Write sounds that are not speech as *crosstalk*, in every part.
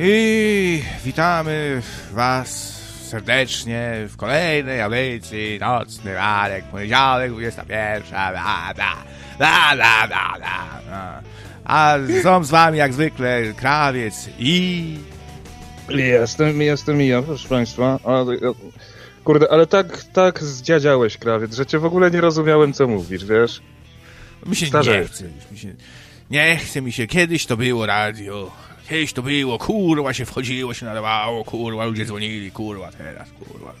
I witamy Was serdecznie w kolejnej audycji Nocny Radek, poniedziałek, 21, bla, bla, bla, bla, bla, bla. A są z Wami jak zwykle Krawiec i... Jestem, jestem i ja, proszę Państwa. Kurde, ale tak, tak zdziadziałeś, Krawiec, że Cię w ogóle nie rozumiałem, co mówisz, wiesz? Mi się Starze. nie chce. Mi się, nie chce mi się. Kiedyś to było radio. Kiedyś to było, kurwa się wchodziło, się nadawało, kurwa, ludzie dzwonili, kurwa, teraz, kurwa.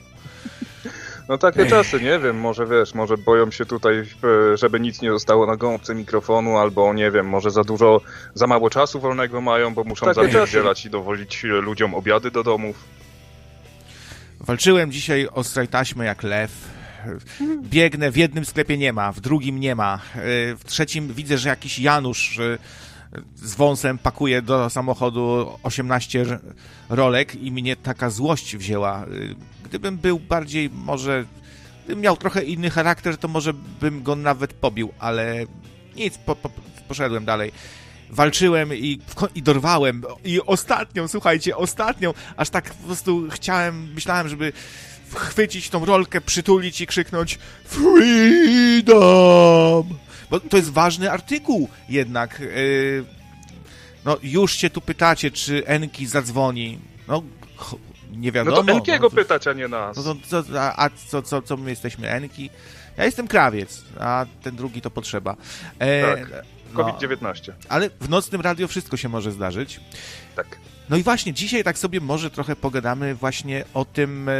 No takie czasy, nie wiem, może wiesz, może boją się tutaj, e, żeby nic nie zostało na gąbce mikrofonu, albo nie wiem, może za dużo, za mało czasu wolnego mają, bo muszą zapierdzielać i dowozić e, ludziom obiady do domów. Walczyłem dzisiaj o straj taśmę jak lew. Biegnę, w jednym sklepie nie ma, w drugim nie ma. Yy, W trzecim widzę, że jakiś Janusz z wąsem pakuje do samochodu 18 r- rolek i mnie taka złość wzięła. Yy, Gdybym był bardziej może... Gdybym miał trochę inny charakter, to może bym go nawet pobił, ale nic, po, po, poszedłem dalej. Walczyłem i, i dorwałem. I ostatnią, słuchajcie, ostatnią, aż tak po prostu chciałem, myślałem, żeby chwycić tą rolkę, przytulić i krzyknąć Freedom! Bo to jest ważny artykuł jednak. Yy, no już się tu pytacie, czy Enki zadzwoni. No, nie No wiadomo. to Enkiego no, pytać, a nie nas. no to, co, a, a co, co, co my jesteśmy Enki? Ja jestem krawiec, a ten drugi to potrzeba. E, Tak. no, COVID-19. ale w nocnym radio wszystko się może zdarzyć. Tak. No i właśnie, dzisiaj tak sobie może trochę pogadamy właśnie o tym, e,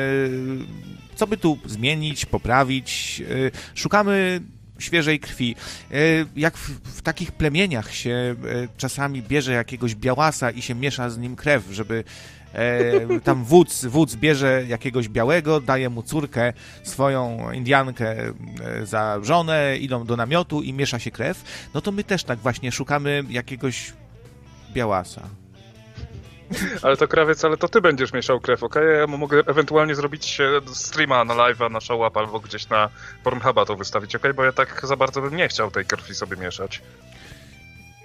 co by tu zmienić, poprawić. E, Szukamy świeżej krwi. E, Jak w, w takich plemieniach się e, czasami bierze jakiegoś białasa i się miesza z nim krew, żeby e, tam wódz, wódz bierze jakiegoś białego, daje mu córkę, swoją Indiankę e, za żonę, idą do namiotu i miesza się krew, no to my też tak właśnie szukamy jakiegoś białasa. Ale to krawiec, ale to ty będziesz mieszał krew, okej? Ja mogę ewentualnie zrobić e, streama na live'a, na show up, albo gdzieś na Pornhuba to wystawić, okej? Bo ja tak za bardzo bym nie chciał tej krwi sobie mieszać.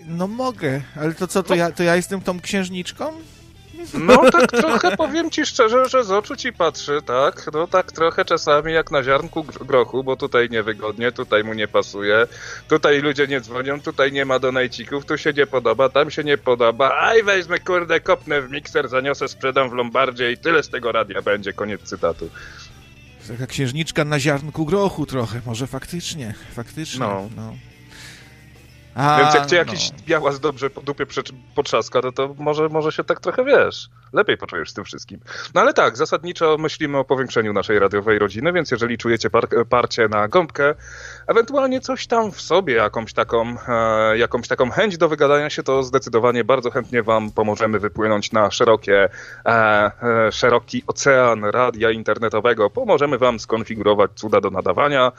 No mogę, ale to co, to ja, to ja jestem tą księżniczką? No tak trochę powiem ci szczerze, że z oczu ci patrzy, tak? No tak trochę czasami jak na ziarnku gr- grochu, bo tutaj niewygodnie, tutaj mu nie pasuje, tutaj ludzie nie dzwonią, tutaj nie ma donajcików, tu się nie podoba, tam się nie podoba, aj weźmę kurde, kopnę w mikser, zaniosę, sprzedam w Lombardzie i tyle z tego radia będzie, koniec cytatu. Taka księżniczka na ziarnku grochu trochę, może faktycznie, faktycznie. No. no. A, Więc jak cię jakiś no. białas dobrze po dupie potrzaska, no to może, może się tak trochę, wiesz, lepiej poczujesz z tym wszystkim. No ale tak, zasadniczo myślimy o powiększeniu naszej radiowej rodziny, więc jeżeli czujecie par parcie na gąbkę, ewentualnie coś tam w sobie, jakąś taką, e, jakąś taką chęć do wygadania się, to zdecydowanie bardzo chętnie wam pomożemy wypłynąć na szerokie, e, e, szeroki ocean radia internetowego. Pomożemy wam skonfigurować cuda do nadawania.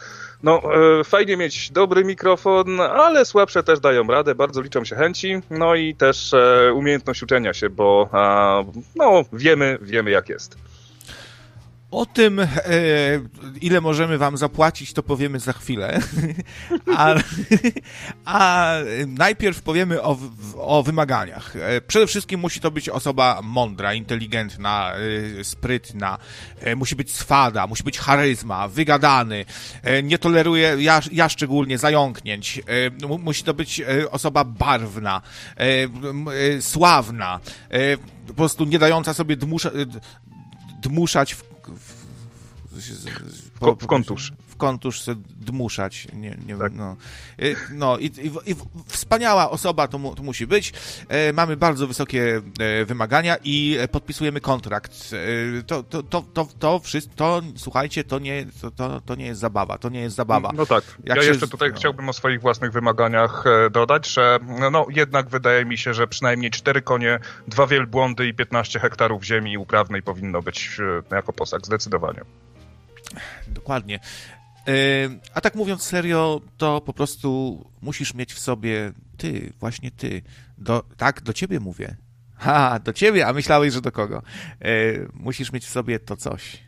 No, e, fajnie mieć dobry mikrofon, ale słabsze też dają radę, bardzo liczą się chęci, no i też e, umiejętność uczenia się, bo no, wiemy, wiemy jak jest. O tym, e, ile możemy wam zapłacić, to powiemy za chwilę. *laughs* a, a najpierw powiemy o, o wymaganiach. E, Przede wszystkim musi to być osoba mądra, inteligentna, e, sprytna, e, musi być swada, musi być charyzma, wygadany, nie toleruje, ja, ja szczególnie, zająknięć. Mu- Musi to być osoba barwna, sławna, po prostu nie dająca sobie dmusza, dmuszać w, w, w, ko- w kontusz. W kontusz se dmuszać. Nie, nie, Tak. no. Y, no i, i, i wspaniała osoba to, mu, to musi być. E, mamy bardzo wysokie e, wymagania i e, podpisujemy kontrakt. E, to, to, to, to, to, wszystko, to, słuchajcie, to nie, to, to, to nie jest zabawa. To nie jest zabawa. No tak. Jak ja się jeszcze tutaj no. chciałbym o swoich własnych wymaganiach e, dodać, że no jednak wydaje mi się, że przynajmniej cztery konie, dwa wielbłądy i 15 hektarów ziemi uprawnej powinno być e, jako posag, zdecydowanie. Dokładnie. A tak mówiąc serio, to po prostu musisz mieć w sobie ty, właśnie ty. Do, tak, do ciebie mówię. *laughs* Ha, do ciebie, a myślałeś, że do kogo? E, musisz mieć w sobie to coś.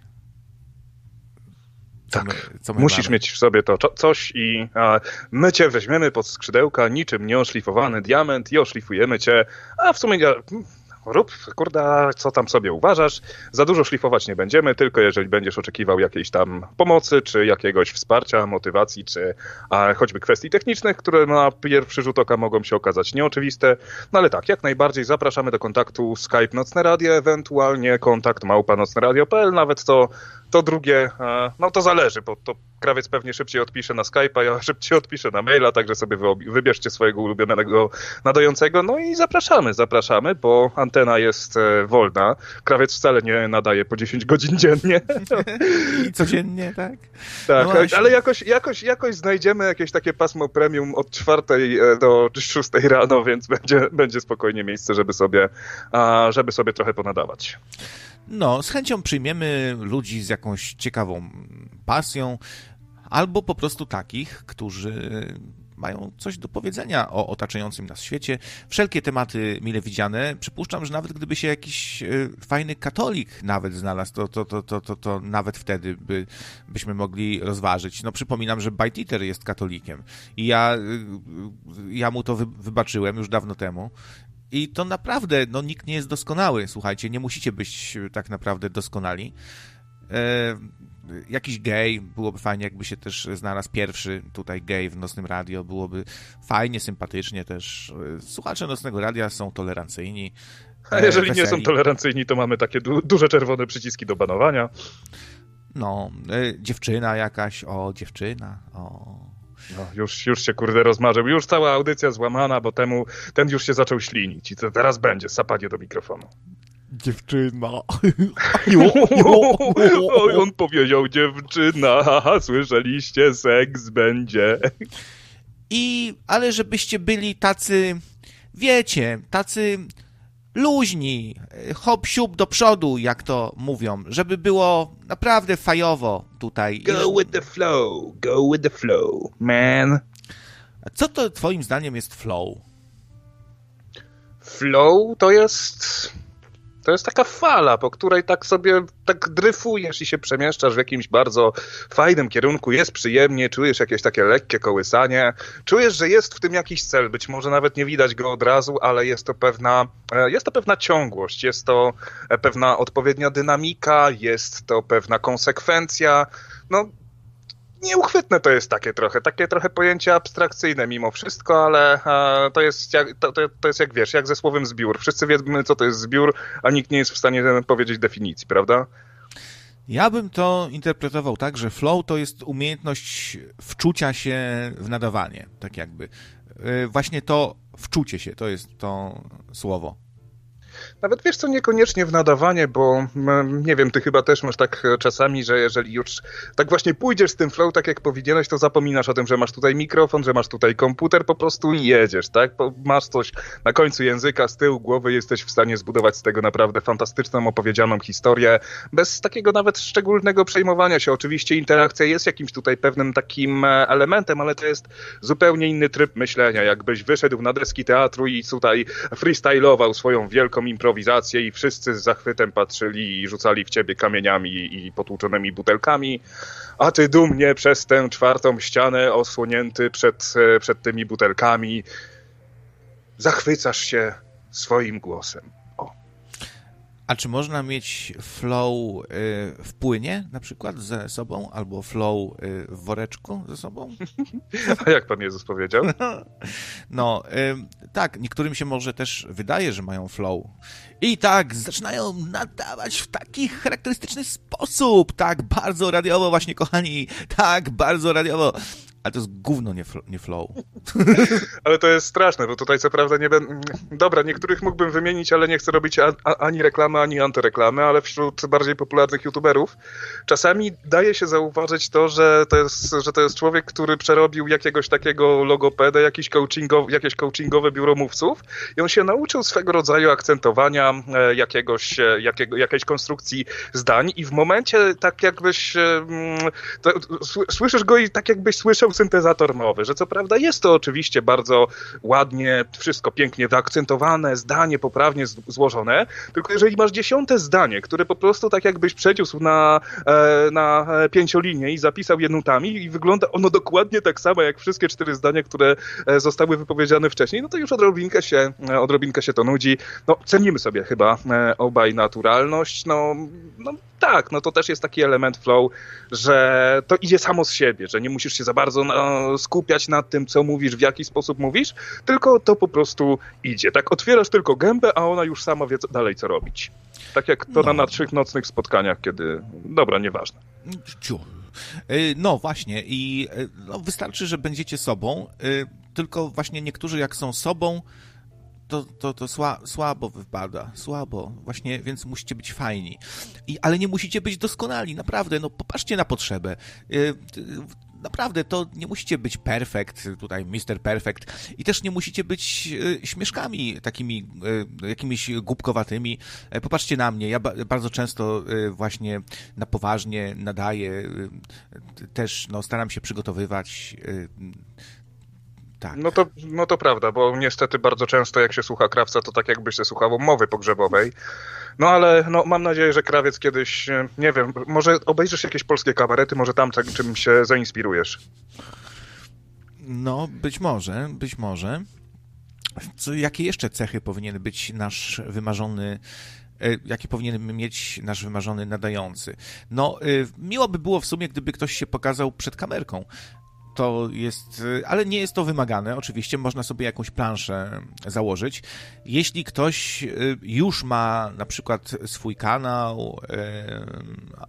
Co Tak. my, co my Musisz mamy. mieć w sobie to coś i a, my cię weźmiemy pod skrzydełka niczym nieoszlifowany diament i oszlifujemy cię, a w sumie rób, kurde, co tam sobie uważasz. Za dużo szlifować nie będziemy, tylko jeżeli będziesz oczekiwał jakiejś tam pomocy, czy jakiegoś wsparcia, motywacji, czy a, choćby kwestii technicznych, które na pierwszy rzut oka mogą się okazać nieoczywiste. No ale tak, jak najbardziej zapraszamy do kontaktu Skype Nocne Radio, ewentualnie kontakt małpa nocneradio.pl, nawet to, to drugie, e, no to zależy, bo to krawiec pewnie szybciej odpisze na Skype'a, ja *laughs* szybciej odpiszę na maila, także sobie wybierzcie swojego ulubionego nadającego, no i zapraszamy, zapraszamy, bo antena jest e, wolna. Krawiec wcale nie nadaje po 10 godzin *laughs* dziennie. I codziennie, tak? Tak, no ale jakoś, jakoś, jakoś znajdziemy jakieś takie pasmo premium od czwartej e, do szóstej rano, więc będzie, będzie spokojnie miejsce, żeby sobie, żeby sobie trochę ponadawać. No, z chęcią przyjmiemy ludzi z jakąś ciekawą pasją, albo po prostu takich, którzy mają coś do powiedzenia o otaczającym nas świecie. Wszelkie tematy mile widziane. Przypuszczam, że nawet gdyby się jakiś e, fajny katolik nawet znalazł, to, to, to, to, to, to nawet wtedy by, byśmy mogli rozważyć. No przypominam, że Bajtiter jest katolikiem i ja, e, ja mu to wybaczyłem już dawno temu. I to naprawdę, no nikt nie jest doskonały, słuchajcie, nie musicie być tak naprawdę doskonali. E, jakiś gej, byłoby fajnie, jakby się też znalazł pierwszy tutaj gej w Nocnym Radio, byłoby fajnie, sympatycznie też. Słuchacze Nocnego Radia są tolerancyjni. A jeżeli weseli. nie są tolerancyjni, to mamy takie du duże czerwone przyciski do banowania. No, e, dziewczyna jakaś, o, dziewczyna, o... No, już, już się kurde rozmarzył, już cała audycja złamana, bo temu, ten już się zaczął ślinić i to teraz będzie sapanie do mikrofonu. Dziewczyna. *laughs* Oj, on powiedział dziewczyna, słyszeliście, seks będzie. I, ale żebyście byli tacy, wiecie, tacy luźni, hop siup do przodu, jak to mówią, żeby było naprawdę fajowo tutaj. Go with the flow, go with the flow, man. Co to twoim zdaniem jest flow? Flow to jest to jest taka fala, po której tak sobie tak dryfujesz i się przemieszczasz w jakimś bardzo fajnym kierunku, jest przyjemnie, czujesz jakieś takie lekkie kołysanie, czujesz, że jest w tym jakiś cel, być może nawet nie widać go od razu, ale jest to pewna, e, jest to pewna ciągłość, jest to e, pewna odpowiednia dynamika, jest to pewna konsekwencja, no nieuchwytne to jest takie trochę, takie trochę pojęcie abstrakcyjne mimo wszystko, ale e, to, jest jak, to, to, jest jak wiesz, jak ze słowem zbiór. Wszyscy wiemy, co to jest zbiór, a nikt nie jest w stanie powiedzieć definicji, prawda? Ja bym to interpretował tak, że flow to jest umiejętność wczucia się w nadawanie, tak jakby. E, właśnie to wczucie się, to jest to słowo. Nawet wiesz co, niekoniecznie w nadawanie, bo nie wiem, ty chyba też masz tak e, czasami, że jeżeli już tak właśnie pójdziesz z tym flow tak jak powinieneś, to zapominasz o tym, że masz tutaj mikrofon, że masz tutaj komputer, po prostu jedziesz, tak? Masz coś na końcu języka, z tyłu głowy, jesteś w stanie zbudować z tego naprawdę fantastyczną, opowiedzianą historię, bez takiego nawet szczególnego przejmowania się. Oczywiście interakcja jest jakimś tutaj pewnym takim e, elementem, ale to jest zupełnie inny tryb myślenia. Jakbyś wyszedł na deski teatru i tutaj freestylował swoją wielką improwizację i wszyscy z zachwytem patrzyli i rzucali w ciebie kamieniami i potłuczonymi butelkami, a ty dumnie przez tę czwartą ścianę osłonięty przed, e, przed tymi butelkami zachwycasz się swoim głosem. A czy można mieć flow y, w płynie na przykład ze sobą, albo flow y, w woreczku ze sobą? *laughs* A jak Pan Jezus powiedział? *laughs* No, y, tak, niektórym się może też wydaje, że mają flow. I tak, zaczynają nadawać w taki charakterystyczny sposób, tak bardzo radiowo właśnie, kochani, tak bardzo radiowo. Ale to jest gówno, nie, nie flow. *laughs* ale to jest straszne, bo tutaj co prawda nie będę... Dobra, niektórych mógłbym wymienić, ale nie chcę robić ani reklamy, ani antyreklamy, ale wśród bardziej popularnych youtuberów czasami daje się zauważyć to, że to jest, że to jest człowiek, który przerobił jakiegoś takiego logopedę, jakiś coachingow, jakieś coachingowe biuro mówców i on się nauczył swego rodzaju akcentowania, e, jakiegoś, e, jakiego, jakiejś konstrukcji zdań i w momencie tak jakbyś... E, mm, to, słyszysz go i tak jakbyś słyszał syntezator mowy, że co prawda jest to oczywiście bardzo ładnie, wszystko pięknie wyakcentowane, zdanie poprawnie złożone, tylko jeżeli masz dziesiąte zdanie, które po prostu tak jakbyś przeciąsł na, e, na pięciolinię i zapisał je nutami i wygląda ono dokładnie tak samo jak wszystkie cztery zdania, które e, zostały wypowiedziane wcześniej, no to już odrobinkę się, e, odrobinkę się to nudzi. No, cenimy sobie chyba obaj naturalność, no, no tak, no to też jest taki element flow, że to idzie samo z siebie, że nie musisz się za bardzo no, skupiać nad tym, co mówisz, w jaki sposób mówisz, tylko to po prostu idzie. Tak otwierasz tylko gębę, a ona już sama wie co, dalej, co robić. Tak jak to no. na naszych nocnych spotkaniach, kiedy... Dobra, nieważne. Ciu. Y, no właśnie i y, no, wystarczy, że będziecie sobą, y, tylko właśnie niektórzy jak są sobą, to, to, to sła, słabo wypada, słabo, właśnie, więc musicie być fajni. I, ale nie musicie być doskonali, naprawdę, no popatrzcie na potrzebę. Yy, naprawdę, to nie musicie być perfekt, tutaj Mr. Perfect i też nie musicie być yy, śmieszkami takimi yy, jakimiś głupkowatymi. E, popatrzcie na mnie, ja ba bardzo często y, właśnie na poważnie nadaję, y, też no, staram się przygotowywać y, tak. No to, no to prawda, bo niestety bardzo często jak się słucha krawca, to tak jakby się słuchało mowy pogrzebowej. No ale no, mam nadzieję, że krawiec kiedyś, e, nie wiem, może obejrzysz jakieś polskie kabarety, może tam czym się zainspirujesz. No, być może, być może. Co, jakie jeszcze cechy powinien być nasz wymarzony e, jaki powinien mieć nasz wymarzony nadający. No, e, miło by było w sumie, gdyby ktoś się pokazał przed kamerką to jest, y, ale nie jest to wymagane. Oczywiście można sobie jakąś planszę założyć. Jeśli ktoś y, już ma na przykład swój kanał y,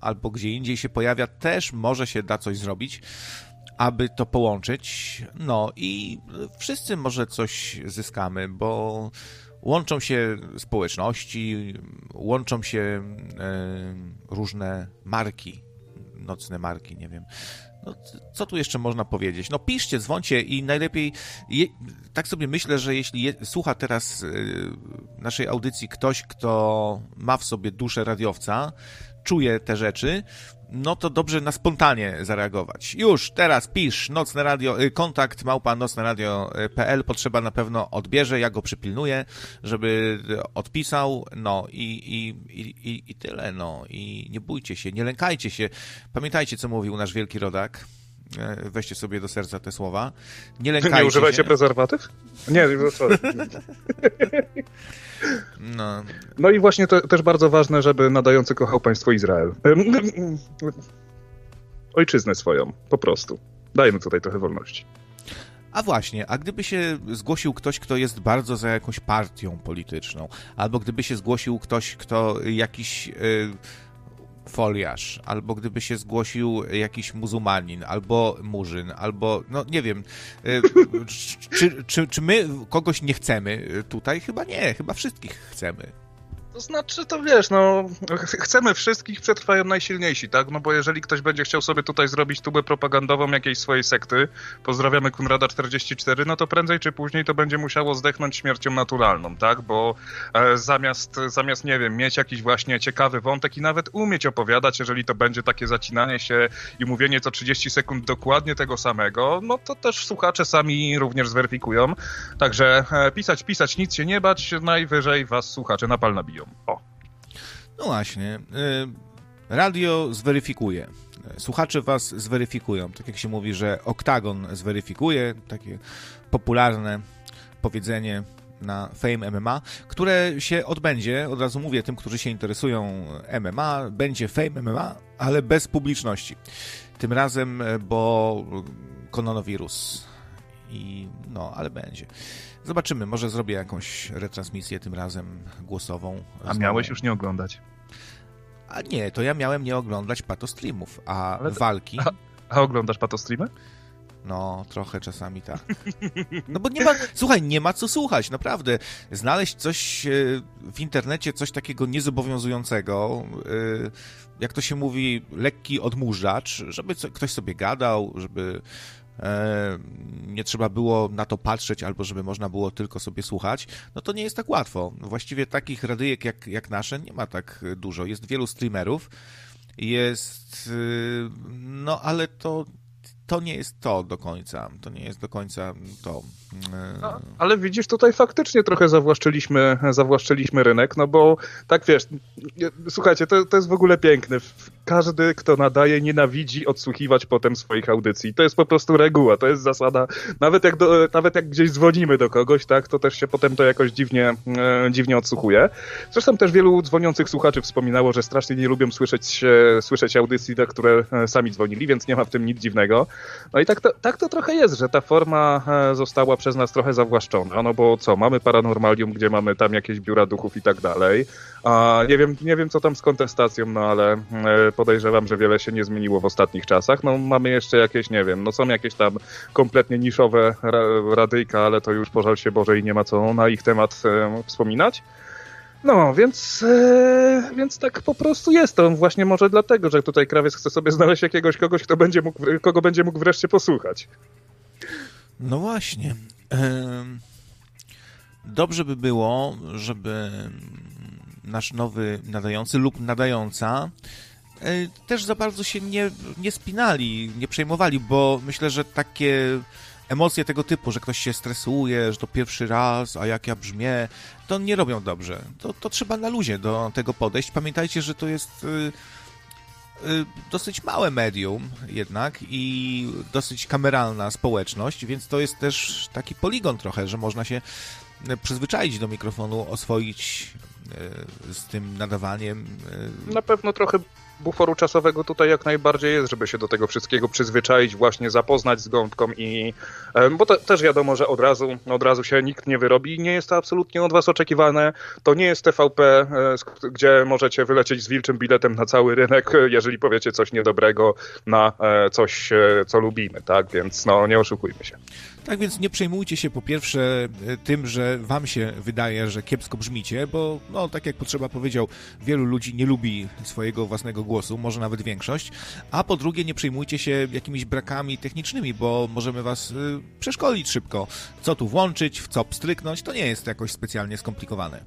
albo gdzie indziej się pojawia, też może się da coś zrobić, aby to połączyć. No i wszyscy może coś zyskamy, bo łączą się społeczności, łączą się różne marki, nocne marki, nie wiem no, co tu jeszcze można powiedzieć? No piszcie, dzwoncie i najlepiej, je, tak sobie myślę, że jeśli je, słucha teraz y, naszej audycji ktoś, kto ma w sobie duszę radiowca, czuje te rzeczy, no to dobrze na spontanie zareagować. Już, teraz pisz, nocne radio, y, kontakt małpa nocneradio.pl, potrzeba na pewno odbierze, ja go przypilnuję, żeby odpisał, no i, i, i, i tyle, no i nie bójcie się, nie lękajcie się. Pamiętajcie, co mówił nasz wielki rodak, weźcie sobie do serca te słowa. Nie lękajcie Nie używajcie się. prezerwatyw? Nie, sorry. No. no i właśnie to też bardzo ważne, żeby nadający kochał państwo Izrael. Ojczyznę swoją, po prostu. Dajmy tutaj trochę wolności. A właśnie, a gdyby się zgłosił ktoś, kto jest bardzo za jakąś partią polityczną, albo gdyby się zgłosił ktoś, kto jakiś. Yy foliarz, albo gdyby się zgłosił jakiś muzułmanin, albo murzyn, albo, no nie wiem, y, *laughs* czy, czy, czy my kogoś nie chcemy tutaj? Chyba nie, chyba wszystkich chcemy. To znaczy, to wiesz, no, chcemy wszystkich, przetrwają najsilniejsi, tak? No bo jeżeli ktoś będzie chciał sobie tutaj zrobić tubę propagandową jakiejś swojej sekty, pozdrawiamy Kunrada 44, no to prędzej czy później to będzie musiało zdechnąć śmiercią naturalną, tak? Bo e, zamiast, zamiast, nie wiem, mieć jakiś właśnie ciekawy wątek i nawet umieć opowiadać, jeżeli to będzie takie zacinanie się i mówienie co 30 sekund dokładnie tego samego, no to też słuchacze sami również zweryfikują. Także e, pisać, pisać, nic się nie bać, najwyżej was słuchacze na pal nabiją. O. No właśnie. Y, radio zweryfikuje. Słuchacze was zweryfikują. Tak jak się mówi, że oktagon zweryfikuje, takie popularne powiedzenie na Fame MMA, które się odbędzie, od razu mówię tym, którzy się interesują MMA, będzie Fame MMA, ale bez publiczności. Tym razem, bo koronawirus. I no, ale będzie. Zobaczymy, może zrobię jakąś retransmisję tym razem głosową. A miałeś już nie oglądać? A nie, to ja miałem nie oglądać patostreamów, a Ale walki... A, a oglądasz patostreamy? No, trochę czasami tak. *laughs* No bo nie ma, słuchaj, nie ma co słuchać, naprawdę. Znaleźć coś e, w internecie, coś takiego niezobowiązującego, e, jak to się mówi, lekki odmurzacz, żeby ktoś sobie gadał, żeby nie trzeba było na to patrzeć, albo żeby można było tylko sobie słuchać, no to nie jest tak łatwo. Właściwie takich radyjek jak, jak nasze nie ma tak dużo. Jest wielu streamerów, jest, y, no ale to to nie jest to do końca. To nie jest do końca to. No, ale widzisz, tutaj faktycznie trochę zawłaszczyliśmy, zawłaszczyliśmy rynek, no bo tak wiesz, słuchajcie, to, to jest w ogóle piękne. Każdy, kto nadaje, nienawidzi odsłuchiwać potem swoich audycji. To jest po prostu reguła, to jest zasada. Nawet jak, do, nawet jak gdzieś dzwonimy do kogoś, tak, to też się potem to jakoś dziwnie, e, dziwnie odsłuchuje. Zresztą też wielu dzwoniących słuchaczy wspominało, że strasznie nie lubią słyszeć, e, słyszeć audycji, na które e, sami dzwonili, więc nie ma w tym nic dziwnego. No i tak to, tak to trochę jest, że ta forma została przez nas trochę zawłaszczona, no bo co, mamy Paranormalium, gdzie mamy tam jakieś biura duchów i tak dalej. A nie wiem, nie wiem co tam z kontestacją, no ale e, podejrzewam, że wiele się nie zmieniło w ostatnich czasach. No mamy jeszcze jakieś, nie wiem, no są jakieś tam kompletnie niszowe ra radyjka, ale to już pożal się Boże i nie ma co na ich temat e, wspominać. No, więc, e, więc tak po prostu jest to. Właśnie może dlatego, że tutaj krawiec chce sobie znaleźć jakiegoś kogoś, kto będzie mógł, kogo będzie mógł wreszcie posłuchać. No właśnie. Dobrze by było, żeby nasz nowy nadający lub nadająca też za bardzo się nie, nie spinali, nie przejmowali, bo myślę, że takie emocje tego typu, że ktoś się stresuje, że to pierwszy raz, a jak ja brzmię, to nie robią dobrze. To, to trzeba na luzie do tego podejść. Pamiętajcie, że to jest y, y, dosyć małe medium jednak i dosyć kameralna społeczność, więc to jest też taki poligon trochę, że można się przyzwyczaić do mikrofonu, oswoić e, z tym nadawaniem. E, Na pewno trochę buforu czasowego tutaj jak najbardziej jest, żeby się do tego wszystkiego przyzwyczaić, właśnie zapoznać z gąbką i bo to też wiadomo, że od razu, od razu się nikt nie wyrobi nie jest to absolutnie od was oczekiwane. To nie jest TVP, e, gdzie możecie wylecieć z wilczym biletem na cały rynek, jeżeli powiecie coś niedobrego na coś, co lubimy, tak? Więc no, nie oszukujmy się. Tak więc nie przejmujcie się po pierwsze e, tym, że wam się wydaje, że kiepsko brzmicie, bo no tak jak Potrzeba powiedział, wielu ludzi nie lubi swojego własnego głosu, może nawet większość, a po drugie nie przejmujcie się jakimiś brakami technicznymi, bo możemy was y, przeszkolić szybko. Co tu włączyć, w co pstryknąć, to nie jest jakoś specjalnie skomplikowane.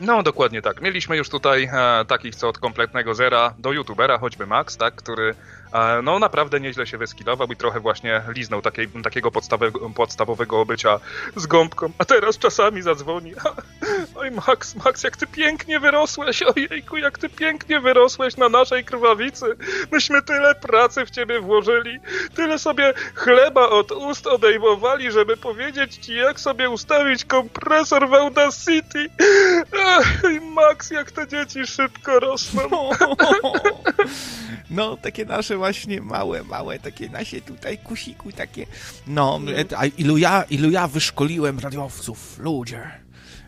No, dokładnie tak. Mieliśmy już tutaj e, takich, co od kompletnego zera do youtubera, choćby Max, tak, który no naprawdę nieźle się wyskilował i trochę właśnie liznął takiej, takiego podstawowego, obycia z gąbką, a teraz czasami zadzwoni. *laughs* Oj Max, Max, jak ty pięknie wyrosłeś, ojejku, jak ty pięknie wyrosłeś na naszej krwawicy. Myśmy tyle pracy w ciebie włożyli, tyle sobie chleba od ust odejmowali, żeby powiedzieć ci, jak sobie ustawić kompresor w Audacity. Ej, Max, jak te dzieci szybko rosną. *laughs* No, takie nasze właśnie małe, małe, takie nasze tutaj kusiku, takie. No, a ilu ja, ilu ja wyszkoliłem radiowców, ludzie.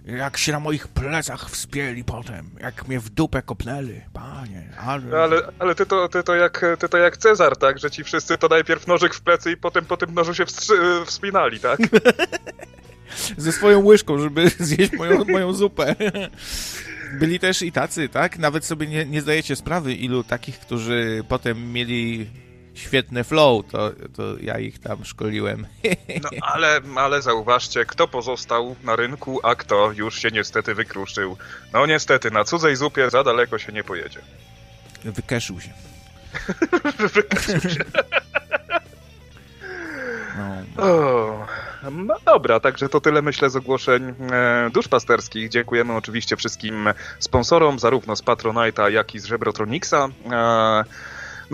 Jak się na moich plecach wspięli potem, jak mnie w dupę kopnęli, panie. Ale, ale, ale ty, to, ty, to jak, ty to jak Cezar, tak? Że ci wszyscy to najpierw nożyk w plecy i potem po tym nożu się wspinali, tak? *laughs* Ze swoją łyżką, żeby *laughs* zjeść moją, moją zupę. *laughs* Byli też i tacy, tak? Nawet sobie nie, nie zdajecie sprawy, ilu takich, którzy potem mieli świetne flow, to, to ja ich tam szkoliłem. *laughs* No ale, ale zauważcie, kto pozostał na rynku, a kto już się niestety wykruszył. No niestety, na cudzej zupie za daleko się nie pojedzie. Wykeszył się. *laughs* Wykeszył się. *laughs* no. O. No dobra, także to tyle myślę z ogłoszeń e, duszpasterskich. Dziękujemy oczywiście wszystkim sponsorom, zarówno z Patronite'a, jak i z Żebrotronicsa. E,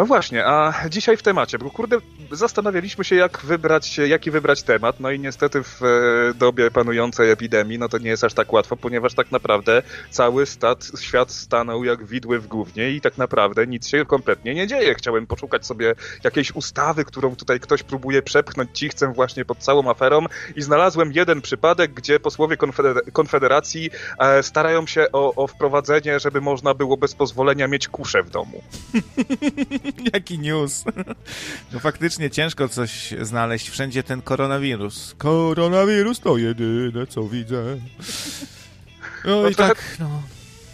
no właśnie, a dzisiaj w temacie, bo kurde, zastanawialiśmy się, jak wybrać, jaki wybrać temat, no i niestety w e, dobie panującej epidemii, no to nie jest aż tak łatwo, ponieważ tak naprawdę cały stat, świat stanął jak widły w gównie i tak naprawdę nic się kompletnie nie dzieje. Chciałem poszukać sobie jakiejś ustawy, którą tutaj ktoś próbuje przepchnąć cichcem właśnie pod całą aferą i znalazłem jeden przypadek, gdzie posłowie konfeder Konfederacji e, starają się o, o wprowadzenie, żeby można było bez pozwolenia mieć kuszę w domu. *laughs* *laughs* Jaki news. No faktycznie ciężko coś znaleźć. Wszędzie ten koronawirus. Koronawirus to jedyne, co widzę. No, no i trochę... tak, no.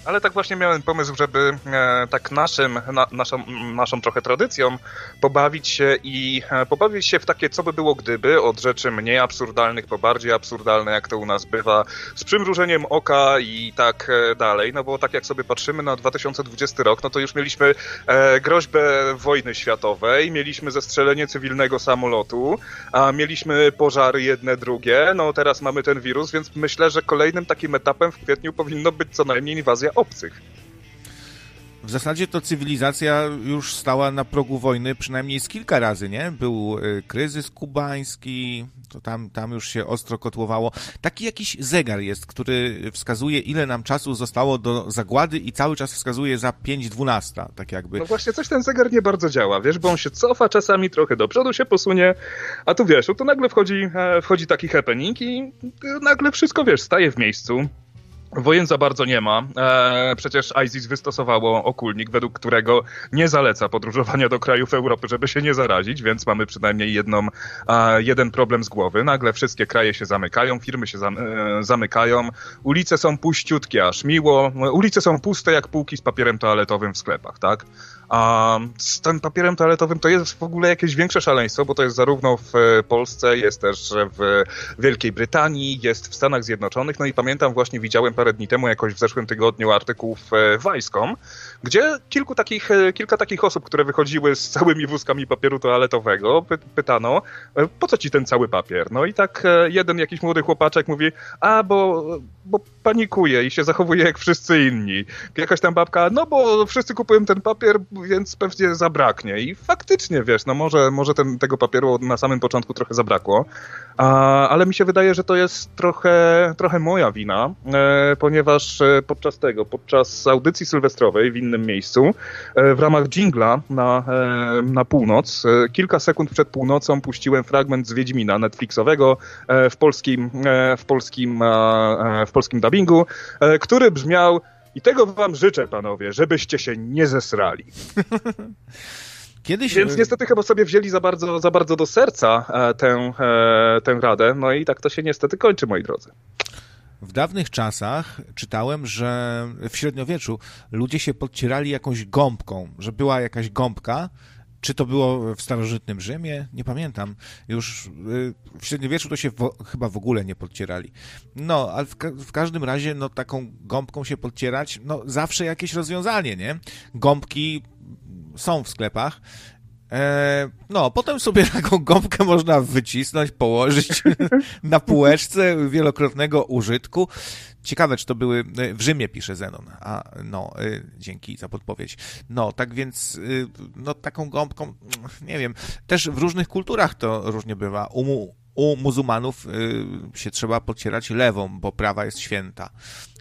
Ale tak właśnie miałem pomysł, żeby e, tak naszym, na, naszą, naszą trochę tradycją pobawić się i e, pobawić się w takie co by było gdyby, od rzeczy mniej absurdalnych po bardziej absurdalne, jak to u nas bywa, z przymrużeniem oka i tak e, dalej, no bo tak jak sobie patrzymy na 2020 rok, no to już mieliśmy e, groźbę wojny światowej, mieliśmy zestrzelenie cywilnego samolotu, a mieliśmy pożary jedne, drugie, no teraz mamy ten wirus, więc myślę, że kolejnym takim etapem w kwietniu powinno być co najmniej inwazja obcych. W zasadzie to cywilizacja już stała na progu wojny przynajmniej z kilka razy, nie? Był y, kryzys kubański, to tam, tam już się ostro kotłowało. Taki jakiś zegar jest, który wskazuje, ile nam czasu zostało do zagłady i cały czas wskazuje za 5.12, tak jakby. No właśnie, coś ten zegar nie bardzo działa, wiesz, bo on się cofa czasami trochę do przodu, się posunie, a tu wiesz, tu nagle wchodzi, e, wchodzi taki happening i nagle wszystko, wiesz, staje w miejscu. Wojen za bardzo nie ma. E, przecież ISIS wystosowało okulnik, według którego nie zaleca podróżowania do krajów Europy, żeby się nie zarazić, więc mamy przynajmniej jedną, e, jeden problem z głowy. Nagle wszystkie kraje się zamykają, firmy się zam, e, zamykają, ulice są puściutkie, aż miło. Ulice są puste jak półki z papierem toaletowym w sklepach, tak? A z tym papierem toaletowym to jest w ogóle jakieś większe szaleństwo, bo to jest zarówno w Polsce, jest też w Wielkiej Brytanii, jest w Stanach Zjednoczonych. No i pamiętam właśnie widziałem parę dni temu, jakoś w zeszłym tygodniu, artykuł w Vice.com, gdzie kilku takich, kilka takich osób, które wychodziły z całymi wózkami papieru toaletowego, py pytano, po co ci ten cały papier? No i tak jeden jakiś młody chłopaczek mówi, a bo, bo panikuje i się zachowuje jak wszyscy inni. Jakaś tam babka, no bo wszyscy kupują ten papier, więc pewnie zabraknie. I faktycznie, wiesz, no może, może ten, tego papieru na samym początku trochę zabrakło, a, ale mi się wydaje, że to jest trochę, trochę moja wina, e, ponieważ e, podczas tego, podczas audycji sylwestrowej w innym miejscu, e, w ramach jingla na, e, na północ, e, kilka sekund przed północą puściłem fragment z Wiedźmina Netflixowego w polskim, w polskim, w polskim dubbingu, który brzmiał i tego wam życzę, panowie, żebyście się nie zesrali. *laughs* Kiedyś... Więc niestety chyba sobie wzięli za bardzo, za bardzo do serca tę, tę radę, no i tak to się niestety kończy, moi drodzy. W dawnych czasach czytałem, że w średniowieczu ludzie się podcierali jakąś gąbką, że była jakaś gąbka, czy to było w starożytnym Rzymie? Nie pamiętam. Już y, w średniowieczu to się w, chyba w ogóle nie podcierali. No, ale w, w, każdym razie, no, taką gąbką się podcierać, no, zawsze jakieś rozwiązanie, nie? Gąbki są w sklepach. E, no, potem sobie *laughs* taką gąbkę można wycisnąć, położyć *laughs* na półeczce wielokrotnego użytku. Ciekawe, czy to były. E, w Rzymie pisze Zenon. A no, e, dzięki za podpowiedź. No, tak więc, no, taką gąbką, nie wiem. Też w różnych kulturach to różnie bywa. U, u muzułmanów się trzeba podcierać lewą, bo prawa jest święta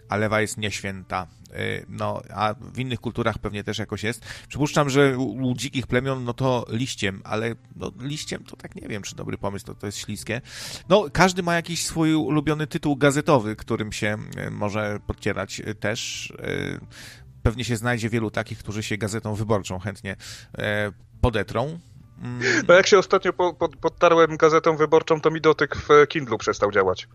a lewa jest nieświęta. Y, no, a w innych kulturach pewnie też jakoś jest. Przypuszczam, że u, dzikich plemion, no to liściem, ale no, liściem to tak nie wiem, czy dobry pomysł, to, to jest śliskie. No, każdy ma jakiś swój ulubiony tytuł gazetowy, którym się y, może podcierać y, też. Pewnie się znajdzie wielu takich, którzy się gazetą wyborczą chętnie podetrą. Mm. No jak się ostatnio po, po, podtarłem gazetą wyborczą, to mi dotyk w Kindlu przestał działać.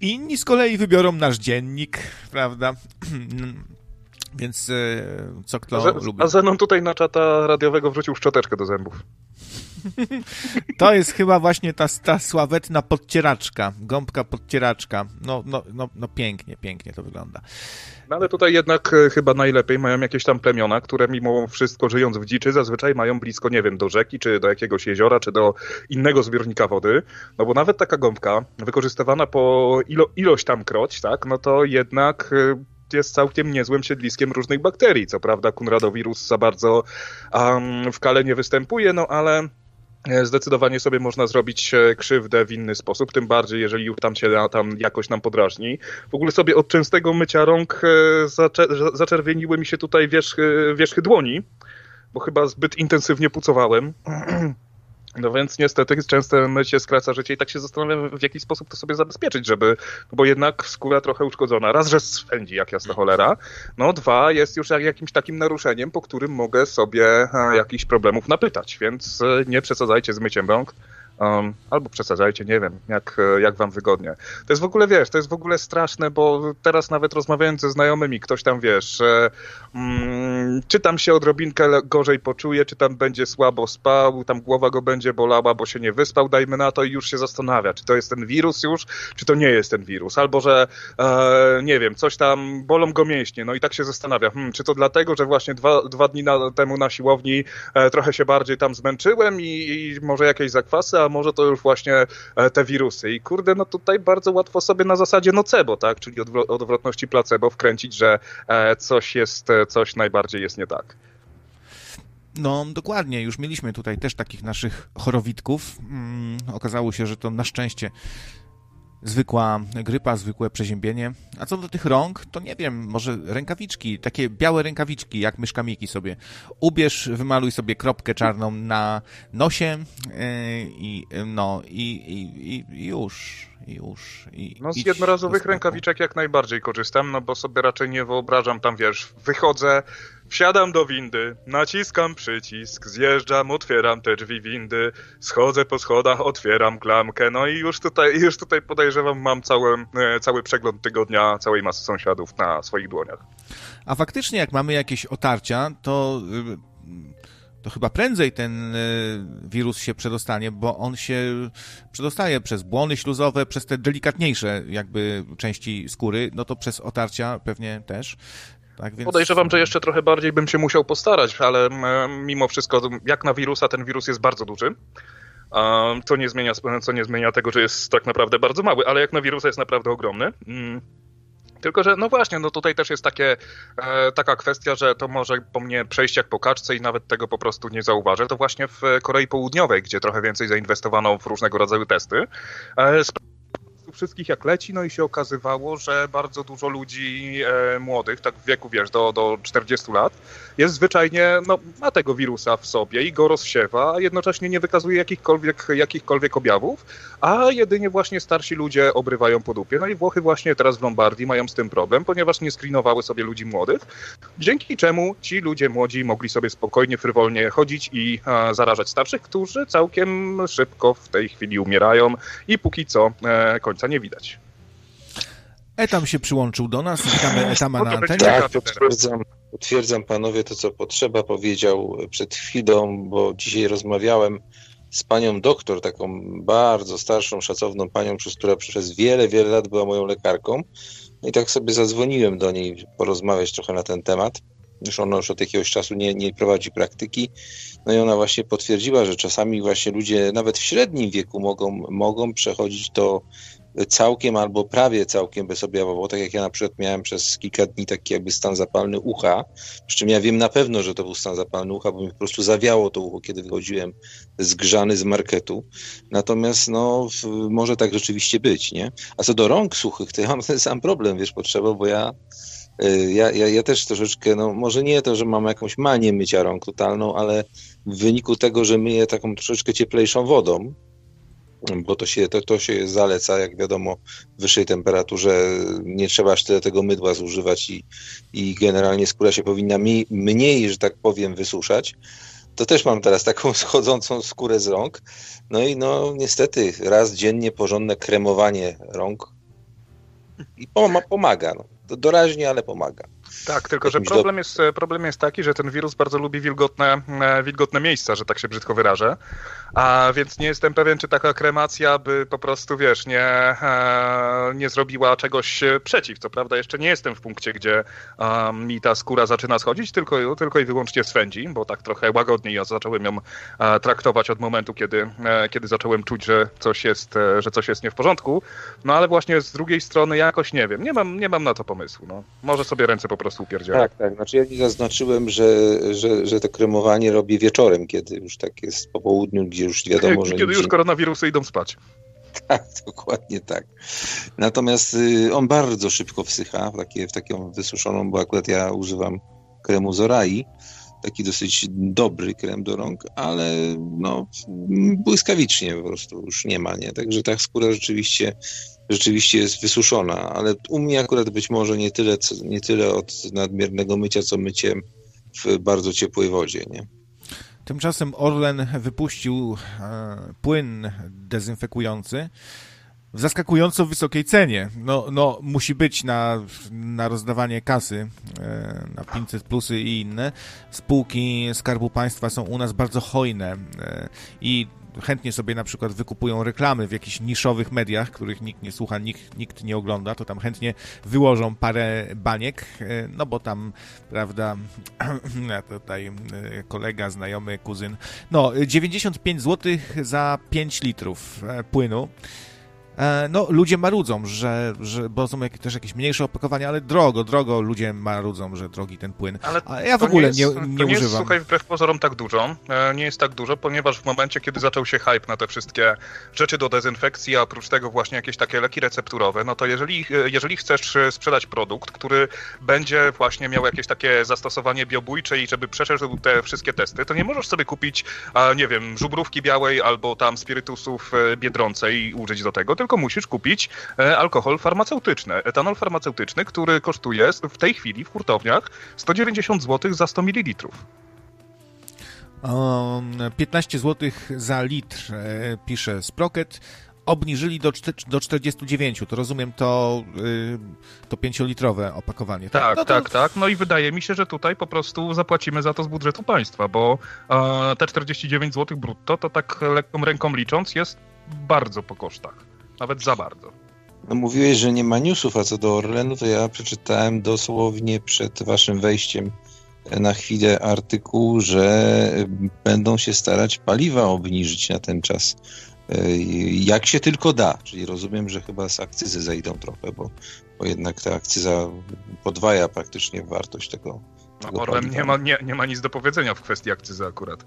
Inni z kolei wybiorą nasz dziennik, prawda? *clears throat* Więc e, co kto a lubi. A Zenon tutaj na czata radiowego wrzucił szczoteczkę do zębów. To jest chyba właśnie ta, ta sławetna podcieraczka, gąbka podcieraczka. No, no, no, no pięknie, pięknie to wygląda. No ale tutaj jednak e, chyba najlepiej mają jakieś tam plemiona, które mimo wszystko żyjąc w dziczy zazwyczaj mają blisko, nie wiem, do rzeki, czy do jakiegoś jeziora, czy do innego zbiornika wody. No bo nawet taka gąbka wykorzystywana po ilo, ilość tam kroć, tak, no to jednak e, jest całkiem niezłym siedliskiem różnych bakterii. Co prawda kunradowirus za bardzo um, w kale nie występuje, no ale zdecydowanie sobie można zrobić e, krzywdę w inny sposób, tym bardziej jeżeli już tam się tam jakoś nam podrażni. W ogóle sobie od częstego mycia rąk e, zaczerwieniły mi się tutaj wierzchy, wierzchy dłoni, bo chyba zbyt intensywnie pucowałem. *clears throat* No więc niestety często mycie skraca życie i tak się zastanawiam, w jaki sposób to sobie zabezpieczyć, żeby, bo jednak skóra trochę uszkodzona. Raz, że swędzi jak jasna cholera, no dwa, jest już jakimś takim naruszeniem, po którym mogę sobie jakichś problemów napytać, więc e, nie przesadzajcie z myciem rąk, Um, albo przesadzajcie, nie wiem, jak, jak wam wygodnie. To jest w ogóle, wiesz, to jest w ogóle straszne, bo teraz nawet rozmawiając ze znajomymi, ktoś tam, wiesz, że, mm, czy tam się odrobinkę gorzej poczuje, czy tam będzie słabo spał, tam głowa go będzie bolała, bo się nie wyspał, dajmy na to i już się zastanawia, czy to jest ten wirus już, czy to nie jest ten wirus, albo że, e, nie wiem, coś tam, bolą go mięśnie, no i tak się zastanawia, hmm, czy to dlatego, że właśnie dwa, dwa dni na, temu na siłowni e, trochę się bardziej tam zmęczyłem i, i może jakieś zakwasy, a może to już właśnie e, te wirusy. I kurde, no tutaj bardzo łatwo sobie na zasadzie nocebo, tak, czyli odwrotności placebo wkręcić, że e, coś jest, e, coś najbardziej jest nie tak. No, dokładnie. Już mieliśmy tutaj też takich naszych chorowitków. Hmm, okazało się, że to na szczęście zwykła grypa, zwykłe przeziębienie. A co do tych rąk, to nie wiem, może rękawiczki, takie białe rękawiczki, jak myszkamiki sobie. Ubierz, wymaluj sobie kropkę czarną na nosie yy, i no i, i, i już. I już. I no z jednorazowych rękawiczek jak najbardziej korzystam, no bo sobie raczej nie wyobrażam tam, wiesz, wychodzę, Wsiadam do windy, naciskam przycisk, zjeżdżam, otwieram te drzwi windy, schodzę po schodach, otwieram klamkę, no i już tutaj, *laughs* już tutaj podejrzewam, mam cały, e, cały przegląd tygodnia całej masy sąsiadów na swoich dłoniach. A faktycznie, jak mamy jakieś otarcia, to y, to chyba prędzej ten y, wirus się przedostanie, bo on się przedostaje przez błony śluzowe, przez te delikatniejsze jakby części skóry, no to przez otarcia pewnie też. Tak, więc... Podejrzewam, że jeszcze trochę bardziej bym się musiał postarać, ale mimo wszystko, jak na wirusa, ten wirus jest bardzo duży. Nie, zmienia, co nie zmienia tego, że jest tak naprawdę bardzo mały, ale jak na wirusa jest naprawdę ogromny. Tylko, że no właśnie, no tutaj też jest takie, e, taka kwestia, że to może po mnie przejść jak po kaczce i nawet tego po prostu nie zauważę. To właśnie w Korei Południowej, gdzie trochę więcej zainwestowano w różnego rodzaju testy. E, wszystkich jak leci, no i się okazywało, że bardzo dużo ludzi e, młodych, tak w wieku, wiesz, do, do 40 lat, jest zwyczajnie, no, ma tego wirusa w sobie i go rozsiewa, a jednocześnie nie wykazuje jakichkolwiek, jakichkolwiek objawów, a jedynie właśnie starsi ludzie obrywają po dupie. No i Włochy właśnie teraz w Lombardii mają z tym problem, ponieważ nie screenowały sobie ludzi młodych, dzięki czemu ci ludzie młodzi mogli sobie spokojnie, frywolnie chodzić i e, zarażać starszych, którzy całkiem szybko w tej chwili umierają i póki co e, końca nie widać. Etam się przyłączył do nas, witamy *laughs* Etama na antenie. Tak, potwierdzam, potwierdzam panowie to, co potrzeba, powiedział przed chwilą, bo dzisiaj rozmawiałem z panią doktor, taką bardzo starszą, szacowną panią, przez która przez wiele, wiele lat była moją lekarką. No I tak sobie zadzwoniłem do niej porozmawiać trochę na ten temat. Już ona już od jakiegoś czasu nie, nie prowadzi praktyki. No i ona właśnie potwierdziła, że czasami właśnie ludzie nawet w średnim wieku mogą, mogą przechodzić to całkiem albo prawie całkiem bezobjawowo, tak jak ja na przykład miałem przez kilka dni taki jakby stan zapalny ucha, przy czym ja wiem na pewno, że to był stan zapalny ucha, bo mi po prostu zawiało to ucho, kiedy wychodziłem zgrzany z marketu. Natomiast no, może tak rzeczywiście być, nie? A co do rąk suchych, to ja mam ten sam problem, wiesz, potrzeba, bo ja y, ja, ja, ja też troszeczkę, no może nie to, że mam jakąś manię mycia rąk totalną, ale w wyniku tego, że myję taką troszeczkę cieplejszą wodą, bo to się, to, to się zaleca, jak wiadomo, w wyższej temperaturze nie trzeba aż tyle tego mydła zużywać i, i generalnie skóra się powinna mniej, mniej, że tak powiem, wysuszać. To też mam teraz taką *laughs* schodzącą skórę z rąk. No i no niestety raz dziennie porządne kremowanie rąk i pomaga. No. Doraźnie, ale pomaga. Tak, tylko że problem jest, problem jest taki, że ten wirus bardzo lubi wilgotne, e, wilgotne miejsca, że tak się brzydko wyrażę. A więc nie jestem pewien, czy taka kremacja by po prostu, wiesz, nie, e, nie zrobiła czegoś przeciw. Co prawda jeszcze nie jestem w punkcie, gdzie mi ta skóra zaczyna schodzić, tylko, tylko i wyłącznie swędzi, bo tak trochę łagodniej ja zacząłem ją e, traktować od momentu, kiedy, kiedy zacząłem czuć, że coś, jest, że coś jest nie w porządku. No ale właśnie z drugiej strony jakoś nie wiem, nie mam, nie mam na to pomysłu. No. Może sobie ręce po prostu upierdzielę. Tak, tak. Znaczy ja nie zaznaczyłem, że, że, że to kremowanie robię wieczorem, kiedy już tak jest po południu, gdzie już wiadomo, że... Kiedy już koronawirusy idą spać. *laughs* Tak, dokładnie tak. Natomiast y, on bardzo szybko wsycha w, takie, w taką wysuszoną, bo akurat ja używam kremu Zorai, taki dosyć dobry krem do rąk, ale no błyskawicznie po prostu już nie ma, nie? Także ta skóra rzeczywiście rzeczywiście jest wysuszona, ale u mnie akurat być może nie tyle, nie tyle od nadmiernego mycia, co myciem w bardzo ciepłej wodzie, nie? Tymczasem Orlen wypuścił e, płyn dezynfekujący w zaskakująco wysokiej cenie. No, no musi być na, na rozdawanie kasy e, na 500 plusy i inne. Spółki Skarbu Państwa są u nas bardzo hojne e, i chętnie sobie na przykład wykupują reklamy w jakichś niszowych mediach, których nikt nie słucha, nikt, nikt nie ogląda, to tam chętnie wyłożą parę baniek, e, no bo tam, prawda, *clears throat* tutaj e, kolega, znajomy, kuzyn, no 95 zł za 5 litrów e, płynu. E, no, ludzie marudzą, że, że bo są jakieś, też jakieś mniejsze opakowania, ale drogo, drogo ludzie marudzą, że drogi ten płyn. Ale A ja w ogóle nie, jest, nie, nie, to nie jest, słuchaj, wbrew pozorom tak dużo. E, nie jest tak dużo, ponieważ w momencie, kiedy zaczął się hype na te wszystkie rzeczy do dezynfekcji, a oprócz tego właśnie jakieś takie leki recepturowe, no to jeżeli, e, jeżeli chcesz sprzedać produkt, który będzie właśnie miał jakieś takie zastosowanie biobójcze i żeby przeszedł te wszystkie testy, to nie możesz sobie kupić, nie wiem, żubrówki białej albo tam spirytusów biedronce i użyć do tego, tylko musisz kupić e, alkohol farmaceutyczny, etanol farmaceutyczny, który kosztuje w tej chwili w hurtowniach 190 zł za 100 ml. 15 zł za litr, e, pisze Sprocket. Obniżyli do, do 49, to rozumiem to, y, to 5-litrowe opakowanie. Tak, tak, no to... tak, tak. No i wydaje mi się, że tutaj po prostu zapłacimy za to z budżetu państwa, bo te 49 zł brutto to tak lekką ręką licząc jest bardzo po kosztach. Nawet za bardzo. No mówiłeś, że nie ma newsów, a co do Orlenu, to ja przeczytałem dosłownie przed waszym wejściem na chwilę artykuł, że będą się starać paliwa obniżyć na ten czas. Jak się tylko da, czyli rozumiem, że chyba z akcyzy zejdą trochę, bo, bo jednak ta akcyza podwaja praktycznie wartość tego. No, tego Orlen nie ma, nie, nie ma nic do powiedzenia w kwestii akcyzy akurat.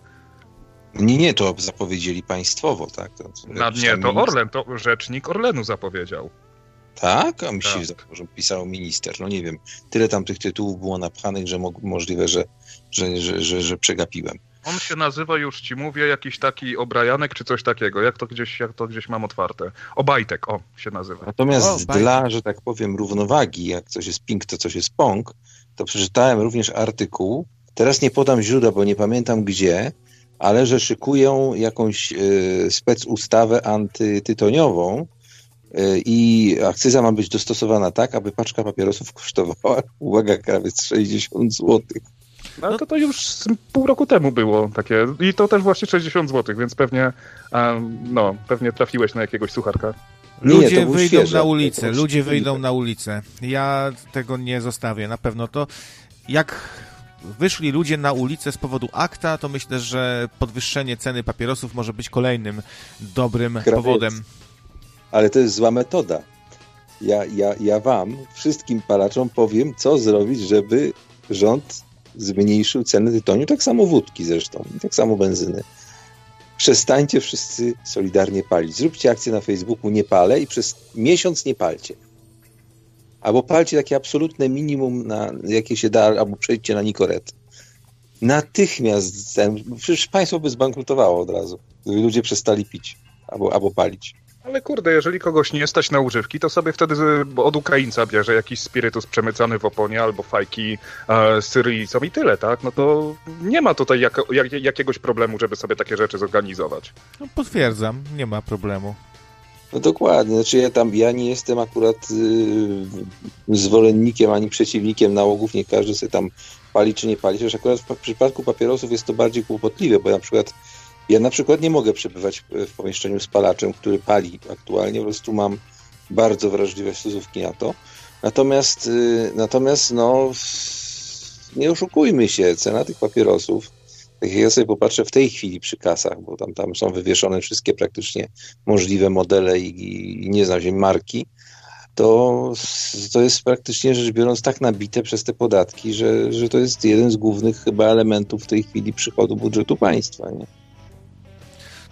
Nie, nie, to zapowiedzieli państwowo, tak? To, no, nie, to Orlen, to rzecznik Orlenu zapowiedział. Tak? A mi się tak. że pisał minister. No nie wiem. Tyle tam tych tytułów było napchanych, że mo możliwe, że, że, że, że, że przegapiłem. On się nazywa, już ci mówię, jakiś taki Obrajanek czy coś takiego. Jak to gdzieś, jak to gdzieś mam otwarte. Obajtek, o, się nazywa. Natomiast o, dla, że tak powiem, równowagi, jak coś jest pink, to coś jest pong, to przeczytałem również artykuł, teraz nie podam źródła, bo nie pamiętam gdzie, ale że szykują jakąś y, specustawę antytytoniową y, i akcyza ma być dostosowana tak, aby paczka papierosów kosztowała, *laughs* uwaga, prawie 60 zł. No to to już pół roku temu było takie i to też właśnie 60 zł, więc pewnie no, pewnie trafiłeś na jakiegoś sucharka. Ludzie nie, wyjdą świeże, na ulicę, ludzie wyjdą na ulicę. Ja tego nie zostawię, na pewno to jak wyszli ludzie na ulicę z powodu akta, to myślę, że podwyższenie ceny papierosów może być kolejnym dobrym Krawiec. powodem. Ale to jest zła metoda. Ja, ja, ja wam, wszystkim palaczom powiem, co zrobić, żeby rząd zmniejszył ceny tytoniu, tak samo wódki zresztą, tak samo benzyny. Przestańcie wszyscy solidarnie palić. Zróbcie akcję na Facebooku nie palę i przez miesiąc nie palcie albo palcie takie absolutne minimum, na jakie się da, albo przejdźcie na Nikoret. Natychmiast, ten, przecież państwo by zbankrutowało od razu, gdyby ludzie przestali pić albo, albo palić. Ale kurde, jeżeli kogoś nie stać na używki, to sobie wtedy od Ukraińca bierze jakiś spirytus przemycany w oponie albo fajki e, z Syryjcą i tyle, tak? No to nie ma tutaj jak, jak, jakiegoś problemu, żeby sobie takie rzeczy zorganizować. No, potwierdzam, nie ma problemu. No dokładnie, znaczy ja tam, ja nie jestem akurat yy, zwolennikiem ani przeciwnikiem nałogów, nie każdy sobie tam pali czy nie pali, chociaż akurat w przypadku papierosów jest to bardziej kłopotliwe, bo na przykład ja na przykład nie mogę przebywać w pomieszczeniu z palaczem, który pali aktualnie, po prostu mam bardzo wrażliwe stosówki na to. Natomiast, yy, natomiast no, nie oszukujmy się, cena tych papierosów jak ja sobie popatrzę w tej chwili przy kasach, bo tam, tam są wywieszone wszystkie praktycznie możliwe modele i, i nie znam się marki, to, to jest praktycznie rzecz biorąc tak nabite przez te podatki, że, że to jest jeden z głównych chyba elementów w tej chwili przychodu budżetu państwa. Nie?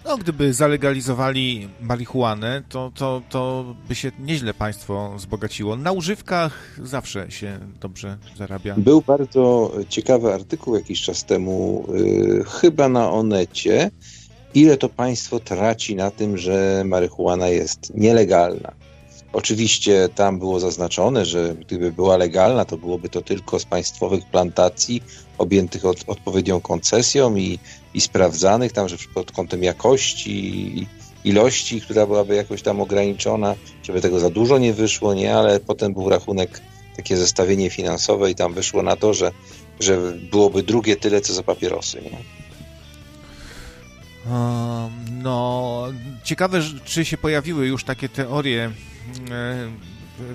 No, gdyby zalegalizowali marihuanę, to, to, to by się nieźle państwo wzbogaciło. Na używkach zawsze się dobrze zarabia. Był bardzo ciekawy artykuł jakiś czas temu, yy, chyba na Onecie, ile to państwo traci na tym, że marihuana jest nielegalna. Oczywiście tam było zaznaczone, że gdyby była legalna, to byłoby to tylko z państwowych plantacji objętych od, odpowiednią koncesją i, i sprawdzanych tam, że pod kątem jakości ilości, która byłaby jakoś tam ograniczona, żeby tego za dużo nie wyszło, nie, ale potem był rachunek, takie zestawienie finansowe i tam wyszło na to, że, że byłoby drugie tyle, co za papierosy, nie? No, ciekawe, czy się pojawiły już takie teorie e,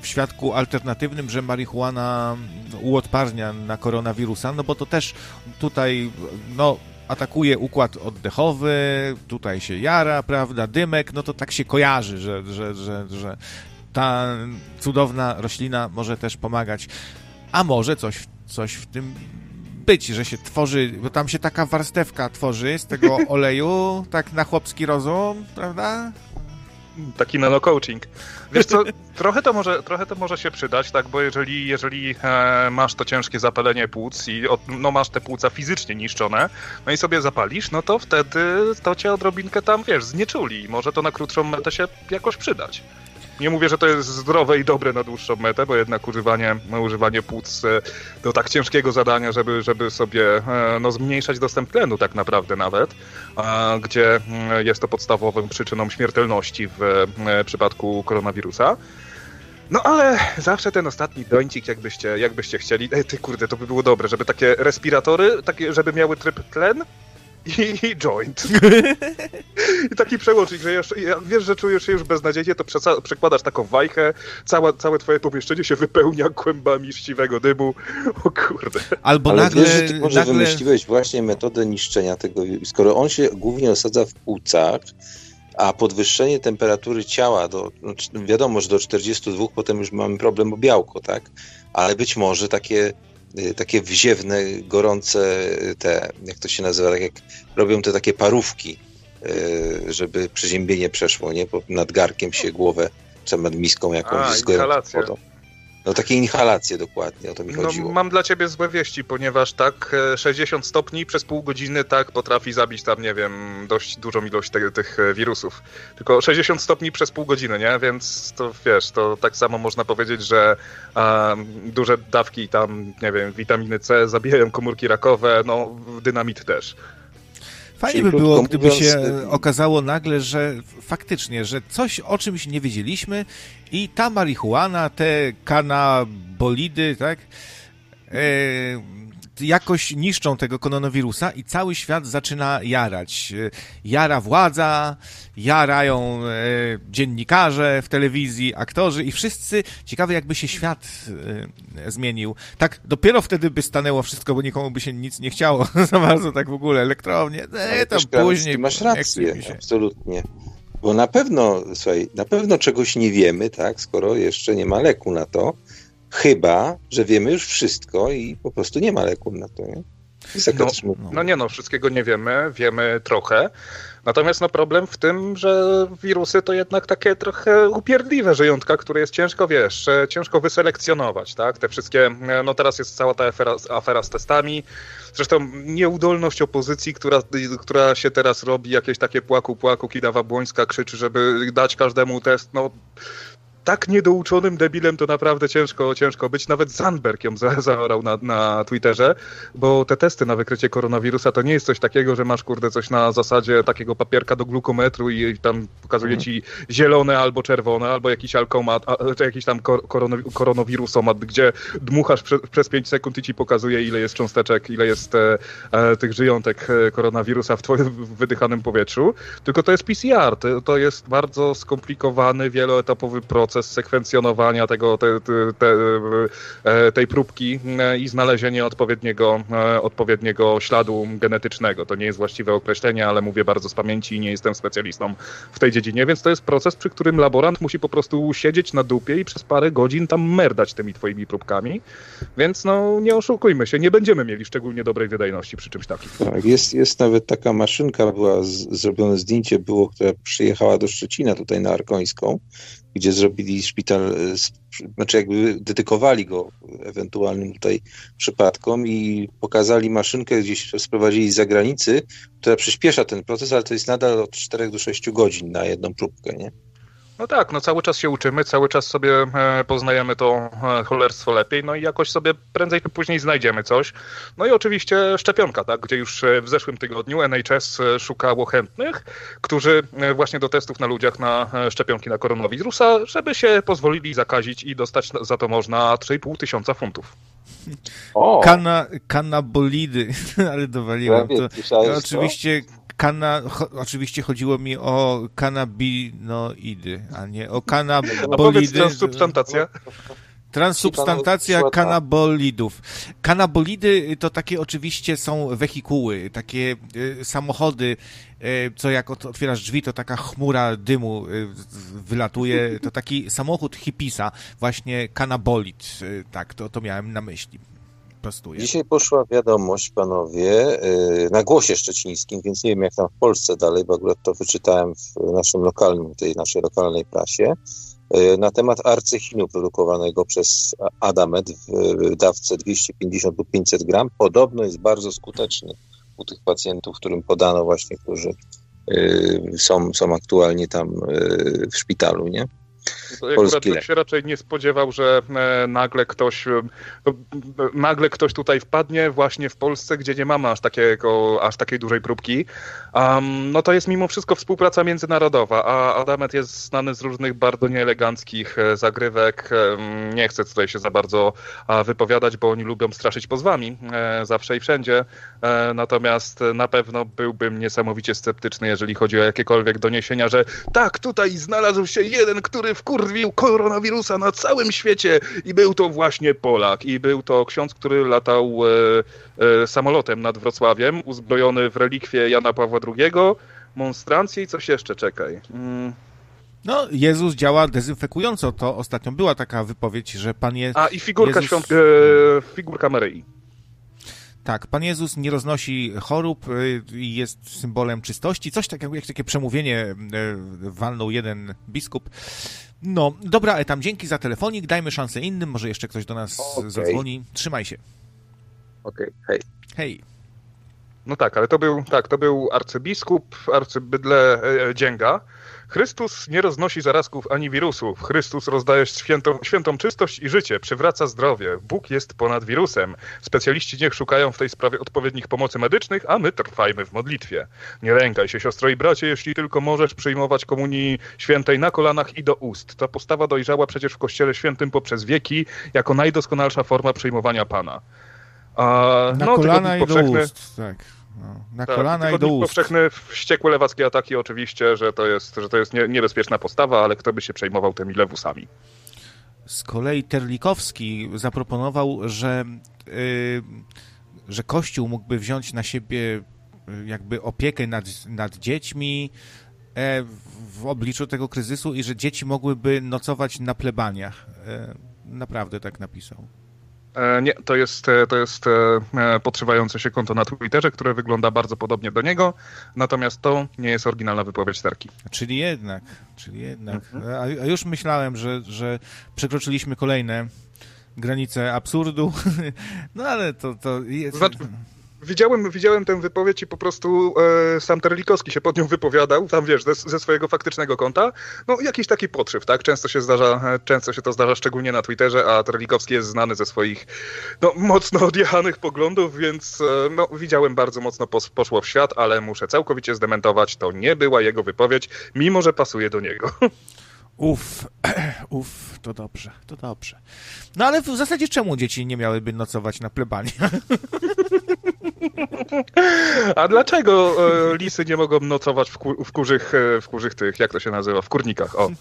w świadku alternatywnym, że marihuana uodparnia na koronawirusa, no bo to też tutaj, no, atakuje układ oddechowy, tutaj się jara, prawda, dymek, no to tak się kojarzy, że, że, że, że ta cudowna roślina może też pomagać. A może coś, coś w tym być, że się tworzy, bo tam się taka warstewka tworzy z tego *laughs* oleju, tak na chłopski rozum, prawda? Taki nano-coaching. Wiesz co, trochę to, może, trochę to może się przydać, tak, bo jeżeli, jeżeli e, masz to ciężkie zapalenie płuc i od, no, masz te płuca fizycznie niszczone, no i sobie zapalisz, no to wtedy to cię odrobinkę tam, wiesz, znieczuli. Może to na krótszą metę się jakoś przydać. Nie mówię, że to jest zdrowe i dobre na dłuższą metę, bo jednak używanie, używanie płuc do e, tak ciężkiego zadania, żeby, żeby sobie e, no, zmniejszać dostęp tlenu tak naprawdę nawet, gdzie mm, jest to podstawową przyczyną śmiertelności w e, przypadku koronawirusa. No ale zawsze ten ostatni dońcik, jakbyście, jakbyście chcieli. Ej, ty kurde, to by było dobre, żeby takie respiratory, takie, żeby miały tryb tlen, i joint. *laughs* I taki przełącznik, że już, wiesz, że czujesz się już beznadziejnie, to przekładasz taką wajchę, całe, całe twoje pomieszczenie się wypełnia kłębami ściwego dymu. O kurde. Albo Ale nagle... Wiesz, że ty może nagle... wymyśliłeś właśnie metodę niszczenia tego, skoro on się głównie osadza w płucach, a podwyższenie temperatury ciała do, no, wiadomo, że do 42 potem już mamy problem o białko, tak? Ale być może takie takie wziewne, gorące y, te, jak to się nazywa, tak jak robią te takie parówki, y, żeby przeziębienie przeszło, nie? Bo nad garkiem się głowę, czy nad miską jakąś A, z gorącą wodą. No takie inhalacje dokładnie, o to mi no, chodziło. Mam dla ciebie złe wieści, ponieważ tak 60 e, stopni przez pół godziny tak potrafi zabić tam, nie wiem, dość dużą ilość te, tych e, wirusów. Tylko 60 stopni przez pół godziny, nie? Więc to wiesz, to tak samo można powiedzieć, że a, duże dawki tam, nie wiem, witaminy C zabijają komórki rakowe, no dynamit też. Fajnie by było, gdyby mówiąc... się okazało nagle, że faktycznie, że coś o czymś nie wiedzieliśmy i ta marihuana, te kanabolidy, tak, e, jakoś niszczą tego koronawirusa i cały świat zaczyna jarać. Jara władza, jarają e, dziennikarze w telewizji, aktorzy i wszyscy, ciekawe jakby się świat e, zmienił. Tak, dopiero wtedy by stanęło wszystko, bo nikomu by się nic nie chciało *laughs* za bardzo tak w ogóle, elektrownie, e, tam później. Masz rację, absolutnie. Bo na pewno, słuchaj, na pewno czegoś nie wiemy, tak, skoro jeszcze nie ma leku na to, chyba, że wiemy już wszystko i po prostu nie ma leku na to, nie? No, no, nie no, wszystkiego nie wiemy, wiemy trochę. Natomiast no problem w tym, że wirusy to jednak takie trochę upierdliwe żyjątka, które jest ciężko, wiesz, ciężko wyselekcjonować, tak? Te wszystkie, no teraz jest cała ta afera, afera z testami, zresztą nieudolność opozycji, która, która się teraz robi, jakieś takie płaku, płaku, Kidawa Błońska krzyczy, żeby dać każdemu test, no tak niedouczonym debilem to naprawdę ciężko, ciężko być. Nawet Zandberg ją za, zaorał na, na Twitterze, bo te testy na wykrycie koronawirusa to nie jest coś takiego, że masz kurde coś na zasadzie takiego papierka do glukometru i tam pokazuje mhm. ci zielone albo czerwone, albo jakiś alkomat, czy jakiś tam koronawirusomat, gdzie dmuchasz prze, przez 5 sekund i ci pokazuje ile jest cząsteczek, ile jest e, e, tych żyjątek e, koronawirusa w twoim wydychanym powietrzu. Tylko to jest PCR, to, to jest bardzo skomplikowany, wieloetapowy proces proces sekwencjonowania tego, te, te, te, e, tej próbki e, i znalezienie odpowiedniego, e, odpowiedniego śladu genetycznego. To nie jest właściwe określenie, ale mówię bardzo z pamięci i nie jestem specjalistą w tej dziedzinie, więc to jest proces, przy którym laborant musi po prostu siedzieć na dupie i przez parę godzin tam merdać tymi twoimi próbkami. Więc no nie oszukujmy się, nie będziemy mieli szczególnie dobrej wydajności przy czymś takim. Tak, jest, jest nawet taka maszynka, była z, zrobione zdjęcie było, która przyjechała do Szczecina tutaj na Arkońską gdzie zrobili szpital, e, znaczy jakby dedykowali go ewentualnym tutaj przypadkom i pokazali maszynkę, gdzieś sprowadzili z zagranicy, która przyspiesza ten proces, ale to jest nadal od 4 do 6 godzin na jedną próbkę, nie? No tak, no cały czas się uczymy, cały czas sobie e, poznajemy to e, cholerstwo lepiej, no i jakoś sobie prędzej czy później znajdziemy coś. No i oczywiście szczepionka, tak, gdzie już w zeszłym tygodniu NHS szukało chętnych, którzy właśnie do testów na ludziach na szczepionki na koronawirusa, żeby się pozwolili zakazić i dostać za to można 3,5 tysiąca funtów. O. Kana, kanabolidy, *laughs* ale dowaliłem to. Oczywiście kana, oczywiście chodziło mi o kanabinoidy, a nie o kanabolidy. A transsubstantacja? Transsubstantacja kanabolidów. Kanabolidy to takie oczywiście są wehikuły, takie y, samochody, y, co jak otwierasz drzwi, to taka chmura dymu y, wylatuje. To taki samochód hipisa, właśnie kanabolid. Tak, to, to miałem na myśli prostuje. Dzisiaj poszła wiadomość, panowie, y, na głosie szczecińskim, więc nie wiem jak tam w Polsce dalej, bo akurat to wyczytałem w naszym lokalnym, tej naszej lokalnej prasie, y, na temat arcychinu produkowanego przez Adamet w dawce 250 lub 500 gram. Podobno jest bardzo skuteczny u tych pacjentów, którym podano właśnie, którzy y, są, są aktualnie tam w szpitalu, nie? Akurat bym się raczej nie spodziewał, że e, nagle ktoś e, no, nagle ktoś tutaj wpadnie właśnie w Polsce, gdzie nie mamy aż, takiego, aż takiej dużej próbki. Um, no to jest mimo wszystko współpraca międzynarodowa, a Adamet jest znany z różnych bardzo nieeleganckich e, zagrywek. Nie chcę tutaj się za bardzo wypowiadać, bo oni lubią straszyć pozwami zawsze i wszędzie. Natomiast na pewno byłbym niesamowicie sceptyczny, jeżeli chodzi o jakiekolwiek doniesienia, że tak, tutaj znalazł się jeden, który wkurwił koronawirusa na całym świecie i był to właśnie Polak. I był to ksiądz, który latał e, e, samolotem nad Wrocławiem, uzbrojony w relikwie Jana Pawła II, monstrancję i coś jeszcze, czekaj. Mm. No, Jezus działa dezynfekująco. To ostatnio była taka wypowiedź, że Pan jest. A i figurka Jezus... świąt... E, figurka Maryi. Tak, Pan Jezus nie roznosi chorób y, i jest symbolem czystości. Coś takiego, jak takie przemówienie y, walnął jeden biskup. No, dobra, Etam, dzięki za telefonik, dajmy szansę innym, może jeszcze ktoś do nas okay. zadzwoni. Trzymaj się. Okej, okay. hej. Hej. No tak, ale to był, tak, to był arcybiskup, arcybydle e, Dzięga, Chrystus nie roznosi zarazków ani wirusów. Chrystus rozdaje świętą, świętą czystość i życie, przywraca zdrowie. Bóg jest ponad wirusem. Specjaliści niech szukają w tej sprawie odpowiednich pomocy medycznych, a my trwajmy w modlitwie. Nie lękaj się, siostro i bracie, jeśli tylko możesz przyjmować komunii świętej na kolanach i do ust. Ta postawa dojrzała przecież w Kościele Świętym poprzez wieki jako najdoskonalsza forma przyjmowania Pana. A, na no, kolana i do ust, tak. No, na tak, kolana i do ust. powszechny, wściekłe lewackie ataki oczywiście, że to jest, że to jest nie, niebezpieczna postawa, ale kto by się przejmował tymi lewusami. Z kolei Terlikowski zaproponował, że, yy, że Kościół mógłby wziąć na siebie y, jakby opiekę nad, nad dziećmi e, w obliczu tego kryzysu i że dzieci mogłyby nocować na plebaniach. E, naprawdę tak napisał. E, nie, to jest, e, to jest e, podszywające się konto na Twitterze, które wygląda bardzo podobnie do niego, natomiast to nie jest oryginalna wypowiedź Terki. Czyli jednak, czyli jednak. Mhm. A już myślałem, że, że przekroczyliśmy kolejne granice absurdu, *laughs* no ale to, to jest... Znaczy, Widziałem, widziałem tę wypowiedź i po prostu e, sam Terlikowski się pod nią wypowiadał, tam wiesz, ze, ze, swojego faktycznego konta. No jakiś taki podszyw, tak? Często się zdarza, e, często się to zdarza szczególnie na Twitterze, a Terlikowski jest znany ze swoich no, mocno *laughs* odjechanych poglądów, więc e, no, widziałem bardzo mocno pos, poszło w świat, ale muszę całkowicie zdementować, to nie była jego wypowiedź, mimo że pasuje do niego. *laughs* Uff, *clears throat* uff, to dobrze, to dobrze. No ale w zasadzie czemu dzieci nie miałyby nocować na plebanii? *laughs* A dlaczego e, lisy nie mogą nocować w, ku, w, kurzych, e, w kurzych tych, jak to się nazywa, w kurnikach? O.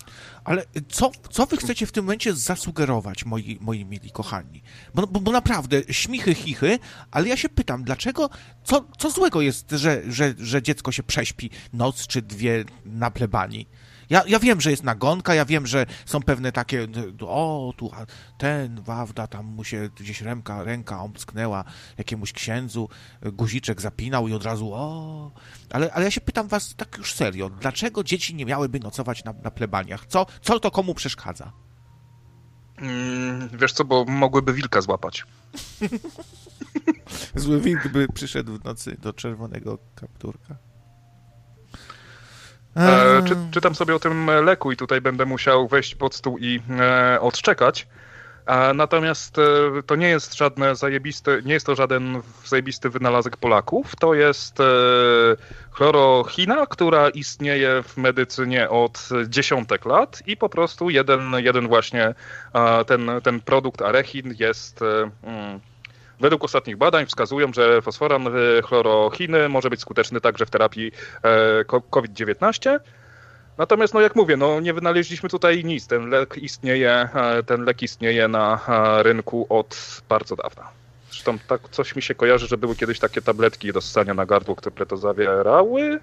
Ale co, co wy chcecie w tym momencie zasugerować, moi, moi mili kochani? Bo, bo, bo naprawdę, śmichy, chichy, ale ja się pytam, dlaczego, co, co złego jest, że, że, że dziecko się prześpi noc czy dwie na plebanii? Ja, ja wiem, że jest nagonka, ja wiem, że są pewne takie, o, tu ten Wawda, tam mu się gdzieś ręka, ręka omsknęła jakiemuś księdzu, guziczek zapinał i od razu, o, ale, ale ja się pytam was tak już serio, dlaczego dzieci nie miałyby nocować na, na plebaniach? Co, co to komu przeszkadza? Mm, wiesz co, bo mogłyby wilka złapać. *laughs* Zły wilk by przyszedł w nocy do czerwonego kapturka. E, czy, czytam sobie o tym leku i tutaj będę musiał wejść pod stół i e, odczekać. A natomiast e, to nie jest żadne zajebisty, nie jest to żaden zajebisty wynalazek Polaków. To jest e, chlorochina, która istnieje w medycynie od dziesiątek lat i po prostu jeden, jeden właśnie ten, ten produkt arechin jest e, mm, Według ostatnich badań wskazują, że fosforan chlorochiny może być skuteczny także w terapii COVID-19. Natomiast, no jak mówię, no nie wynaleźliśmy tutaj nic. Ten lek istnieje, e, ten lek istnieje na e, rynku od bardzo dawna. Zresztą tak coś mi się kojarzy, że były kiedyś takie tabletki do ssania na gardło, które to zawierały,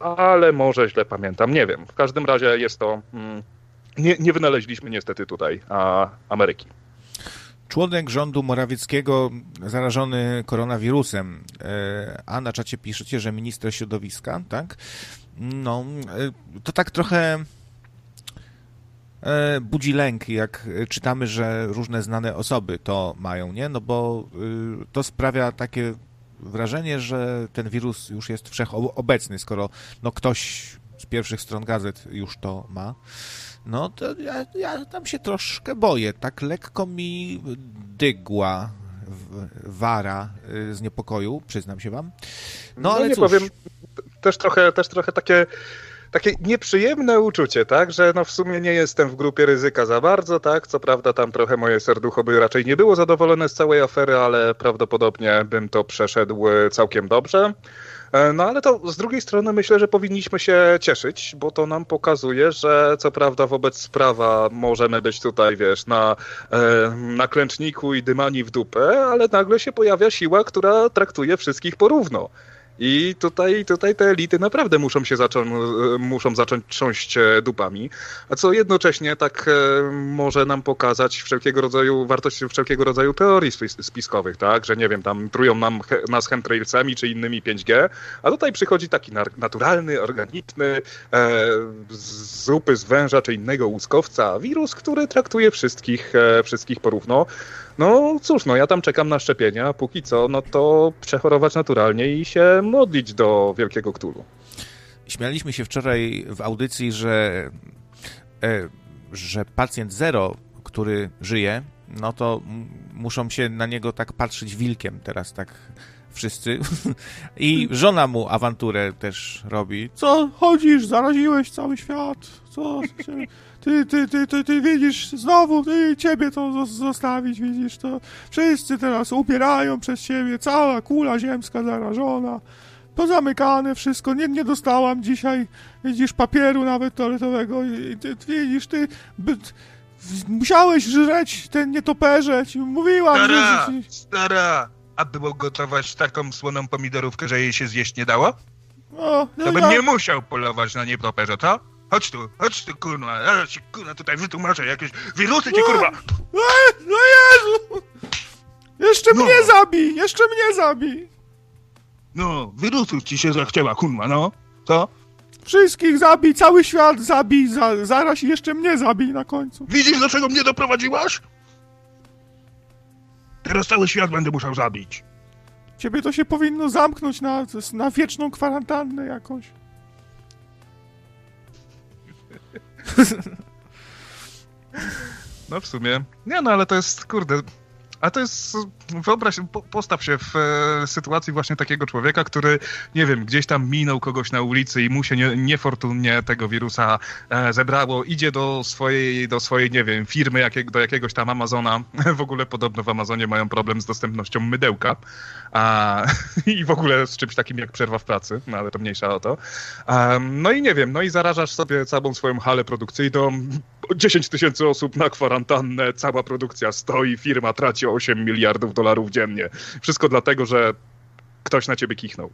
ale może źle pamiętam, nie wiem. W każdym razie jest to... Mm, nie, nie wynaleźliśmy niestety tutaj a, Ameryki. Członek rządu Morawieckiego zarażony koronawirusem, e, a na czacie piszecie, że minister środowiska, tak? No, e, to tak trochę e, budzi lęk, jak czytamy, że różne znane osoby to mają, nie? No bo to sprawia takie wrażenie, że ten wirus już jest wszechobecny, skoro no ktoś z pierwszych stron gazet już to ma. No to ja, ja tam się troszkę boję. Tak lekko mi dygła wara y, z niepokoju, przyznam się wam. No, no ale nie cóż. powiem, też trochę, też trochę takie takie nieprzyjemne uczucie, tak, że no w sumie nie jestem w grupie ryzyka za bardzo, tak, co prawda tam trochę moje serducho by raczej nie było zadowolone z całej afery, ale prawdopodobnie bym to przeszedł całkiem dobrze. E, no ale to z drugiej strony myślę, że powinniśmy się cieszyć, bo to nam pokazuje, że co prawda wobec prawa możemy być tutaj, wiesz, na, e, na klęczniku i dymani w dupę, ale nagle się pojawia siła, która traktuje wszystkich porówno. I tutaj, tutaj te elity naprawdę muszą się zacząć, muszą zacząć trząść e, dupami, a co jednocześnie tak e, może nam pokazać wszelkiego rodzaju wartość wszelkiego rodzaju teorii spiskowych, tak, że nie wiem, tam trują nam, nas chemtrailsami czy innymi 5G, a tutaj przychodzi taki naturalny, organiczny, e, z zupy z węża czy innego łuskowca wirus, który traktuje wszystkich, e, wszystkich porówno. No cóż, no ja tam czekam na szczepienia, póki co, no to przechorować naturalnie i się modlić do wielkiego ktulu. Śmialiśmy się wczoraj w audycji, że, e, że pacjent zero, który żyje, no to muszą się na niego tak patrzeć wilkiem teraz, tak wszyscy. *laughs* I żona mu awanturę też robi. Co, chodzisz, zaraziłeś cały świat, co? Ty, ty, ty, ty, ty widzisz, znowu ty, ciebie to zostawić, widzisz, to wszyscy teraz upierają przez ciebie, cała kula ziemska zarażona, pozamykane wszystko, nie, nie dostałam dzisiaj, widzisz, papieru nawet toaletowego i ty, widzisz, ty... By, musiałeś żreć ten nietoperze, ci mówiłam, stara, że... Stara, a było gotować taką słoną pomidorówkę, że jej się zjeść nie dało? No, no to bym ja... nie musiał polować na nietoperze, co? Chodź tu, chodź tu, kurwa, ja ci, kurwa, tutaj wytłumaczę jakieś wirusy ci, kurwa! No, no Jezu! Jeszcze no. mnie zabij, jeszcze mnie zabij! No, wirusów ci się zachciała, kurwa, no. Co? Wszystkich zabij, cały świat zabij, za, zaraz jeszcze mnie zabij na końcu. Widzisz, do czego mnie doprowadziłaś? Teraz cały świat będę musiał zabić. Ciebie to się powinno zamknąć na, na wieczną kwarantannę jakąś. No w sumie. Nie no, ale to jest, kurde, a to jest, wyobraź, postaw się w e, sytuacji właśnie takiego człowieka, który, nie wiem, gdzieś tam minął kogoś na ulicy i mu się nie, niefortunnie tego wirusa e, zebrało, idzie do swojej, do swojej, nie wiem, firmy, do jakiegoś tam Amazona. *laughs* W ogóle podobno w Amazonie mają problem z dostępnością mydełka a, *laughs* i w ogóle z czymś takim jak przerwa w pracy, no ale to mniejsza o to. no i nie wiem, no i zarażasz sobie całą swoją halę produkcyjną, 10 tysięcy osób na kwarantannę, cała produkcja stoi, firma traci 8 miliardów dolarów dziennie. Wszystko dlatego, że ktoś na ciebie kichnął.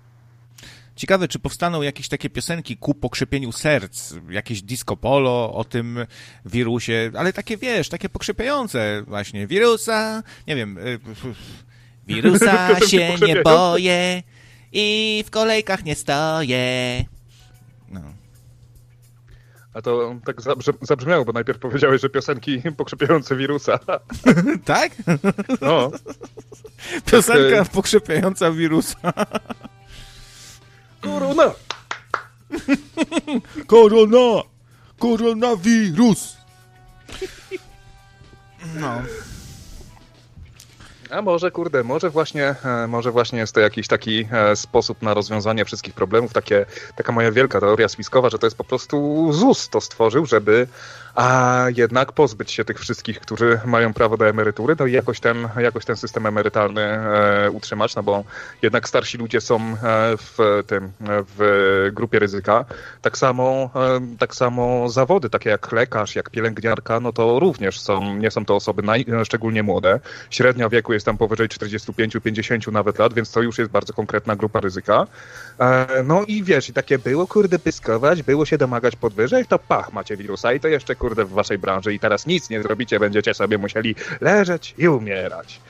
Ciekawe, czy powstaną jakieś takie piosenki ku pokrzepieniu serc, jakieś disco polo o tym wirusie, ale takie, wiesz, takie pokrzepiające właśnie. Wirusa, nie wiem, y, wirusa *laughs* się nie boję i w kolejkach nie stoję. A to tak zabrzmiało, bo najpierw powiedziałeś, że piosenki *laughs* pokrzepiające wirusa. *laughs* tak? No. Piosenka tak, pokrzepiająca wirusa. Korona! *laughs* Korona! Koronawirus! No. A może, kurde, może właśnie, e, może właśnie jest to jakiś taki e, sposób na rozwiązanie wszystkich problemów, takie, taka moja wielka teoria spiskowa, że to jest po prostu ZUS to stworzył, żeby a jednak pozbyć się tych wszystkich, którzy mają prawo do emerytury, no i jakoś ten, jakoś ten system emerytalny e, utrzymać, no bo jednak starsi ludzie są e, w tym, w grupie ryzyka. Tak samo, e, tak samo zawody, takie jak lekarz, jak pielęgniarka, no to również są, nie są to osoby naj, szczególnie młode. Średnia wieku jest tam powyżej 45-50 nawet lat, więc to już jest bardzo konkretna grupa ryzyka. E, no i wiesz, i takie było, kurde, pyskować, było się domagać podwyżek, to pach, macie wirusa i to jeszcze kurde, w waszej branży i teraz nic nie zrobicie, będziecie sobie musieli leżeć i umierać.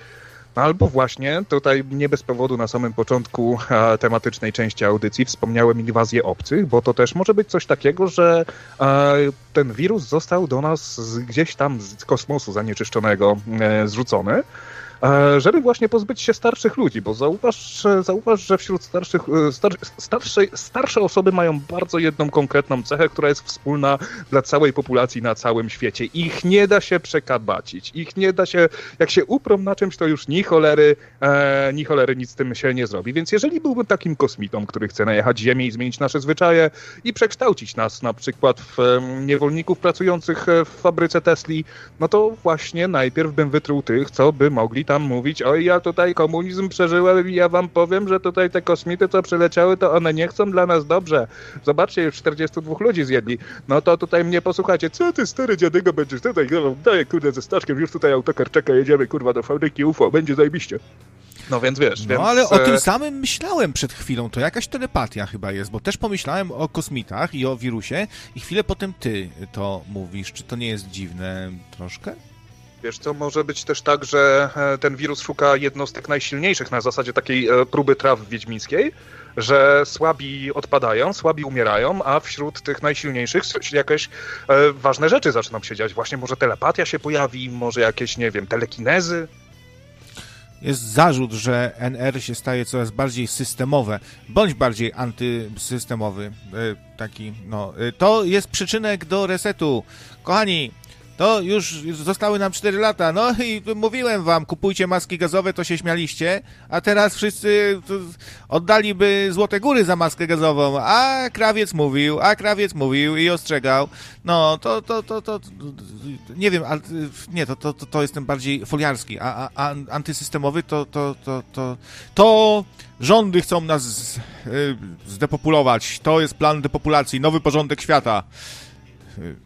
Albo właśnie tutaj nie bez powodu na samym początku tematycznej części audycji wspomniałem inwazję obcych, bo to też może być coś takiego, że ten wirus został do nas z, gdzieś tam z kosmosu zanieczyszczonego e, zrzucony żeby właśnie pozbyć się starszych ludzi, bo zauważ, zauważ że wśród starszych, e, star, starsze, starsze osoby mają bardzo jedną konkretną cechę, która jest wspólna dla całej populacji na całym świecie. Ich nie da się przekabacić, ich nie da się, jak się uprą na czymś, to już ni cholery, e, ni cholery nic z tym się nie zrobi. Więc jeżeli byłbym takim kosmitą, który chce najechać Ziemię i zmienić nasze zwyczaje i przekształcić nas na przykład w e, niewolników pracujących w fabryce Tesli, no to właśnie najpierw bym wytruł tych, co by mogli tam mówić, oj, ja tutaj komunizm przeżyłem i ja wam powiem, że tutaj te kosmity, co przyleciały, to one nie chcą dla nas dobrze. Zobaczcie, już 42 ludzi zjedli. No to tutaj mnie posłuchajcie, co ty stary dziadygo będziesz tutaj, daję kurde ze Staszkiem, już tutaj autokar czeka, jedziemy kurwa do fabryki UFO, będzie zajebiście. No więc wiesz. No więc, ale o tym e, samym myślałem przed chwilą. To jakaś telepatia chyba jest, bo też pomyślałem o kosmitach i o wirusie i chwilę potem ty to mówisz. Czy to nie jest dziwne troszkę? Wiesz co, może być też tak, że e, ten wirus szuka jednostek najsilniejszych na zasadzie takiej e, próby traw wiedźmińskiej, że słabi odpadają, słabi umierają, a wśród tych najsilniejszych jakieś e, ważne rzeczy zaczną się dziać. Właśnie może telepatia się pojawi, może jakieś, nie wiem, telekinezy. Jest zarzut, że NR się staje coraz bardziej systemowe, bądź bardziej antysystemowy. Taki, no. To jest przyczynek do resetu. Kochani, to już zostały nam 4 lata. No i mówiłem wam, kupujcie maski gazowe, to się śmialiście, a teraz wszyscy oddaliby złote góry za maskę gazową. A krawiec mówił, a krawiec mówił i ostrzegał. No to, to, to, to, nie wiem, ale nie, to, to, to jestem bardziej foliarski, a, a, antysystemowy to, to, to, to, to rządy chcą nas y, zdepopulować. To jest plan depopulacji, nowy porządek świata.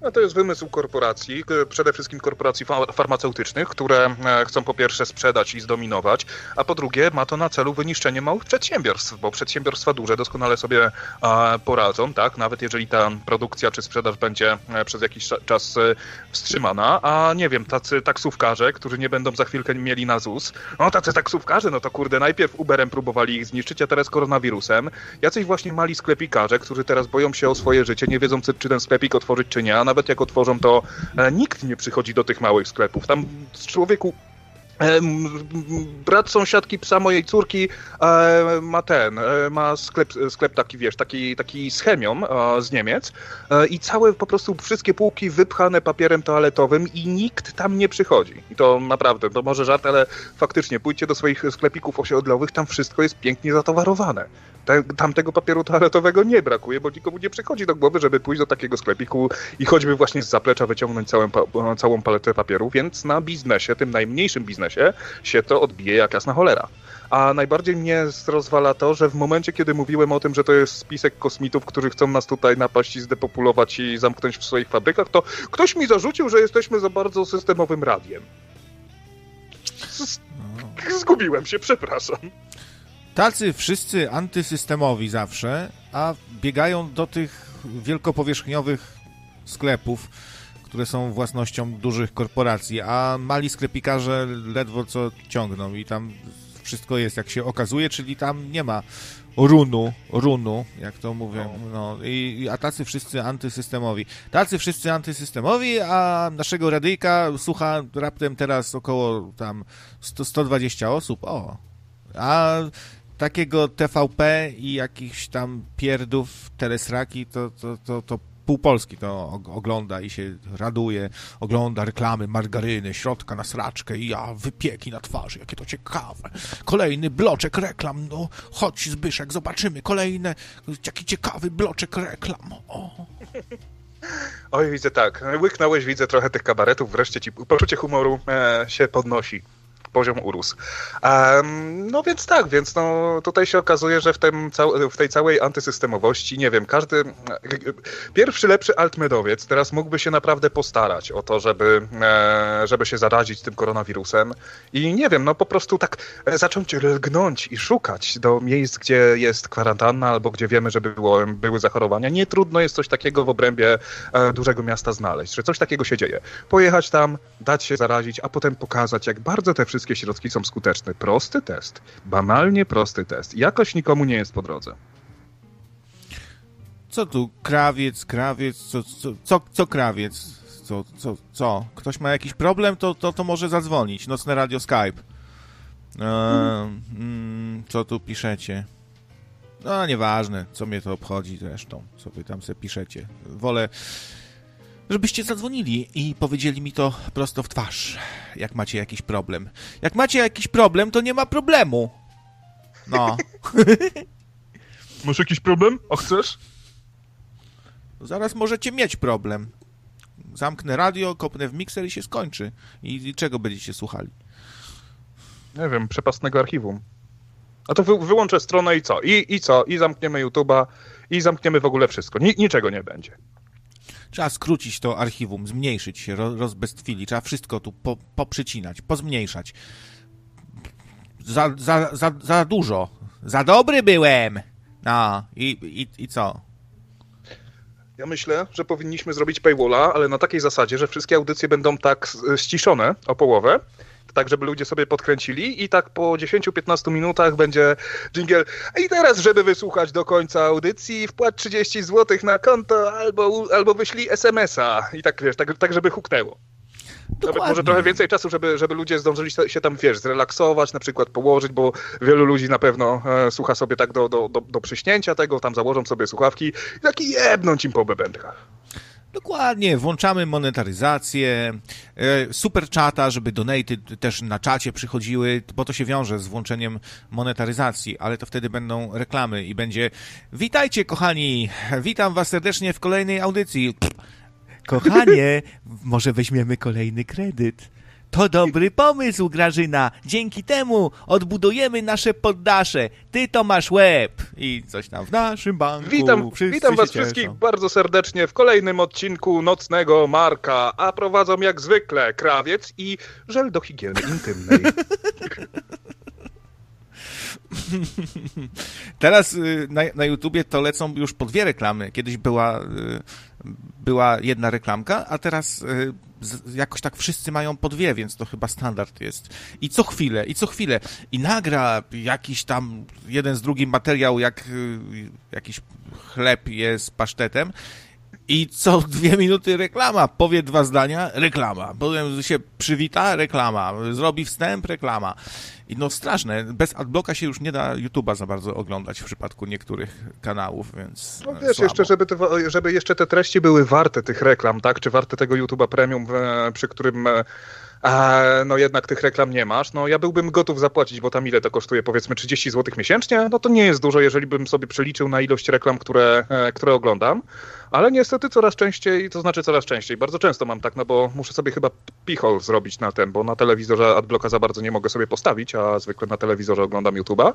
No to jest wymysł korporacji, przede wszystkim korporacji farmaceutycznych, które e, chcą po pierwsze sprzedać i zdominować, a po drugie ma to na celu wyniszczenie małych przedsiębiorstw, bo przedsiębiorstwa duże doskonale sobie poradzą, tak, nawet jeżeli ta produkcja czy sprzedaż będzie e, przez jakiś czas e, wstrzymana, a nie wiem, tacy taksówkarze, którzy nie będą za chwilkę mieli na ZUS, no tacy taksówkarze, no to kurde, najpierw Uberem próbowali ich zniszczyć, a teraz koronawirusem, jacyś właśnie mali sklepikarze, którzy teraz boją się o swoje życie, nie wiedzą, czy ten sklepik otworzyć, czy nie, a nawet jak otworzą, to e, nikt nie przychodzi do tych małych sklepów. Tam człowieku Brat sąsiadki psa mojej córki e, ma ten, e, ma sklep, sklep taki, wiesz, taki, taki z chemią z Niemiec i całe po prostu wszystkie półki wypchane papierem toaletowym i nikt tam nie przychodzi. I to naprawdę, to może żart, ale faktycznie pójdźcie do swoich sklepików osiedlowych, tam wszystko jest pięknie zatowarowane. Tam tego papieru toaletowego nie brakuje, bo nikomu nie przychodzi do głowy, żeby pójść do takiego sklepiku i choćby właśnie z zaplecza wyciągnąć całą, całą paletę papieru, więc na biznesie, tym najmniejszym biznesie, się to odbije jak jasna cholera. A najbardziej mnie rozwala to, że w momencie, kiedy mówiłem o tym, że to jest spisek kosmitów, którzy chcą nas tutaj napaść i zdepopulować i zamknąć w swoich fabrykach, to ktoś mi zarzucił, że jesteśmy za bardzo systemowym radiem. Zgubiłem się, przepraszam. Tacy wszyscy antysystemowi zawsze, a biegają do tych wielkopowierzchniowych sklepów, które są własnością dużych korporacji, a mali sklepikarze ledwo co ciągną i tam wszystko jest, jak się okazuje, czyli tam nie ma runu, runu, jak to mówią, no, i, a tacy wszyscy antysystemowi. Tacy wszyscy antysystemowi, a naszego radyjka słucha raptem teraz około tam 100, 120 osób, o. A takiego TVP i jakichś tam pierdów, telesraki, to, to, to, to pół Polski to ogląda i się raduje, ogląda reklamy margaryny, środka na sraczkę i ja, wypieki na twarzy, jakie to ciekawe. Kolejny bloczek reklam, no chodź Zbyszek, zobaczymy, kolejne, jaki ciekawy bloczek reklam. O. Oj, widzę tak, łyknąłeś, widzę trochę tych kabaretów, wreszcie ci poczucie humoru e, się podnosi poziom urósł. Um, no więc tak, więc no, tutaj się okazuje, że w, tym, w tej całej antysystemowości, nie wiem, każdy pierwszy lepszy altmedowiec teraz mógłby się naprawdę postarać o to, żeby, e, żeby się zarazić tym koronawirusem i nie wiem, no po prostu tak zacząć lgnąć i szukać do miejsc, gdzie jest kwarantanna albo gdzie wiemy, że było, były zachorowania. Nie trudno jest coś takiego w obrębie e, dużego miasta znaleźć, że coś takiego się dzieje. Pojechać tam, dać się zarazić, a potem pokazać, jak bardzo te wszystkie wszystkie środki są skuteczne. Prosty test, banalnie prosty test. Jakoś nikomu nie jest po drodze. Co tu? Krawiec, krawiec, co, co, co, co krawiec? Co, co, co? Ktoś ma jakiś problem, to, to, to może zadzwonić. Nocne radio Skype. E, mm, co tu piszecie? No, nieważne, co mnie to obchodzi zresztą, co wy tam sobie piszecie. Wolę żebyście zadzwonili i powiedzieli mi to prosto w twarz, jak macie jakiś problem. Jak macie jakiś problem, to nie ma problemu. No. Masz jakiś problem? A chcesz? Zaraz możecie mieć problem. Zamknę radio, kopnę w mikser i się skończy. I, czego będziecie słuchali? Nie wiem, przepastnego archiwum. A to wy, wyłączę stronę i co? I, I co? I zamkniemy YouTube'a, i zamkniemy w ogóle wszystko. Ni, niczego nie będzie. Trzeba skrócić to archiwum, zmniejszyć się, rozbestwili. Trzeba wszystko tu po, poprzycinać, pozmniejszać. Za, za, za, za dużo. Za dobry byłem. No, i, i, i co? Ja myślę, że powinniśmy zrobić paywalla, ale na takiej zasadzie, że wszystkie audycje będą tak ściszone o połowę, tak żeby ludzie sobie podkręcili i tak po 10-15 minutach będzie jingle i teraz, żeby wysłuchać do końca audycji, wpłać 30 zł na konto albo, albo wyślij SMS-a i tak, wiesz, tak, tak żeby huknęło. Dokładnie. Nawet może trochę więcej czasu, żeby, żeby ludzie zdążyli się tam, wiesz, zrelaksować, na przykład położyć, bo wielu ludzi na pewno e, słucha sobie tak do, do, do, do przyśnięcia tego, tam założą sobie słuchawki i taki jebnąć im po bebędkach. Dokładnie, włączamy monetaryzację, e, super czata, żeby donaty też na czacie przychodziły, bo to się wiąże z włączeniem monetaryzacji, ale to wtedy będą reklamy i będzie witajcie kochani, witam was serdecznie w kolejnej audycji. Kochanie, *laughs* może weźmiemy kolejny kredyt. To dobry pomysł, Grażyna. Dzięki temu odbudujemy nasze poddasze. Ty to masz łeb. I coś tam w naszym banku. Witam, witam was wszystkich bardzo serdecznie w kolejnym odcinku Nocnego Marka, a prowadzą jak zwykle krawiec i żel do higieny intymnej. *laughs* *laughs* Teraz y, na, na YouTubie to lecą już po dwie reklamy. Kiedyś była, y, była jedna reklamka, a teraz y, jakoś tak wszyscy mają po dwie, więc to chyba standard jest. I co chwilę, i co chwilę. I nagra jakiś tam jeden z drugim materiał, jak jakiś chleb jest pasztetem i co dwie minuty reklama. Powie dwa zdania, reklama. Potem się przywita, reklama. Zrobi wstęp, reklama. I no straszne. Bez adblocka się już nie da YouTube'a za bardzo oglądać w przypadku niektórych kanałów, więc No wiesz, słabo. jeszcze żeby te, żeby jeszcze te treści były warte tych reklam, tak? Czy warte tego YouTube'a Premium, przy którym e, no jednak tych reklam nie masz, no ja byłbym gotów zapłacić, bo tam ile to kosztuje, powiedzmy 30 zł miesięcznie, no to nie jest dużo, jeżeli bym sobie przeliczył na ilość reklam, które, e, które oglądam, ale niestety coraz częściej, to znaczy coraz częściej, bardzo często mam tak, no bo muszę sobie chyba pichol zrobić na ten, bo na telewizorze adblocka za bardzo nie mogę sobie postawić, a zwykle na telewizorze oglądam YouTube'a.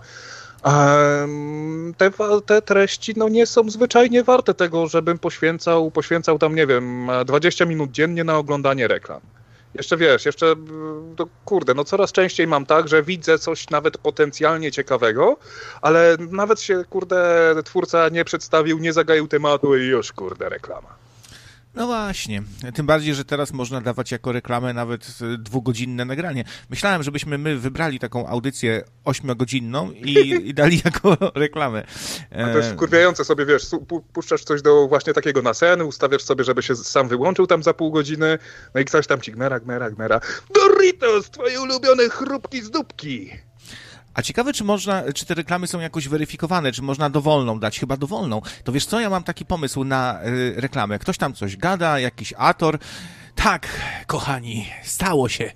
Te, te treści no nie są zwyczajnie warte tego, żebym poświęcał, poświęcał tam, nie wiem, 20 minut dziennie na oglądanie reklam. Jeszcze wiesz, jeszcze to kurde, no coraz częściej mam tak, że widzę coś nawet potencjalnie ciekawego, ale nawet się kurde twórca nie przedstawił, nie zagaił tematu i już kurde reklama. No właśnie. Tym bardziej, że teraz można dawać jako reklamę nawet dwugodzinne nagranie. Myślałem, żebyśmy my wybrali taką audycję ośmiogodzinną i, *laughs* i dali jako reklamę. A to jest wkurwiające sobie, wiesz, puszczasz coś do właśnie takiego na sen, ustawiasz sobie, żeby się sam wyłączył tam za pół godziny, no i ktoś tam ci gnera, gnera, gnera. Doritos, twoje ulubione chrupki z dupki! A ciekawe, czy można, czy te reklamy są jakoś weryfikowane, czy można dowolną dać, chyba dowolną. To wiesz co, ja mam taki pomysł na y, reklamę. Ktoś tam coś gada, jakiś ator, tak, kochani, stało się.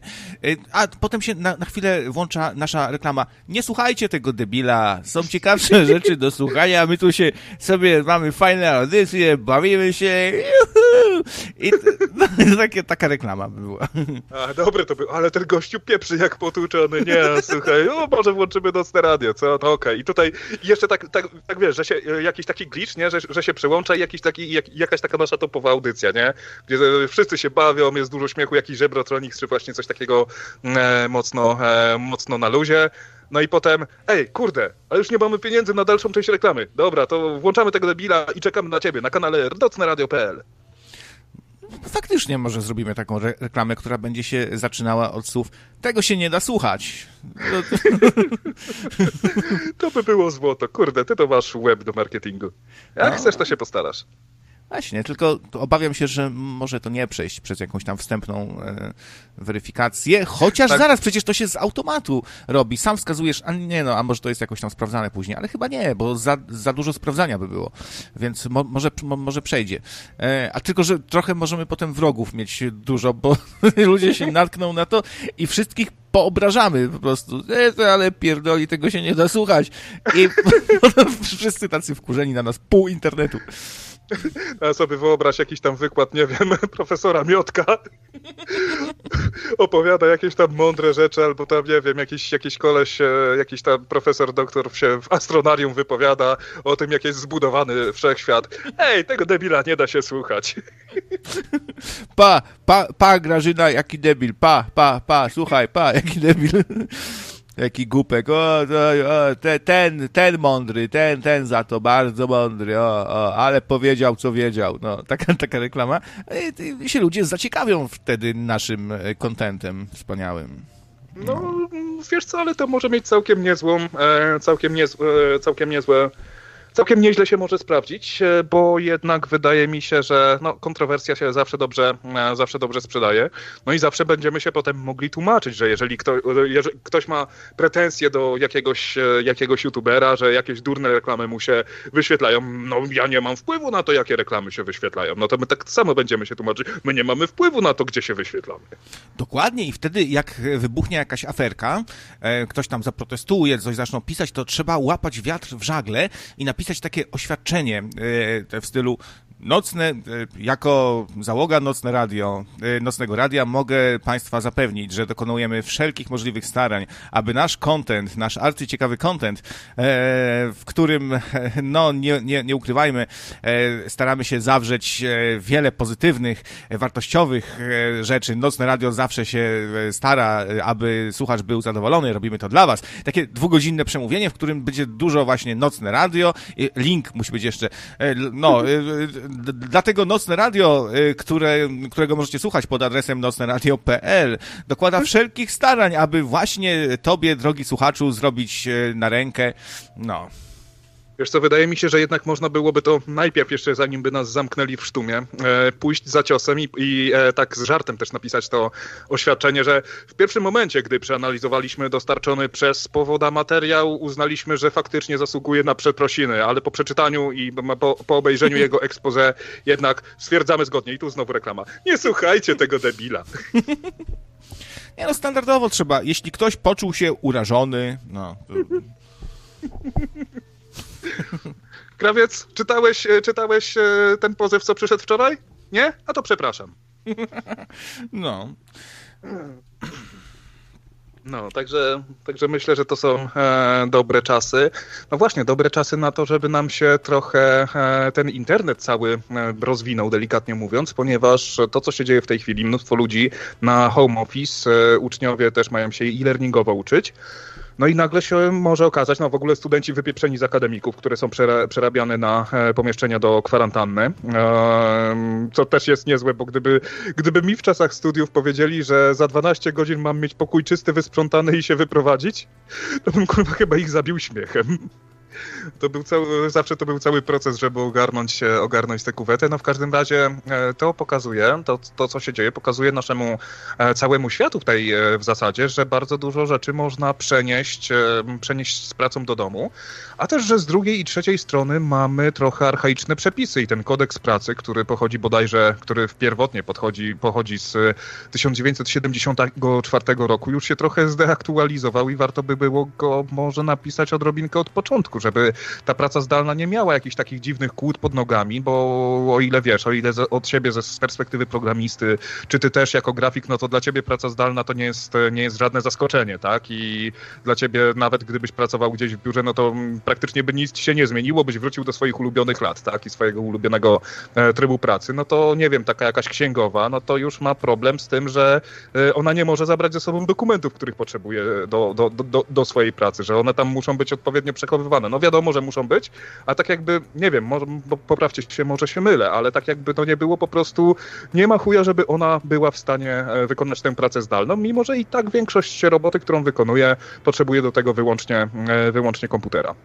Y, a potem się na, na, chwilę włącza nasza reklama. Nie słuchajcie tego debila, są ciekawsze *laughs* rzeczy do słuchania, my tu się sobie mamy fajne audycje, bawimy się. I no, *laughs* takie, taka reklama by była. A, dobre to było, ale ten gościu pieprzy jak potłuczony. Nie, słuchaj, o, może włączymy nocne radio, co? To okej. Okay. I tutaj jeszcze tak, tak, tak wiesz, że się e, jakiś taki glitch, nie? Że, że się przełącza i jakiś taki, jak, jakaś taka nasza topowa audycja, nie? Gdzie wszyscy się bawią, jest dużo śmiechu, jakiś żebrotronik, czy właśnie coś takiego e, mocno, e, mocno na luzie. No i potem, ej, kurde, ale już nie mamy pieniędzy na dalszą część reklamy. Dobra, to włączamy tego debila i czekamy na ciebie na kanale rdocneradio.pl. Faktycznie może zrobimy taką re reklamę, która będzie się zaczynała od słów tego się nie da słuchać. No to *laughs* by było złoto. Kurde, ty to masz web do marketingu. Jak no. chcesz, to się postarasz. Właśnie, tylko obawiam się, że może to nie przejść przez jakąś tam wstępną e, weryfikację, chociaż tak. zaraz przecież to się z automatu robi. Sam wskazujesz, a nie no, a może to jest jakoś tam sprawdzane później, ale chyba nie, bo za, za dużo sprawdzania by było, więc mo, może, mo, może przejdzie. E, a tylko, że trochę możemy potem wrogów mieć dużo, bo *laughs* ludzie się natkną na to i wszystkich poobrażamy po prostu. E, ale pierdoli, tego się nie da słuchać. I *laughs* wszyscy tacy wkurzeni na nas, pół internetu. *laughs* A sobie wyobraź jakiś tam wykład, nie wiem, *laughs* profesora Miotka *laughs* opowiada jakieś tam mądre rzeczy, albo tam, nie wiem, jakiś, jakiś koleś, e, jakiś tam profesor, doktor się w astronarium wypowiada o tym, jak jest zbudowany wszechświat. Ej, tego debila nie da się słuchać. Pa, pa, pa, Grażyna, jaki debil, pa, pa, pa, słuchaj, pa, jaki debil. Jaki głupek, o, o, te, ten, ten mądry, ten, ten za to, bardzo mądry, o, o, ale powiedział, co wiedział. No, taka, *laughs* taka reklama. I, I się ludzie zaciekawią wtedy naszym kontentem wspaniałym. No, no, wiesz co, ale to może mieć całkiem niezłą, e, całkiem, niezłe, całkiem niezłe całkiem nieźle się może sprawdzić, e, bo jednak wydaje mi się, że no, kontrowersja się zawsze dobrze, e, zawsze dobrze sprzedaje. No i zawsze będziemy się potem mogli tłumaczyć, że jeżeli, kto, jeżeli ktoś ma pretensje do jakiegoś, e, jakiegoś youtubera, że jakieś durne reklamy mu się wyświetlają, no ja nie mam wpływu na to, jakie reklamy się wyświetlają. No to my tak samo będziemy się tłumaczyć. My nie mamy wpływu na to, gdzie się wyświetlamy. Dokładnie i wtedy jak wybuchnie jakaś aferka, ktoś tam zaprotestuje, coś zaczną pisać, to trzeba łapać wiatr w żagle i napisać napisać takie oświadczenie e, w stylu Nocne, e, jako załoga Nocne Radio, e, Nocnego Radia mogę Państwa zapewnić, że dokonujemy wszelkich możliwych starań, aby nasz content, nasz arcyciekawy content, w którym, no nie, nie, nie ukrywajmy, staramy się zawrzeć wiele pozytywnych, wartościowych rzeczy. Nocne Radio zawsze się stara, aby słuchacz był zadowolony, robimy to dla Was. Takie dwugodzinne przemówienie, w którym będzie dużo właśnie Nocne Radio, link musi być jeszcze, no, dlatego Nocne Radio, y, które, którego możecie słuchać pod adresem nocneradio.pl, dokłada wszelkich starań, aby właśnie tobie, drogi słuchaczu, zrobić y, na rękę, no, Wiesz co, wydaje mi się, że jednak można byłoby to najpierw jeszcze zanim by nas zamknęli w sztumie, e, pójść za ciosem i, i e, tak z żartem też napisać to oświadczenie, że w pierwszym momencie, gdy przeanalizowaliśmy dostarczony przez powoda materiał, uznaliśmy, że faktycznie zasługuje na przeprosiny, ale po przeczytaniu i po, po obejrzeniu jego expose jednak stwierdzamy zgodnie i tu znowu reklama. Nie słuchajcie tego debila. *laughs* Nie no, standardowo trzeba, jeśli ktoś poczuł się urażony, no... To... *laughs* *laughs* Krawiec, czytałeś, e, czytałeś e, ten pozew, co przyszedł wczoraj? Nie? A to przepraszam. *laughs* No. No, także, także myślę, że to są e, dobre czasy. No właśnie, dobre czasy na to, żeby nam się trochę e, ten internet cały e, rozwinął, delikatnie mówiąc, ponieważ to, co się dzieje w tej chwili, mnóstwo ludzi na home office, e, uczniowie też mają się e-learningowo uczyć. No i nagle się może okazać, no w ogóle studenci wypieprzeni z akademików, które są przerabiane na e, pomieszczenia do kwarantanny, co też jest niezłe, bo gdyby, gdyby mi w czasach studiów powiedzieli, że za 12 godzin mam mieć pokój czysty, wysprzątany i się wyprowadzić, to bym kurwa chyba ich zabił śmiechem. To był cały, zawsze to był cały proces, żeby ogarnąć, ogarnąć tę kuwetę. No w każdym razie e, to pokazuje, to, to co się dzieje, pokazuje naszemu e, całemu światu tutaj e, w zasadzie, że bardzo dużo rzeczy można przenieść, przenieść z pracą do domu, a też, że z drugiej i trzeciej strony mamy trochę archaiczne przepisy i ten kodeks pracy, który pochodzi bodajże, który pierwotnie podchodzi, pochodzi z 1974 roku, już się trochę zdeaktualizował i warto by było go może napisać odrobinkę od początku, żeby ta praca zdalna nie miała jakichś takich dziwnych kłód pod nogami, bo o ile wiesz, o ile od siebie z perspektywy programisty, czy ty też jako grafik, no to dla ciebie praca zdalna to nie jest, nie jest żadne zaskoczenie, tak? I dla ciebie nawet gdybyś pracował gdzieś w biurze, no to praktycznie by nic się nie zmieniło, byś wrócił do swoich ulubionych lat, tak? I swojego ulubionego e, trybu pracy. No to nie wiem, taka jakaś księgowa, no to już ma problem z tym, że e, ona nie może zabrać ze sobą dokumentów, których potrzebuje do, do, do, do swojej pracy, że one tam muszą być odpowiednio przechowywane. No wiadomo, że muszą być, a tak jakby, nie wiem, może, poprawcie się, może się mylę, ale tak jakby to nie było po prostu, nie ma chuja, żeby ona była w stanie e, wykonać tę pracę zdalną, mimo że i tak większość roboty, którą wykonuje, potrzebuje do tego wyłącznie, e, wyłącznie komputera.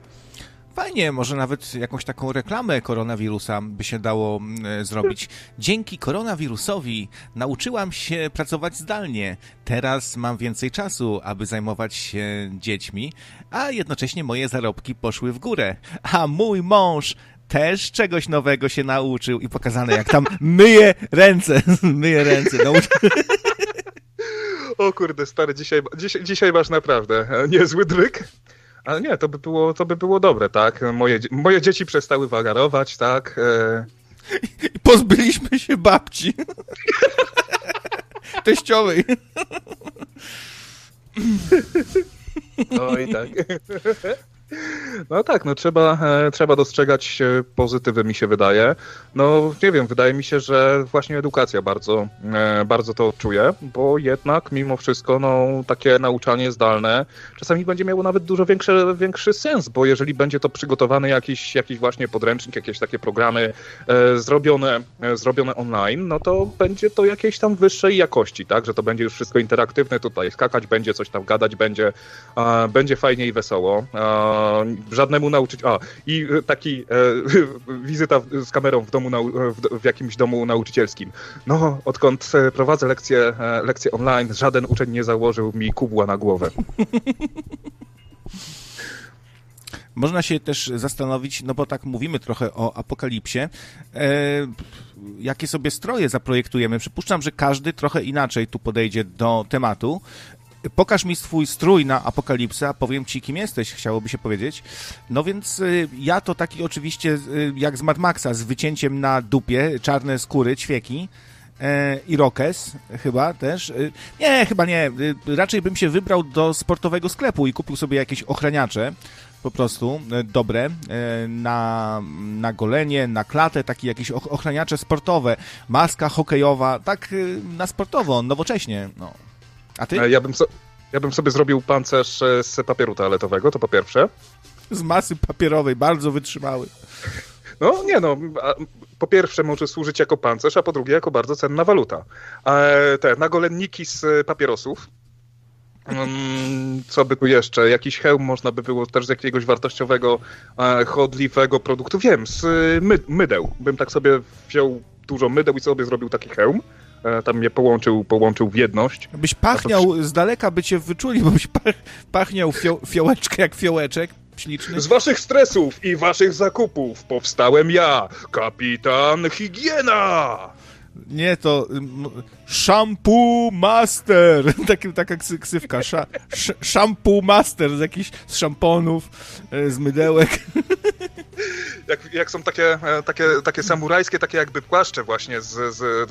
Fajnie, może nawet jakąś taką reklamę koronawirusa by się dało e, zrobić. Dzięki koronawirusowi nauczyłam się pracować zdalnie. Teraz mam więcej czasu, aby zajmować się dziećmi, a jednocześnie moje zarobki poszły w górę. A mój mąż też czegoś nowego się nauczył i pokazane jak tam *laughs* myje ręce, *laughs* myje ręce. *laughs* O kurde, stary, dzisiaj, dzisiaj, dzisiaj masz naprawdę niezły dryk. Ale nie, to by było, to by było dobre, tak? Moje, moje dzieci przestały wagarować, tak? E... I pozbyliśmy się babci. *laughs* Teściowej. Oj, tak. *laughs* No tak, no trzeba, e, trzeba dostrzegać pozytywy, mi się wydaje. No nie wiem, wydaje mi się, że właśnie edukacja bardzo, e, bardzo to czuje, bo jednak mimo wszystko no, takie nauczanie zdalne czasami będzie miało nawet dużo większy, większy sens, bo jeżeli będzie to przygotowany jakiś, jakiś właśnie podręcznik, jakieś takie programy e, zrobione, e, zrobione online, no to będzie to jakiejś tam wyższej jakości, tak, że to będzie już wszystko interaktywne, tutaj skakać będzie, coś tam gadać będzie, e, będzie fajnie i wesoło żadnemu nauczycielowi. A, i e, taki e, *laughs* wizyta z kamerą w domu, w, w, jakimś domu nauczycielskim. No, odkąd e, prowadzę lekcje, e, lekcje online, żaden uczeń nie założył mi kubła na głowę. *laughs* Można się też zastanowić, no bo tak mówimy trochę o apokalipsie, e, jakie sobie stroje zaprojektujemy. Przypuszczam, że każdy trochę inaczej tu podejdzie do tematu pokaż mi swój strój na apokalipsę, a powiem ci, kim jesteś, chciałoby się powiedzieć. No więc y, ja to taki oczywiście y, jak z Mad Maxa, z wycięciem na dupie, czarne skóry, ćwieki e, i rokes chyba też. Y, nie, chyba nie. Raczej bym się wybrał do sportowego sklepu i kupił sobie jakieś ochraniacze po prostu dobre e, na, na golenie, na klatę, takie jakieś ochraniacze sportowe, maska hokejowa, tak na sportowo, nowocześnie. No. A ty? E, ja bym, so, ja bym sobie zrobił pancerz e, z papieru toaletowego, to po pierwsze. Z masy papierowej, bardzo wytrzymały. No nie no, po pierwsze może służyć jako pancerz, a po drugie jako bardzo cenna waluta. Te nagolenniki z papierosów, mm, co by tu jeszcze? Jakiś hełm można by było też z jakiegoś wartościowego, e, chodliwego produktu. Wiem, z my, mydeł. Bym tak sobie wziął dużo mydeł i sobie zrobił taki hełm. E, tam mnie połączył, połączył w jedność. Byś pachniał, to... z daleka by cię wyczuli, bo byś pach, pachniał fio, fiołeczkę jak fiołeczek. Śliczny. Z waszych stresów i waszych zakupów powstałem ja, kapitan Higiena! Nie, to Shampoo Master, *laughs* Taki, taka ksywka, Sza, Shampoo Master z jakichś z szamponów, e, z mydełek. *laughs* Jak, jak są takie, e, takie, takie samurajskie, takie jakby płaszcze właśnie z, z,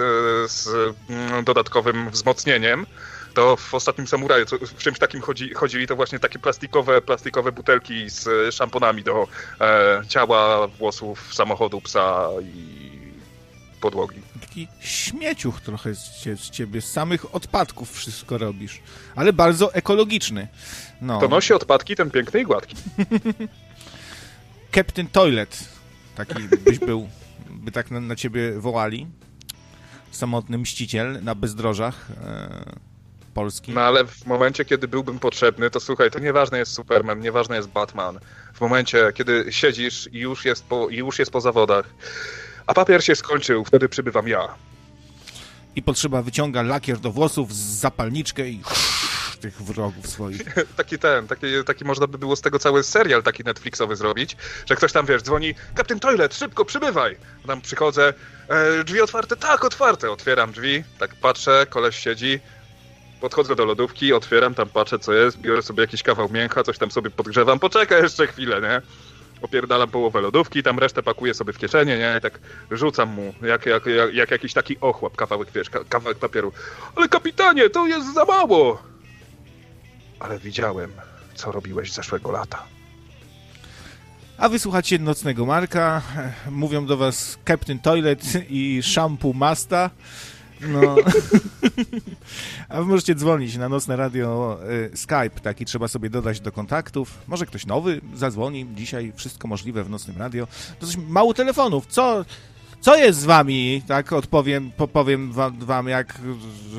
z mm, dodatkowym wzmocnieniem, to w ostatnim samuraju w czymś takim chodzi, chodzili to właśnie takie plastikowe, plastikowe butelki z szamponami do e, ciała, włosów, samochodu, psa i podłogi. Taki śmieciuch trochę z, z ciebie, z samych odpadków wszystko robisz, ale bardzo ekologiczny. No. To nosi odpadki ten piękny i gładki. *laughs* Captain Toilet, taki byś był, by tak na, na ciebie wołali. Samotny mściciel na bezdrożach. E Polski. No ale w momencie, kiedy byłbym potrzebny, to słuchaj, to nieważne jest Superman, nieważne jest Batman. W momencie, kiedy siedzisz i już jest po, już jest po zawodach, a papier się skończył, wtedy przybywam ja. I potrzeba wyciąga lakier do włosów, zapalniczkę i tych wrogów swoich. *laughs* taki ten, taki, taki można by było z tego cały serial taki Netflixowy zrobić, że ktoś tam, wiesz, dzwoni, Captain Toilet, szybko, przybywaj! Tam przychodzę, e, drzwi otwarte? Tak, otwarte. Otwieram drzwi, tak patrzę, koleś siedzi, podchodzę do lodówki, otwieram, tam patrzę, co jest, biorę sobie jakiś kawał mięcha, coś tam sobie podgrzewam, poczekaj jeszcze chwilę, nie? opierdalam połowę lodówki, tam resztę pakuję sobie w kieszenie, nie? I tak rzucam mu, jak, jak, jak, jak jakiś taki ochłap, kawałek, wiesz, kawałek papieru. Ale kapitanie, to jest za mało! Ale widziałem, co robiłeś zeszłego lata. A wysłuchacie Nocnego Marka. Mówią do was Captain Toilet i Shampoo Masta. No. *laughs* A wy możecie dzwonić na Nocne Radio y, Skype, taki trzeba sobie dodać do kontaktów. Może ktoś nowy zadzwoni. Dzisiaj wszystko możliwe w Nocnym Radio. To coś mało telefonów. Co co jest z wami? Tak odpowiem, powiem wam jak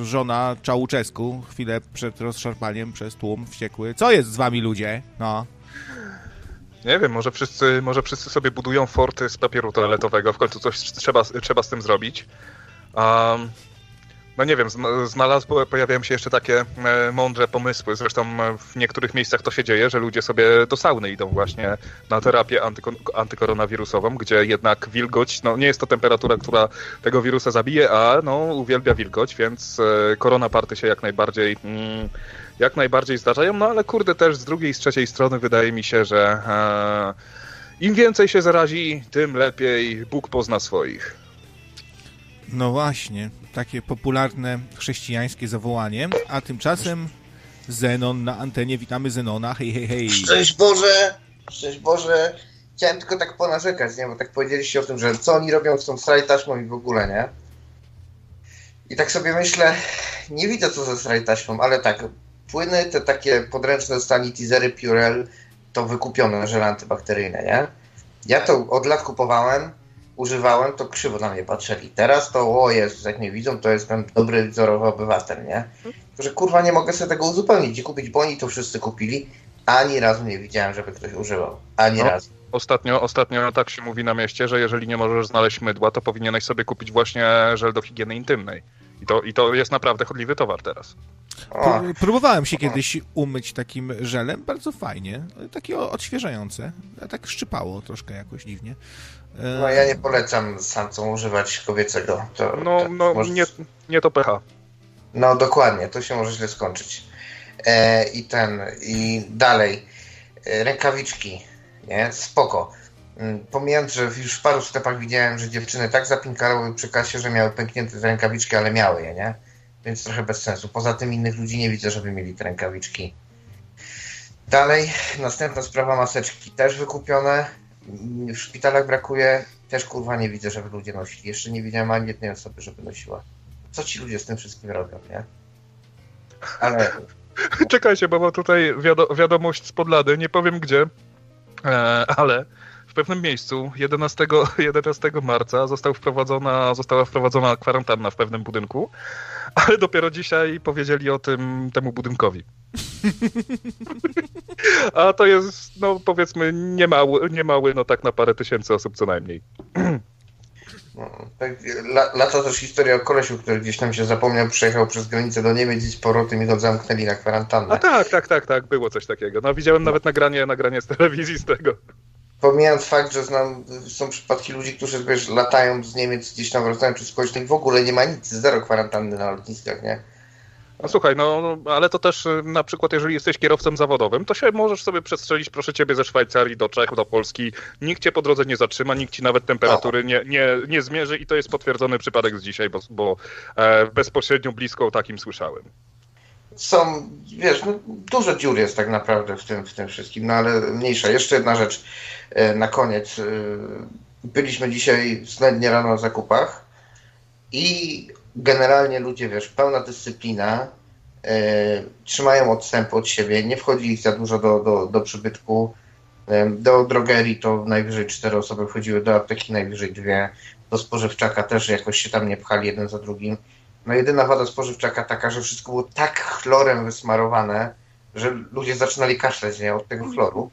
żona Czałuczesku chwilę przed rozszarpaniem przez tłum wściekły. Co jest z wami ludzie? No. Nie wiem, może wszyscy, może wszyscy sobie budują forty z papieru toaletowego, w końcu coś trzeba, trzeba z tym zrobić. Um, no nie wiem, znalazł, pojawiają się jeszcze takie e, mądre pomysły. Zresztą e, w niektórych miejscach to się dzieje, że ludzie sobie do sauny idą właśnie na terapię antykoronawirusową, gdzie jednak wilgoć, no nie jest to temperatura, która tego wirusa zabije, a no uwielbia wilgoć, więc e, koronaparty się jak najbardziej mm, jak najbardziej zdarzają, no ale kurde też z drugiej, z trzeciej strony wydaje mi się, że im więcej się zarazi, tym lepiej Bóg pozna swoich. No właśnie, takie popularne chrześcijańskie zawołanie, a tymczasem Zenon na antenie, witamy Zenona, hej, hej, hej. Szczęść Boże, szczęść Boże. Chciałem tylko tak ponarzekać, nie? bo tak powiedzieliście o tym, że co oni robią z tą strajtaśmą i w ogóle, nie? I tak sobie myślę, nie widzę co ze strajtaśmą, ale tak, płyny, te takie podręczne sanitizery Purell, to wykupione żele antybakteryjne, nie? Ja to od lat kupowałem, używałem, to krzywo na mnie patrzyli. Teraz to, o jest, jak mnie widzą, to jestem dobry, wzorowy obywatel, nie? Tylko, że kurwa nie mogę sobie tego uzupełnić i kupić, bo oni to wszyscy kupili. Ani razu nie widziałem, żeby ktoś używał. Ani no. razu. Ostatnio, ostatnio tak się mówi na mieście, że jeżeli nie możesz znaleźć mydła, to powinieneś sobie kupić właśnie żel do higieny intymnej. I to, I to jest naprawdę chodliwy towar teraz. Próbowałem się kiedyś umyć takim żelem, bardzo fajnie, takie odświeżające, tak szczypało troszkę jakoś dziwnie. No ja nie polecam samcom używać kobiecego. To, no, no może... nie, nie to pH. No dokładnie, to się może źle skończyć. E, I ten, i dalej. E, rękawiczki, nie? Spoko. Mm, pomijając, że już w paru sklepach widziałem, że dziewczyny tak zapinkały przy kasie, że miały pęknięte te rękawiczki, ale miały je, nie? Więc trochę bez sensu. Poza tym innych ludzi nie widzę, żeby mieli te rękawiczki. Dalej, następna sprawa, maseczki też wykupione w szpitalach brakuje, też kurwa nie widzę, żeby ludzie nosili. Jeszcze nie widziałem ani jednej osoby, żeby nosiła. Co ci ludzie z tym wszystkim robią, nie? Ale... *laughs* Czekajcie, bo mam tutaj wiado wiadomość z podlady, nie powiem gdzie, e, ale pewnym miejscu 11, 11 *laughs* marca został wprowadzona, została wprowadzona kwarantanna w pewnym budynku, ale dopiero dzisiaj powiedzieli o tym temu budynkowi. A to jest, no powiedzmy, niemały, niemały, no tak na parę tysięcy osób co najmniej. No, tak, lata też historia o kolesiu, który gdzieś tam się zapomniał, przejechał przez granicę do Niemiec i z powrotem i go zamknęli na kwarantannę. A tak, tak, tak, tak, było coś takiego. No widziałem nawet nagranie, nagranie z telewizji z tego. Pomijając fakt, że znam, są przypadki ludzi, którzy wiesz, latają z Niemiec, gdzieś tam wracają przez kogoś, no w ogóle nie ma nic, zero kwarantanny na lotniskach, nie? No słuchaj, no ale to też y, na przykład jeżeli jesteś kierowcą zawodowym, to się możesz sobie przestrzelić, proszę ciebie, ze Szwajcarii do Czech, do Polski. Nikt cię po drodze nie zatrzyma, nikt ci nawet temperatury nie, nie, nie zmierzy i to jest potwierdzony przypadek z dzisiaj, bo, bo e, bezpośrednio blisko o takim słyszałem. Są, wiesz, no, dużo dziur jest tak naprawdę w tym, w tym wszystkim, no ale mniejsza. Jeszcze jedna rzecz e, na koniec. E, byliśmy dzisiaj względnie rano na zakupach i generalnie ludzie, wiesz, pełna dyscyplina, e, trzymają odstęp od siebie, nie wchodzi za dużo do, do, do przybytku. Do drogerii to najwyżej cztery osoby wchodziły, do apteki najwyżej dwie, do spożywczaka też jakoś się tam nie pchali jeden za drugim. No jedyna woda spożywczaka taka, że wszystko było tak chlorem wysmarowane, że ludzie zaczynali kaszleć nie, od tego chloru.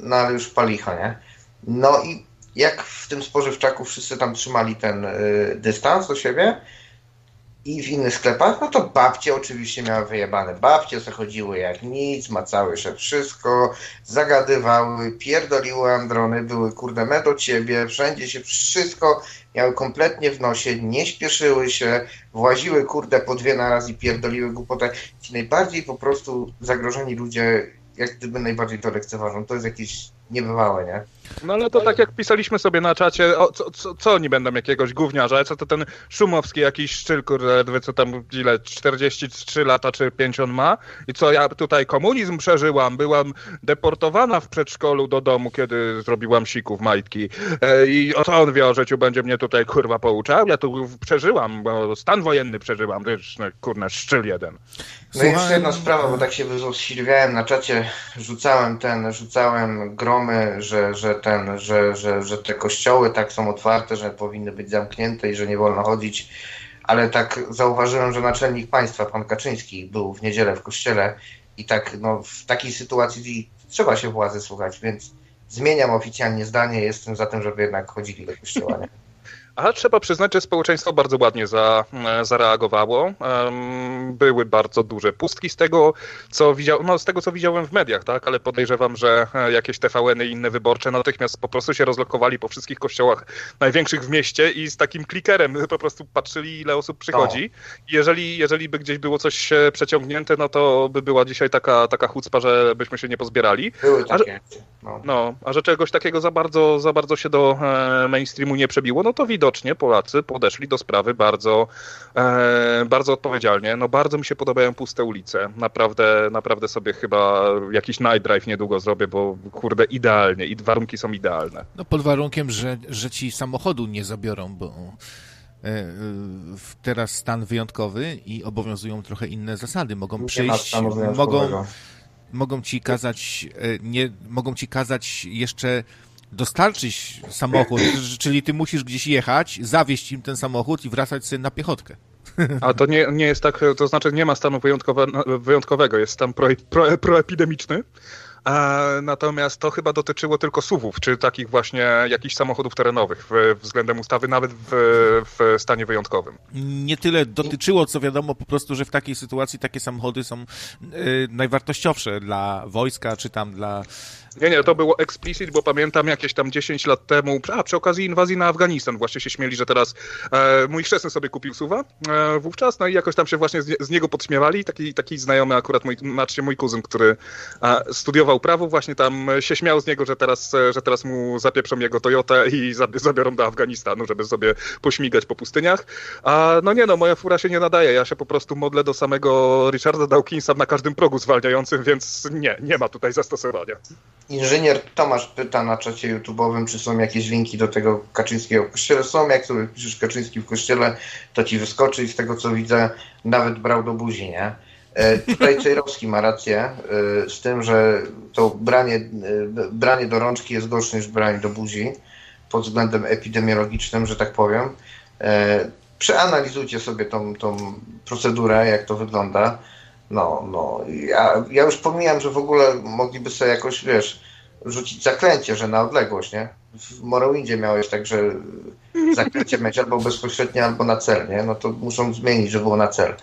No ale już palicho, nie? No i jak w tym spożywczaku wszyscy tam trzymali ten y, dystans do siebie i w innych sklepach, no to babcie oczywiście miały wyjebane. Babcie zachodziły jak nic, macały się wszystko, zagadywały, pierdoliły androny, były kurde me do ciebie, wszędzie się wszystko miały kompletnie w nosie, nie śpieszyły się, właziły kurde po dwie na raz i pierdoliły głupotę. Ci najbardziej po prostu zagrożeni ludzie jak gdyby najbardziej to lekceważą. To jest jakieś niebywałe, nie? No ale to tak jak pisaliśmy sobie na czacie, o, co, co, co oni będą jakiegoś gówniarza, co to ten Szumowski jakiś szczyl, kurde, co tam ile, 43 lata czy 5 on ma? I co ja tutaj komunizm przeżyłam, byłam deportowana w przedszkolu do domu, kiedy zrobiłam sików majtki. E, i o co on wie o życiu, będzie mnie tutaj kurwa pouczał, ja tu przeżyłam, bo stan wojenny przeżyłam, wiesz, no, kurna, szczyl jeden. No i jeszcze jedna sprawa, bo tak się wyzłośliwiałem na czacie, rzucałem ten, rzucałem gromy, że, że ten, że, że, że te kościoły tak są otwarte, że powinny być zamknięte i że nie wolno chodzić, ale tak zauważyłem, że naczelnik państwa, pan Kaczyński, był w niedzielę w kościele i tak no, w takiej sytuacji trzeba się władzy słuchać, więc zmieniam oficjalnie zdanie, jestem za tym, żeby jednak chodzili do kościoła. Nie? *laughs* Ale trzeba przyznać, że społeczeństwo bardzo ładnie za, e, zareagowało. Były bardzo duże pustki z tego, co widział, no, z tego, co widziałem w mediach, tak? ale podejrzewam, że e, jakieś TVN-y i inne wyborcze natychmiast po prostu się rozlokowali po wszystkich kościołach największych w mieście i z takim klikerem *laughs* po prostu patrzyli, ile osób przychodzi. Jeżeli, jeżeli by gdzieś było coś e, przeciągnięte, no to by była dzisiaj taka, taka chucpa, że byśmy się nie pozbierali. Były takie. No. no, a że czegoś takiego za bardzo, za bardzo się do mainstreamu nie przebiło, no to widać widocznie Polacy podeszli do sprawy bardzo, e, bardzo odpowiedzialnie. No bardzo mi się podobają puste ulice. Naprawdę, naprawdę sobie chyba jakiś night drive niedługo zrobię, bo kurde idealnie i warunki są idealne. No pod warunkiem, że, że ci samochodu nie zabiorą, bo e, e, teraz stan wyjątkowy i obowiązują trochę inne zasady. Mogą przyjść, mogą, mogą ci kazać, e, nie, mogą ci kazać jeszcze dostarczyć samochód, *clears throat* czyli ty musisz gdzieś jechać, zawieźć im ten samochód i wracać sobie na piechotkę. *laughs* A to nie, nie jest tak, to znaczy nie ma stanu wyjątkowe, wyjątkowego, jest stan pro, pro, proepidemiczny. natomiast to chyba dotyczyło tylko SUV-ów, czy takich właśnie jakichś samochodów terenowych w, względem ustawy, nawet w, w, stanie wyjątkowym. Nie tyle dotyczyło, co wiadomo po prostu, że w takiej sytuacji takie samochody są y, najwartościowsze dla wojska, czy tam dla nie, nie, to było explicit, bo pamiętam jakieś tam 10 lat temu, a przy okazji inwazji na Afganistan, właśnie się śmieli, że teraz e, mój chrzestny sobie kupił suwa e, wówczas, no i jakoś tam się właśnie z, z, niego podśmiewali. Taki, taki znajomy akurat, mój, znaczy mój kuzyn, który e, studiował prawo, właśnie tam się śmiał z niego, że teraz, e, że teraz mu zapieprzą jego Toyotę i zabiorą do Afganistanu, żeby sobie pośmigać po pustyniach. A no nie no, moja fura się nie nadaje, ja się po prostu modlę do samego Richarda Dawkinsa na każdym progu zwalniającym, więc nie, nie ma tutaj zastosowania. Inżynier Tomasz pyta na czacie YouTube'owym, czy są jakieś linki do tego Kaczyńskiego w kościele. Są, jak sobie piszesz Kaczyński w kościele, to ci wyskoczy i z tego co widzę, nawet brał do buzi, nie? E, tutaj *laughs* Czejrowski ma rację e, z tym, że to branie, e, branie do rączki jest gorsze niż branie do buzi pod względem epidemiologicznym, że tak powiem. Przeanalizujcie sobie tą, tą procedurę, jak to wygląda. No, no. Ja, ja już pomijam, że w ogóle mogliby sobie jakoś, wiesz, rzucić zaklęcie, że na odległość, nie? W Morrowindzie miałeś tak, że zaklęcie mieć albo bezpośrednio, albo na cel, nie? No to muszą zmienić, że było na cel.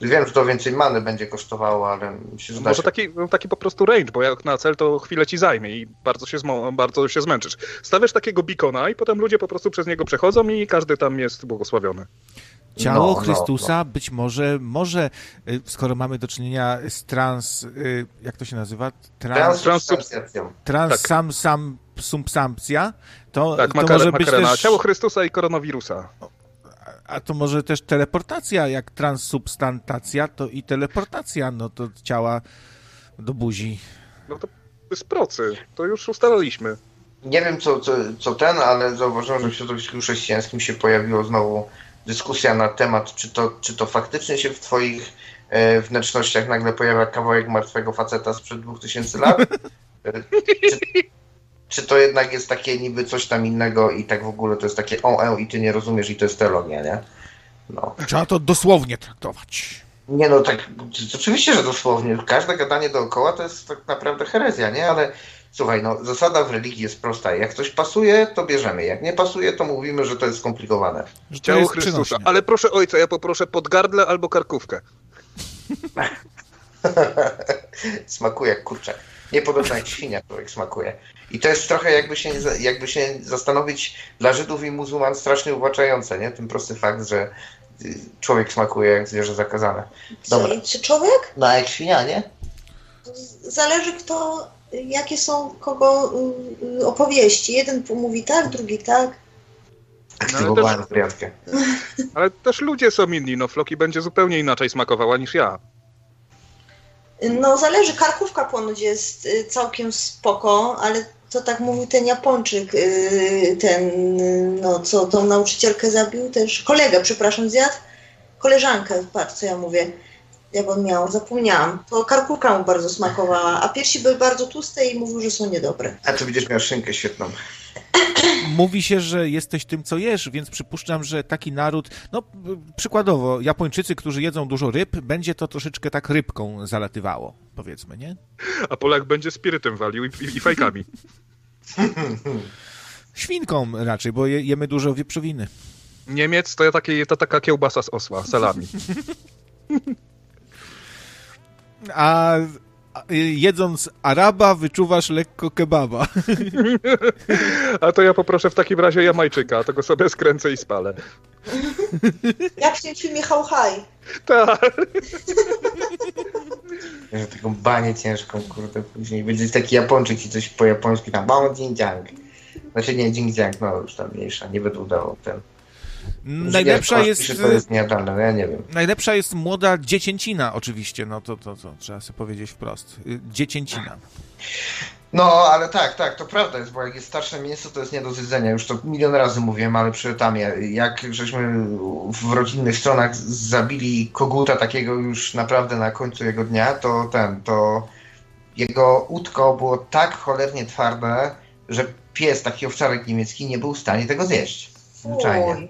Wiem, że to więcej many będzie kosztowało, ale myślę, że... Może taki, taki po prostu range, bo jak na cel to chwilę ci zajmie i bardzo się, bardzo się zmęczysz. Stawiasz takiego beacona i potem ludzie po prostu przez niego przechodzą i każdy tam jest błogosławiony. Ciało no, no Chrystusa no, no. być może, może, y, skoro mamy do czynienia z trans, y, jak to się nazywa? Trans, transsubstancją. Trans, tak. sam, sam, substampcja, to, tak, to makare, może być też... Ciało Chrystusa i koronawirusa. A to może też teleportacja, jak transsubstantacja, to i teleportacja, no to ciała do buzi. No to z procy, to już ustaliliśmy. Nie wiem, co, co, co ten, ale zauważyłem, że w środowisku chrześcijańskim się pojawiło znowu dyskusja na temat, czy to, czy to faktycznie się w twoich e, wnętrznościach nagle pojawia kawałek martwego faceta sprzed 2000 lat? E, czy, czy, to jednak jest takie niby coś tam innego i tak w ogóle to jest takie o, e, i ty nie rozumiesz i to jest teologia, nie? No. Trzeba to dosłownie traktować. Nie no, tak, oczywiście, że dosłownie. Każde gadanie dookoła to jest tak naprawdę herezja, nie? Ale słuchaj, no, zasada w religii jest prosta. Jak coś pasuje, to bierzemy. Jak nie pasuje, to mówimy, że to jest skomplikowane. Ciało Chrystusa. Ale proszę ojca, ja poproszę podgardle albo karkówkę. *laughs* smakuje jak kurczak. Niepodobna jak świnia człowiek smakuje. I to jest trochę jakby się, jakby się zastanowić dla Żydów i muzułman strasznie uwłaczające, nie? Ten prosty fakt, że y, człowiek smakuje jak zwierzę zakazane. Dobra. Czy człowiek? No jak świnia, nie? Zależy kto, jakie są kogo y, y, opowieści. Jeden mówi tak, drugi tak. Aktywowałem no, ale, też, *laughs* ale też ludzie są inni. No Floki będzie zupełnie inaczej smakowała niż ja. No zależy, karkówka ponoć jest y, całkiem spoko, ale to tak mówił ten Japończyk, ten, no co tą nauczycielkę zabił też, kolegę, przepraszam, zjadł, koleżankę, patrz co ja mówię, jak on miał, zapomniałam, to karkówka mu bardzo smakowała, a piersi były bardzo tłuste i mówił, że są niedobre. A tu będziesz miał szynkę świetną. *clears throat* Mówi się, że jesteś tym, co jesz, więc przypuszczam, że taki naród, no przykładowo, Japończycy, którzy jedzą dużo ryb, będzie to troszeczkę tak rybką zalatywało, powiedzmy, nie? A Polak będzie spirytem walił i, i, i fajkami. *laughs* Świnką raczej, bo je, jemy dużo wieprzowiny. Niemiec to, ja takie, to taka kiełbasa z osła, salami. *laughs* A jedząc Araba, wyczuwasz lekko kebaba. *laughs* A to ja poproszę w takim razie Jamajczyka, to go sobie skręcę i spalę. *laughs* Jak w tym filmie How High. Tak. *laughs* Że taką banię ciężką, kurde, później będzie taki Japończyk i coś po japońsku tam, bao jinjiang. Znaczy nie, jinjiang, no już tam mniejsza, nie będę udawał ten. Najlepsza jest... To jest niejadalne, no ja nie wiem. Najlepsza jest młoda dziecięcina oczywiście, no to, to, to trzeba sobie powiedzieć wprost. Y, dziecięcina. No, ale tak, tak, to prawda jest, bo jak jest starsze mięso, to jest nie do zjedzenia. Już to milion razy mówiłem, ale przy tamie, jak żeśmy w rodzinnych stronach zabili koguta takiego już naprawdę na końcu jego dnia, to ten, to jego łódko było tak cholernie twarde, że pies, taki owczarek niemiecki, nie był w stanie tego zjeść. Zwyczajnie.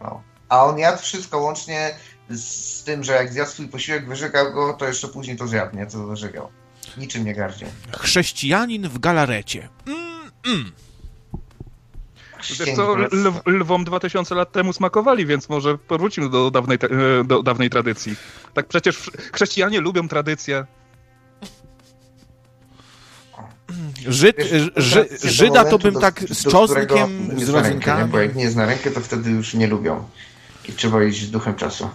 No. A on jadł wszystko łącznie z tym, że jak zjadł swój posiłek, wyżygał go, to jeszcze później to zjadł, nie? Co wyżygał. Niczym nie gardził. Chrześcijanin w galarecie. Mm, mm. Wiesz co, lw, lwom 2000 lat temu smakowali, więc może powrócimy do dawnej, do dawnej tradycji. Tak przecież chrześcijanie lubią tradycję. Żyd, Ży, Żyda to bym tak z czosnkiem, z rodzynkami. Bo jak nie zna rękę, to wtedy już nie lubią. I trzeba iść z duchem czasu.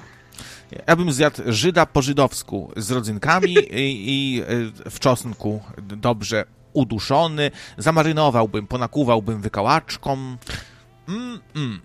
Ja bym zjadł Żyda po żydowsku z rodzynkami i, i e, w czosnku dobrze uduszony. Zamarynowałbym, ponakuwałbym wykałaczką. Mm, mm.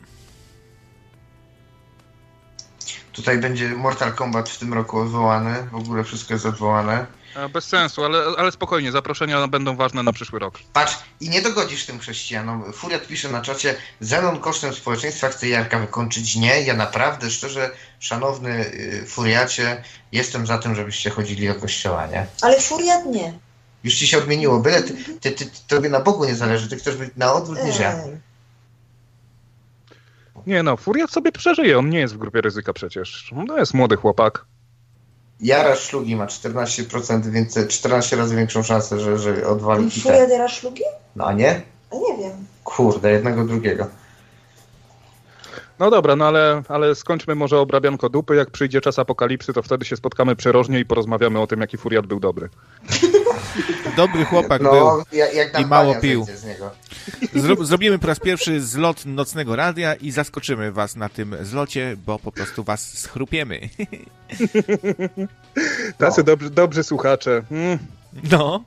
Tutaj będzie Mortal Kombat w tym roku odwołany. W ogóle wszystko jest odwołane. Bez sensu, ale, ale spokojnie, zaproszenia będą ważne na przyszły rok. Patrz, i nie dogodzisz tym chrześcijanom. Furiat pisze na czacie, Zenon kosztem społeczeństwa chce Jarka wykończyć. Nie, ja naprawdę, szczerze, szanowny y, Furiacie, jestem za tym, żebyście chodzili do kościoła, nie? Ale Furiat nie. Już ci się odmieniło, byle ty, ty, ty, tobie na Bogu nie zależy, ty chcesz być na odwrót niż ja. Nie no, Furiat sobie przeżyje, on nie jest w grupie ryzyka przecież. No jest młody chłopak. Jara Szlugi ma 14% więcej, 14 razy większą szansę, że, że odwali kitę. Furia Jara Szlugi? No a nie? A nie wiem. Kurde, jednego drugiego. No dobra, no ale, ale skończmy może obrabianko dupy. Jak przyjdzie czas apokalipsy, to wtedy się spotkamy przerożnie i porozmawiamy o tym, jaki furiat był dobry. *laughs* Dobry chłopak no, był i mało pił. *laughs* Zro zrobimy po raz pierwszy zlot nocnego radia i zaskoczymy was na tym zlocie, bo po prostu was schrupiemy. *laughs* Tacy no. dobrzy, dobrzy słuchacze. Mm. No.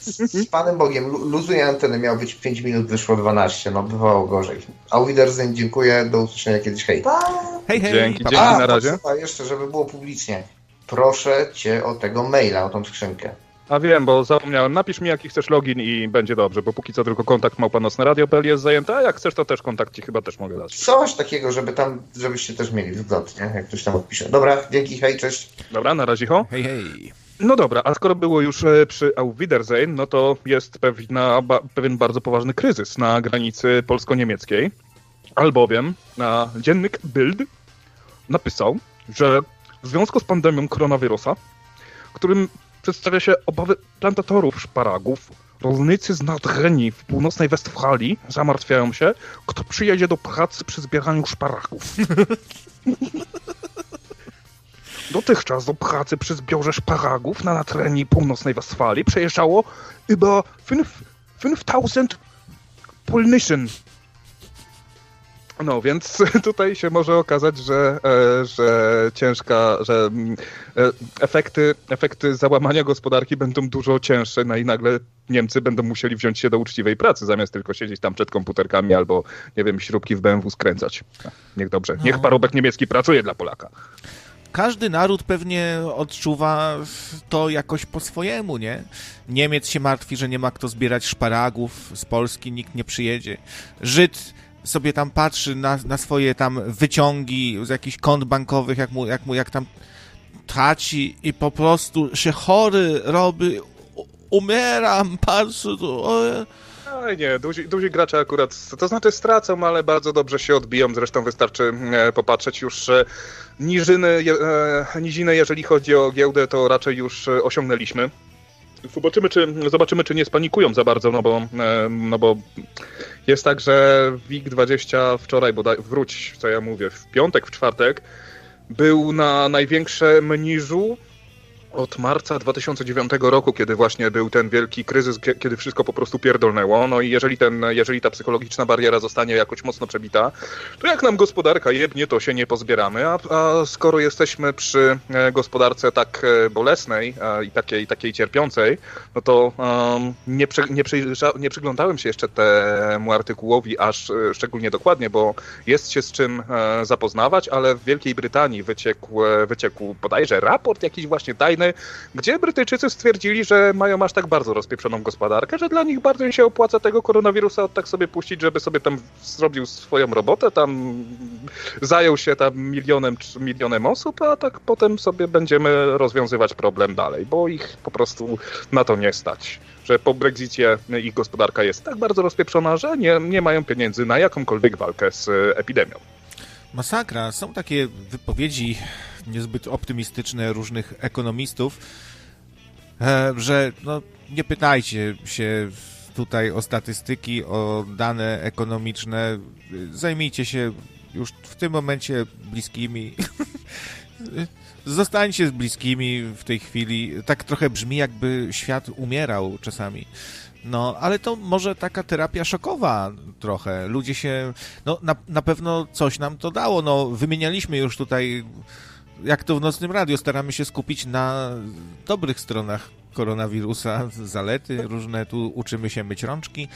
Z, Panem Bogiem, luzuje antenę, miał być 5 minut, wyszło 12, no bywało gorzej. A Wiedersehen, dziękuję, do usłyszenia kiedyś, hej. Hej, hej. Dzięki, dzięki, na razie. A, jeszcze, żeby było publicznie. Proszę cię o tego maila, o tą skrzynkę. A wiem, bo zapomniałem. Napisz mi, jaki chcesz login i będzie dobrze, bo póki co tylko kontakt małpanocneradio.pl jest zajęty, a jak chcesz, to też kontakt ci chyba też mogę dać. Coś takiego, żeby tam, żebyście też mieli wzgląd, nie? Jak ktoś tam odpisze. Dobra, dzięki, hej, cześć. Dobra, na razie, ho. Hej, hej. No dobra, a skoro było już e, przy Auf Wiedersehen, no to jest pewna, ba, pewien bardzo poważny kryzys na granicy polsko-niemieckiej, albowiem na dziennik Bild napisał, że w związku z pandemią koronawirusa, którym przedstawia się obawy plantatorów szparagów, rolnicy z Nadrenii w północnej Westfalii zamartwiają się, kto przyjedzie do pracy przy zbieraniu szparagów. *laughs* Dotychczas do pracy przy zbiorze szparagów na Nadrenii północnej Westfalii przejeżdżało über 5000 Polnischen no, więc *laughs* tutaj się może okazać, że, e, że ciężka, że mm, e, efekty, efekty załamania gospodarki będą dużo cięższe, no i nagle Niemcy będą musieli wziąć się do uczciwej pracy, zamiast tylko siedzieć tam przed komputerkami albo, nie wiem, śrubki w BMW skręcać. Niech dobrze, niech no. parobek niemiecki pracuje dla Polaka każdy naród pewnie odczuwa to jakoś po swojemu, nie? Niemiec się martwi, że nie ma kto zbierać szparagów, z Polski nikt nie przyjedzie. Żyd sobie tam patrzy na, na swoje tam wyciągi z jakichś kont bankowych, jak mu, jak mu jak tam traci i po prostu się chory robi, umieram, patrzę, to... Oj nie, duzi, duzi gracze akurat, to znaczy stracą, ale bardzo dobrze się odbiją, zresztą wystarczy e, popatrzeć już e, niżyny, e, niziny, jeżeli chodzi o giełdę, to raczej już osiągnęliśmy. Zobaczymy czy, zobaczymy, czy nie spanikują za bardzo, no bo, no bo jest tak, że WIG20 wczoraj, bodaj, wróć, co ja mówię, w piątek, w czwartek, był na największym niżu od marca 2009 roku, kiedy właśnie był ten wielki kryzys, kiedy wszystko po prostu pierdolnęło. No i jeżeli, ten, jeżeli ta psychologiczna bariera zostanie jakoś mocno przebita, to jak nam gospodarka jebnie, to się nie pozbieramy. A, a skoro jesteśmy przy e, gospodarce tak e, bolesnej i takiej, takiej cierpiącej, no to um, nie, przy, nie, nie przyglądałem się jeszcze temu artykułowi aż e, szczególnie dokładnie, bo jest się z czym zapoznawać, ale w Wielkiej Brytanii wyciekł, wyciekł bodajże raport jakiś właśnie tajny, gdzie Brytyjczycy stwierdzili, że mają aż tak bardzo rozpieprzoną gospodarkę, że dla nich bardziej się opłaca tego koronawirusa od tak sobie puścić, żeby sobie tam zrobił swoją robotę, tam zajął się tam milionem czy milionem osób, a tak potem sobie będziemy rozwiązywać problem dalej, bo ich po prostu na to nie stać. Że po Brexicie ich gospodarka jest tak bardzo rozpieprzona, że nie, nie mają pieniędzy na jakąkolwiek walkę z epidemią. Masakra. Są takie wypowiedzi niezbyt optymistyczne różnych ekonomistów, e, że no, nie pytajcie się tutaj o statystyki, o dane ekonomiczne. Zajmijcie się już w tym momencie bliskimi. *laughs* Zostańcie z bliskimi w tej chwili. Tak trochę brzmi, jakby świat umierał czasami. No, ale to może taka terapia szokowa trochę. Ludzie się, no na, na pewno coś nam to dało. No, wymienialiśmy już tutaj, jak to w Nocnym Radio, staramy się skupić na dobrych stronach koronawirusa, zalety różne, tu uczymy się myć rączki,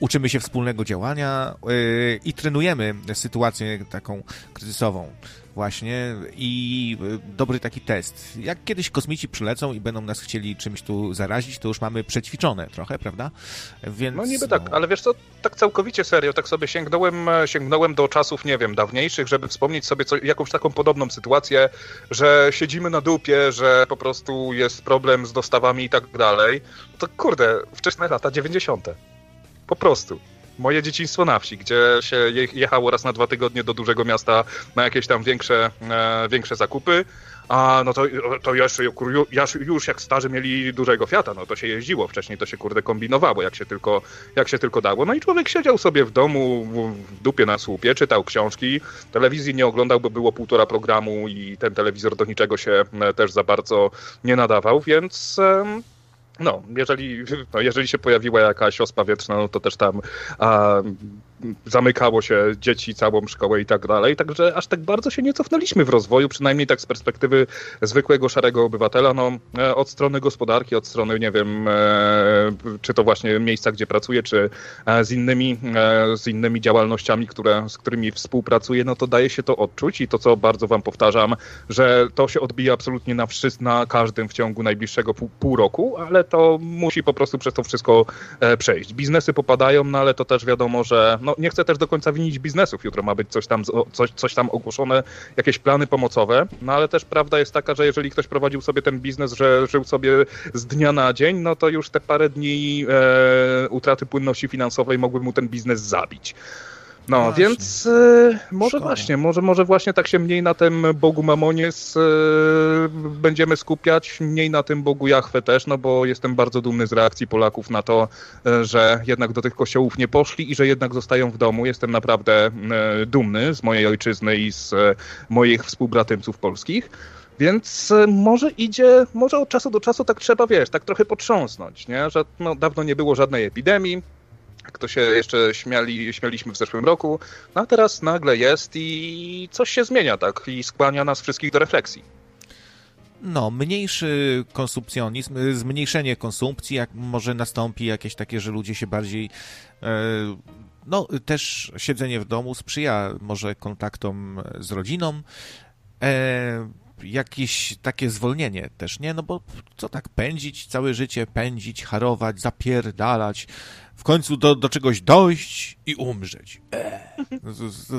uczymy się wspólnego działania yy, i trenujemy sytuację taką kryzysową właśnie i y, dobry taki test. Jak kiedyś kosmici przylecą i będą nas chcieli czymś tu zarazić, to już mamy przećwiczone trochę, prawda? Więc, no niby tak, no... tak, ale wiesz co, tak całkowicie serio, tak sobie sięgnąłem, e, sięgnąłem do czasów, nie wiem, dawniejszych, żeby wspomnieć sobie co, jakąś taką podobną sytuację, że siedzimy na dupie, że po prostu jest problem z dostawami i tak dalej. To kurde, wczesne lata 90. Po prostu moje dzieciństwo na wsi, gdzie się jechało raz na dwa tygodnie do dużego miasta na jakieś tam większe, e, większe zakupy. A no to, to jeszcze już jak starzy mieli dużego Fiata, no to się jeździło. Wcześniej to się kurde kombinowało, jak się tylko, jak się tylko dało. No i człowiek siedział sobie w domu, w dupie na słupie, czytał książki, telewizji nie oglądał, bo było półtora programu i ten telewizor do niczego się e, też za bardzo nie nadawał, więc no, jeżeli, no, *laughs* jeżeli się pojawiła jakaś ospa wietrzna, no to też tam a, zamykało się dzieci, całą szkołę i tak dalej. Także aż tak bardzo się nie cofnęliśmy w rozwoju, przynajmniej tak z perspektywy zwykłego szarego obywatela. No, e, od strony gospodarki, od strony, nie wiem, e, czy to właśnie miejsca, gdzie pracuję, czy e, z innymi, z innymi działalnościami, które, z którymi współpracuję, no to daje się to odczuć i to, co bardzo wam powtarzam, że to się odbija absolutnie na wszystkim, na każdym w ciągu najbliższego pół, pół roku, ale to musi po prostu przez to wszystko przejść. Biznesy popadają, no ale to też wiadomo, że no, nie chcę też do końca winić biznesów. Jutro ma być coś tam, coś, coś tam ogłoszone, jakieś plany pomocowe, no ale też prawda jest taka, że jeżeli ktoś prowadził sobie ten biznes, że żył sobie z dnia na dzień, no to już te parę dni e, utraty płynności finansowej mogły mu ten biznes zabić. No, właśnie. więc y, może Szkoda. właśnie, może, może właśnie tak się mniej na tym Bogu Mamonie y, będziemy skupiać, mniej na tym Bogu Jachwę też, no bo jestem bardzo dumny z reakcji Polaków na to, y, że jednak do tych kościołów nie poszli i że jednak zostają w domu. Jestem naprawdę dumny z mojej ojczyzny i z moich współbratymców polskich. Więc może idzie, może od czasu do czasu tak trzeba, wiesz, tak trochę potrząsnąć, nie? że no, dawno nie było żadnej epidemii, jak to się jeszcze śmiali, śmialiśmy w zeszłym roku, no a teraz nagle jest i coś się zmienia, tak, i skłania nas wszystkich do refleksji. No, mniejszy konsumpcjonizm, zmniejszenie konsumpcji, jak może nastąpi jakieś takie, że ludzie się bardziej e, no, też siedzenie w domu sprzyja może kontaktom z rodziną, e, jakieś takie zwolnienie też, nie? No bo co tak pędzić całe życie, pędzić, harować, zapierdalać, w końcu do, do czegoś dojść i umrzeć. Eee,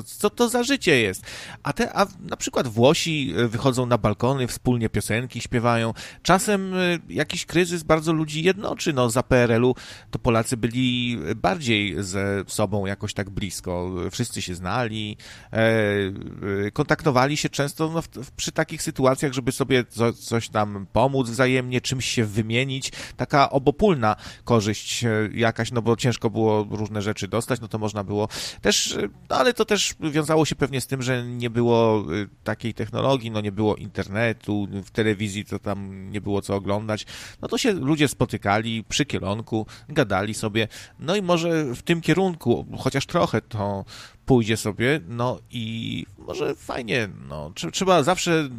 co to za życie jest? A, te, a na przykład Włosi e, wychodzą na balkony, wspólnie piosenki śpiewają. Czasem e, jakiś kryzys bardzo ludzi jednoczy. No, za PRL-u to Polacy byli bardziej ze sobą jakoś tak blisko. Wszyscy się znali, e, kontaktowali się często no, przy takich sytuacjach, żeby sobie co, coś tam pomóc wzajemnie, czymś się wymienić. Taka obopólna korzyść e, jakaś, no bo ciężko było różne rzeczy dostać, no to można było też, no ale to też wiązało się pewnie z tym, że nie było y, takiej technologii, no nie było internetu, w telewizji to tam nie było co oglądać, no to się ludzie spotykali przy kielonku, gadali sobie, no i może w tym kierunku, chociaż trochę to pójdzie sobie, no i może fajnie, no, trzeba zawsze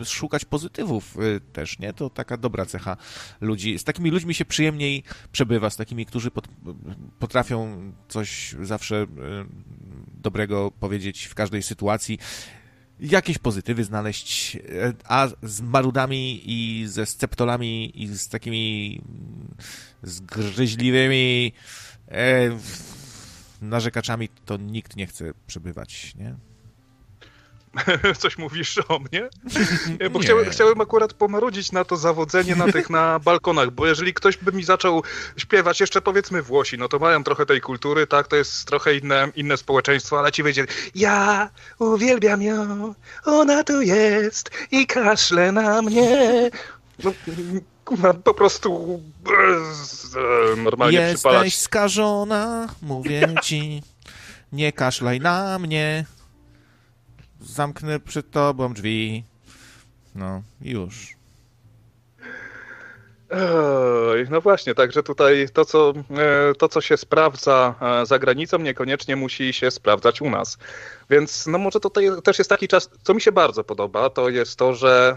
y, szukać pozytywów y, też, nie? To taka dobra cecha ludzi. Z takimi ludźmi się przyjemniej przebywa, z takimi, którzy potrafią coś zawsze y, dobrego powiedzieć w każdej sytuacji jakieś pozytywy znaleźć, a z marudami i ze sceptolami i z takimi zgryźliwymi e, narzekaczami to nikt nie chce przebywać, nie? *laughs* Coś mówisz o mnie? *laughs* Bo chciałem, chciałem akurat pomarudzić na to zawodzenie na tych na *laughs* balkonach, bo jeżeli ktoś by mi zaczął śpiewać, jeszcze powiedzmy Włosi, no to mają trochę tej kultury, tak, to jest trochę inne, inne społeczeństwo, ale ci wyjdzie, ja uwielbiam ją, ona tu jest i kaszle na mnie. No, po prostu e, normalnie Jesteś przypalać. skażona, mówię ci. Nie kaszlaj na mnie. Zamknę przed tobą drzwi. No, już. Oj, no właśnie, także tutaj to co, e, to, co się sprawdza e, za granicą, niekoniecznie musi się sprawdzać u nas. Więc no może tutaj też jest taki czas, co mi się bardzo podoba, to jest to, że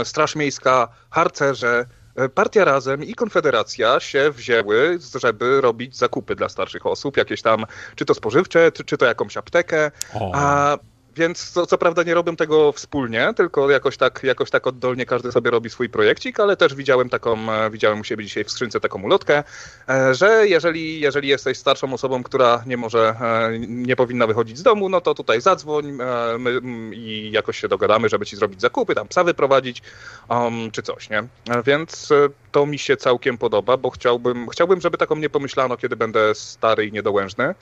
e, Straż Miejska, harcerze, Partia Razem i Konfederacja się wzięły, żeby robić zakupy dla starszych osób, jakieś tam, czy to spożywcze, czy, czy to jakąś aptekę. A więc co, co, prawda nie robią tego wspólnie, tylko jakoś tak, jakoś tak oddolnie każdy sobie robi swój projekcik, ale też widziałem taką, e, widziałem u siebie dzisiaj w skrzynce taką ulotkę, e, że jeżeli, jeżeli jesteś starszą osobą, która nie może, e, nie powinna wychodzić z domu, no to tutaj zadzwoń my, i jakoś się dogadamy, żeby ci zrobić zakupy, tam psa wyprowadzić, um, czy coś, nie? Więc to mi się całkiem podoba, bo chciałbym, chciałbym, żeby taką nie pomyślano, kiedy będę stary i niedołężny.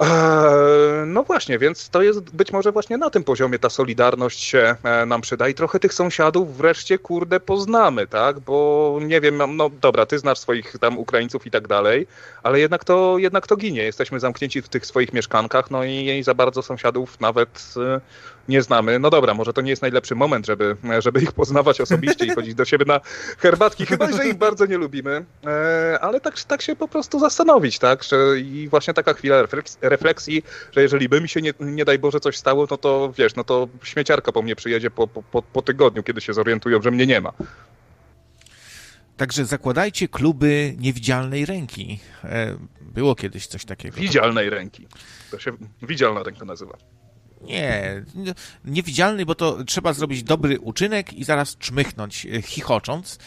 Eee, no właśnie, więc to jest być może właśnie na tym poziomie ta solidarność się e, nam przyda i trochę tych sąsiadów wreszcie, kurde, poznamy, tak? Bo nie wiem, no dobra, ty znasz swoich tam Ukraińców i tak dalej, ale jednak to, jednak to ginie. Jesteśmy zamknięci w tych swoich mieszkankach, no i, i za bardzo sąsiadów nawet e, nie znamy. No dobra, może to nie jest najlepszy moment, żeby, żeby ich poznawać osobiście i chodzić do siebie na herbatki, chyba że ich bardzo nie lubimy, e, ale tak, tak się po prostu zastanowić, tak? Że I właśnie taka chwila refleksji, że jeżeli by mi się nie, nie daj Boże coś stało, no to wiesz, no to śmieciarka po mnie przyjedzie po, po, po tygodniu, kiedy się zorientują, że mnie nie ma. Także zakładajcie kluby niewidzialnej ręki. E, było kiedyś coś takiego. Widzialnej ręki. To się widzialna ręka nazywa. Nie, niewidzialny, bo to trzeba zrobić dobry uczynek i zaraz czmychnąć e, chichocząc.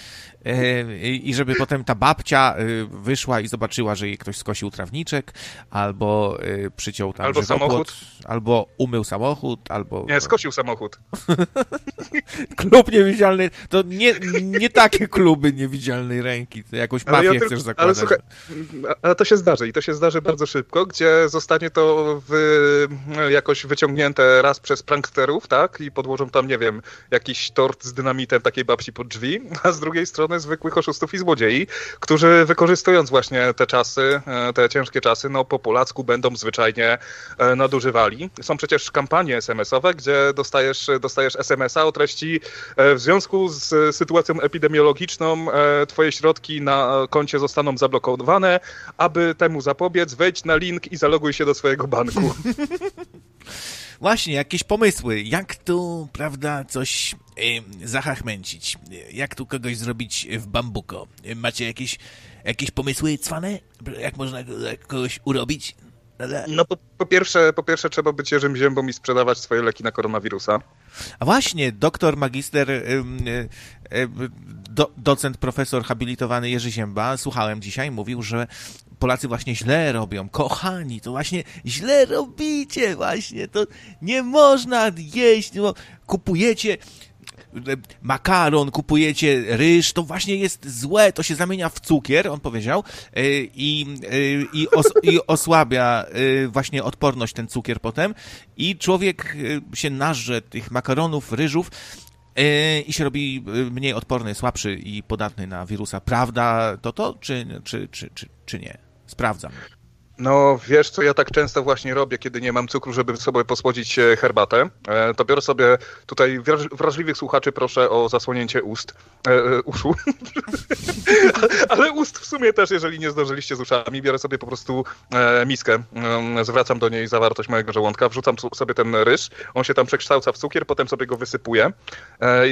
I żeby potem ta babcia wyszła i zobaczyła, że jej ktoś skosił trawniczek, albo przyciął tam albo samochód, albo umył samochód, albo... Nie, skosił samochód. *laughs* Klub niewidzialny, to nie, nie takie kluby niewidzialnej ręki, to jakąś mafię ja chcesz zakładać. Ale słuchaj, ale to się zdarzy i to się zdarzy bardzo szybko, gdzie zostanie to wy, jakoś wyciągnięte raz przez pranksterów, tak, i podłożą tam, nie wiem, jakiś tort z dynamitem takiej babci pod drzwi, a z drugiej strony zwykłych oszustów i złodziei, którzy wykorzystując właśnie te czasy, e, te ciężkie czasy, no po polacku będą zwyczajnie e, nadużywali. Są przecież kampanie SMS-owe, gdzie dostajesz, dostajesz SMS-a o treści e, w związku z sytuacją epidemiologiczną twoje środki na koncie zostaną zablokowane, aby temu zapobiec, wejdź na link i zaloguj się do swojego banku. *laughs* Właśnie, jakieś pomysły. Jak tu, prawda, coś y, zahachmęcić? Jak tu kogoś zrobić w bambuko? Macie jakieś, jakieś pomysły cwane? Jak można kogoś urobić? No po, po, pierwsze, po pierwsze trzeba być Jerzym Ziębą i sprzedawać swoje leki na koronawirusa. A właśnie, doktor, magister, do, docent, profesor habilitowany Jerzy Zięba, słuchałem dzisiaj, mówił, że Polacy właśnie źle robią. Kochani, to właśnie źle robicie właśnie. To nie można jeść, bo kupujecie makaron, kupujecie ryż, to właśnie jest złe, to się zamienia w cukier, on powiedział, e, i, e, i, os, i osłabia e, właśnie odporność ten cukier potem i człowiek się nażre tych makaronów, ryżów i się robi mniej odporny, słabszy i podatny na wirusa. Prawda to to, czy, czy, czy, czy, czy nie? Sprawdzam. No wiesz co ja tak często właśnie robię, kiedy nie mam cukru, żeby sobie posłodzić e, herbatę. E, to biorę sobie tutaj wrażliwych słuchaczy proszę o zasłonięcie ust, e, e uszu. *laughs* Ale ust w sumie też, jeżeli nie zdążyliście z uszami, biorę sobie po prostu miskę, zwracam do niej zawartość mojego żołądka, wrzucam sobie ten ryż, on się tam przekształca w cukier, potem sobie go wysypuję,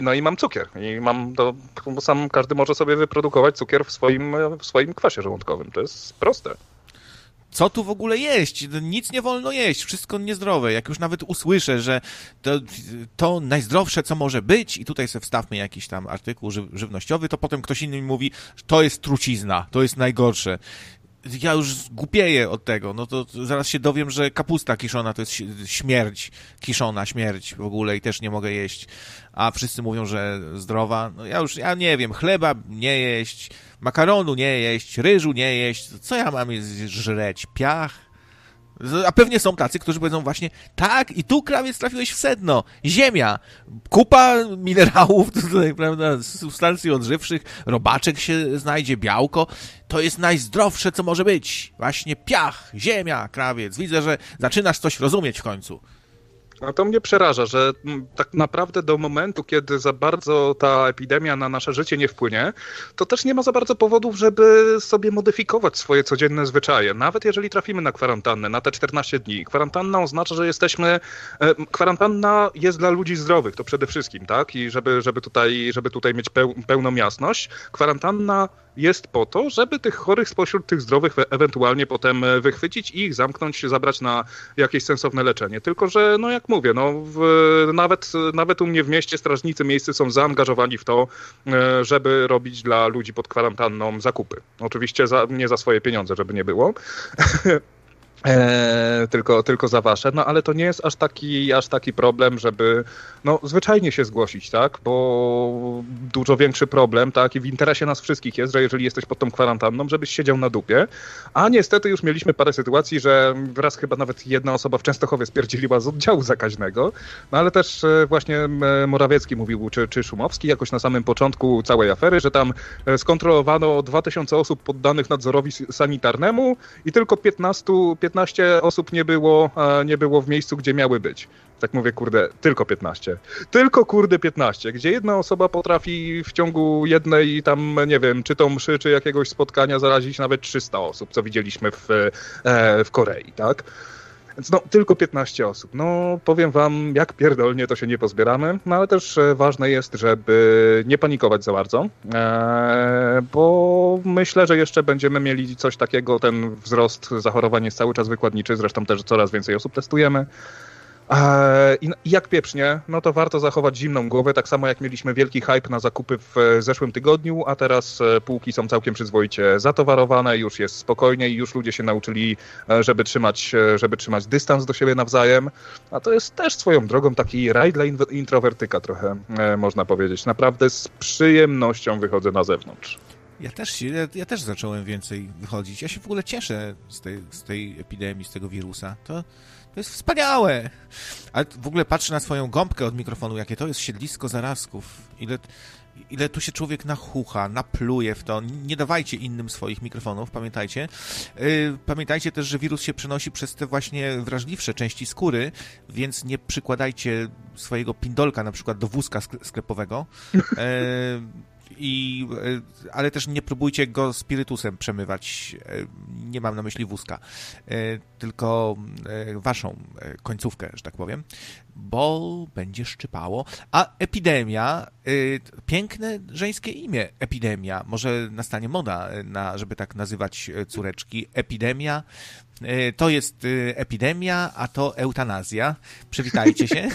no i mam cukier. I mam to, bo sam każdy może sobie wyprodukować cukier w swoim, w swoim kwasie żołądkowym. To jest proste co tu w ogóle jeść? Nic nie wolno jeść, wszystko niezdrowe. Jak już nawet usłyszę, że to, to najzdrowsze, co może być, i tutaj sobie wstawmy jakiś tam artykuł ży żywnościowy, to potem ktoś inny mi mówi, to jest trucizna, to jest najgorsze ja już zgupieję od tego, no to zaraz się dowiem, że kapusta kiszona to jest śmierć, kiszona, śmierć w ogóle i też nie mogę jeść, a wszyscy mówią, że zdrowa, no ja już, ja nie wiem, chleba nie jeść, makaronu nie jeść, ryżu nie jeść, co ja mam żreć, piach? A pewnie są tacy, którzy powiedzą właśnie, tak, i tu krawiec trafiłeś w sedno. Ziemia, kupa minerałów, *laughs* tutaj, prawda, substancji odżywczych, robaczek się znajdzie, białko. To jest najzdrowsze, co może być. Właśnie piach, ziemia, krawiec. Widzę, że zaczynasz coś rozumieć w końcu. No to mnie przeraża, że tak naprawdę do momentu, kiedy za bardzo ta epidemia na nasze życie nie wpłynie, to też nie ma za bardzo powodów, żeby sobie modyfikować swoje codzienne zwyczaje. Nawet jeżeli trafimy na kwarantannę, na te 14 dni. Kwarantanna oznacza, że jesteśmy. E, kwarantanna jest dla ludzi zdrowych, to przede wszystkim, tak? I żeby, żeby, tutaj, żeby tutaj mieć pełną jasność, kwarantanna jest po to, żeby tych chorych spośród tych zdrowych ewentualnie potem e, wychwycić i ich zamknąć, zabrać na jakieś sensowne leczenie. Tylko, że no jak mówię, no w, nawet, nawet u mnie w mieście strażnicy miejscy są zaangażowani w to, e, żeby robić dla ludzi pod kwarantanną zakupy. Oczywiście za, nie za swoje pieniądze, żeby nie było. *laughs* E, tylko, tylko za wasze, no ale to nie jest aż taki, aż taki problem, żeby no, zwyczajnie się zgłosić, tak, bo dużo większy problem, tak, i w interesie nas wszystkich jest, że jeżeli jesteś pod tą kwarantanną, żebyś siedział na dupie, a niestety już mieliśmy parę sytuacji, że wraz chyba nawet jedna osoba w Częstochowie spierdzieliła z oddziału zakaźnego, no ale też e, właśnie Morawiecki mówił, czy, czy Szumowski jakoś na samym początku całej afery, że tam e, skontrolowano 2000 osób poddanych nadzorowi sanitarnemu i tylko 15, 15 15 osób nie było, nie było w miejscu, gdzie miały być. Tak mówię, kurde, tylko 15. Tylko kurde 15, gdzie jedna osoba potrafi w ciągu jednej tam, nie wiem, czy to mszy, czy jakiegoś spotkania zarazić nawet 300 osób, co widzieliśmy w, e, w Korei, tak? Więc no, tylko 15 osób. No, powiem wam, jak pierdolnie to się nie pozbieramy, no ale też e, ważne jest, żeby nie panikować za bardzo, e, bo myślę, że jeszcze będziemy mieli coś takiego, ten wzrost zachorowań jest cały czas wykładniczy, zresztą też coraz więcej osób testujemy. I jak pieprznie, no to warto zachować zimną głowę, tak samo jak mieliśmy wielki hype na zakupy w e, zeszłym tygodniu, a teraz e, półki są całkiem przyzwoicie zatowarowane, już jest spokojnie i już ludzie się nauczyli, e, żeby trzymać, żeby trzymać dystans do siebie nawzajem, a to jest też swoją drogą taki raj dla introwertyka trochę, można powiedzieć. Naprawdę z przyjemnością wychodzę na zewnątrz. Ja też, ja, ja, też zacząłem więcej wychodzić. Ja się w ogóle cieszę z tej, z tej epidemii, z tego wirusa. To, to jest wspaniałe. Ale w ogóle patrzę na swoją gąbkę od mikrofonu, jakie to jest siedlisko zarazków. Ile, ile tu się człowiek nachucha, napluje w to. Nie dawajcie innym swoich mikrofonów, pamiętajcie. Yy, pamiętajcie też, że wirus się przenosi przez te właśnie wrażliwsze części skóry, więc nie przykładajcie swojego pindolka na przykład do wózka sklepowego. Yy, i, e, ale też nie próbujcie go spirytusem przemywać. E, nie mam na myśli wózka, e, tylko waszą końcówkę, że tak powiem, bo będzie szczypało. A epidemia, piękne żeńskie imię, epidemia. Może nastanie moda, na, żeby tak nazywać córeczki. Epidemia to jest e, epidemia, a to eutanazja. Przywitajcie się.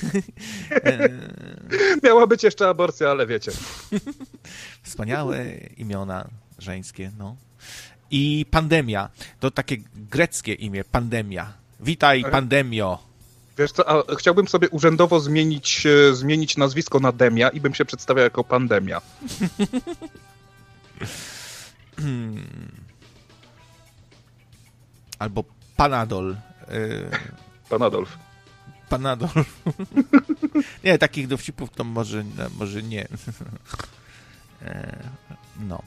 E, *laughs* Miała być jeszcze aborcja, ale wiecie. *laughs* Wspaniałe imiona żeńskie, no. I pandemia. To takie greckie imię, pandemia. Witaj, pandemio. Wiesz co, chciałbym sobie urzędowo zmienić, zmienić nazwisko na Demia i bym się przedstawiał jako pandemia. *laughs* Albo Panadol. Y, Panadolf. Panadolf. *laughs* nie, takich dowcipów to może, może nie. *laughs* E, no.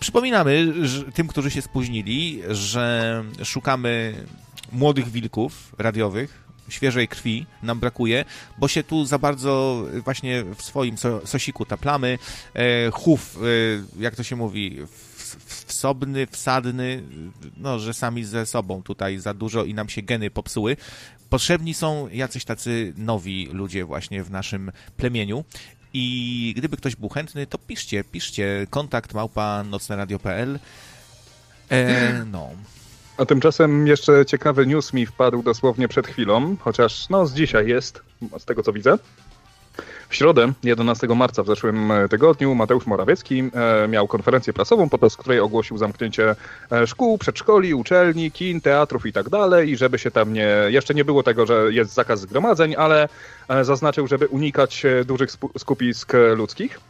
Przypominamy że, tym, którzy się spóźnili, że szukamy młodych wilków radiowych, świeżej krwi nam brakuje, bo się tu za bardzo właśnie w swoim sosiku taplamy. E, chów, e, jak to się mówi, wsobny, wsadny, no, że sami ze sobą tutaj za dużo i nam się geny popsuły. Potrzebni są jacyś tacy nowi ludzie właśnie w naszym plemieniu. I gdyby ktoś był chętny, to piszcie, piszcie kontakt małpa nocneradio.pl. E, no. A tymczasem jeszcze ciekawy news mi wpadł dosłownie przed chwilą, chociaż no z dzisiaj jest, z tego co widzę. W środę, 11 marca w zeszłym e, tygodniu, Mateusz Morawiecki e, miał konferencję prasową, podczas której ogłosił zamknięcie e, szkół, przedszkoli, uczelni, kin, teatrów i tak dalej. I żeby się tam nie. Jeszcze nie było tego, że jest zakaz zgromadzeń, ale zaznaczył, żeby unikać dużych skupisk ludzkich.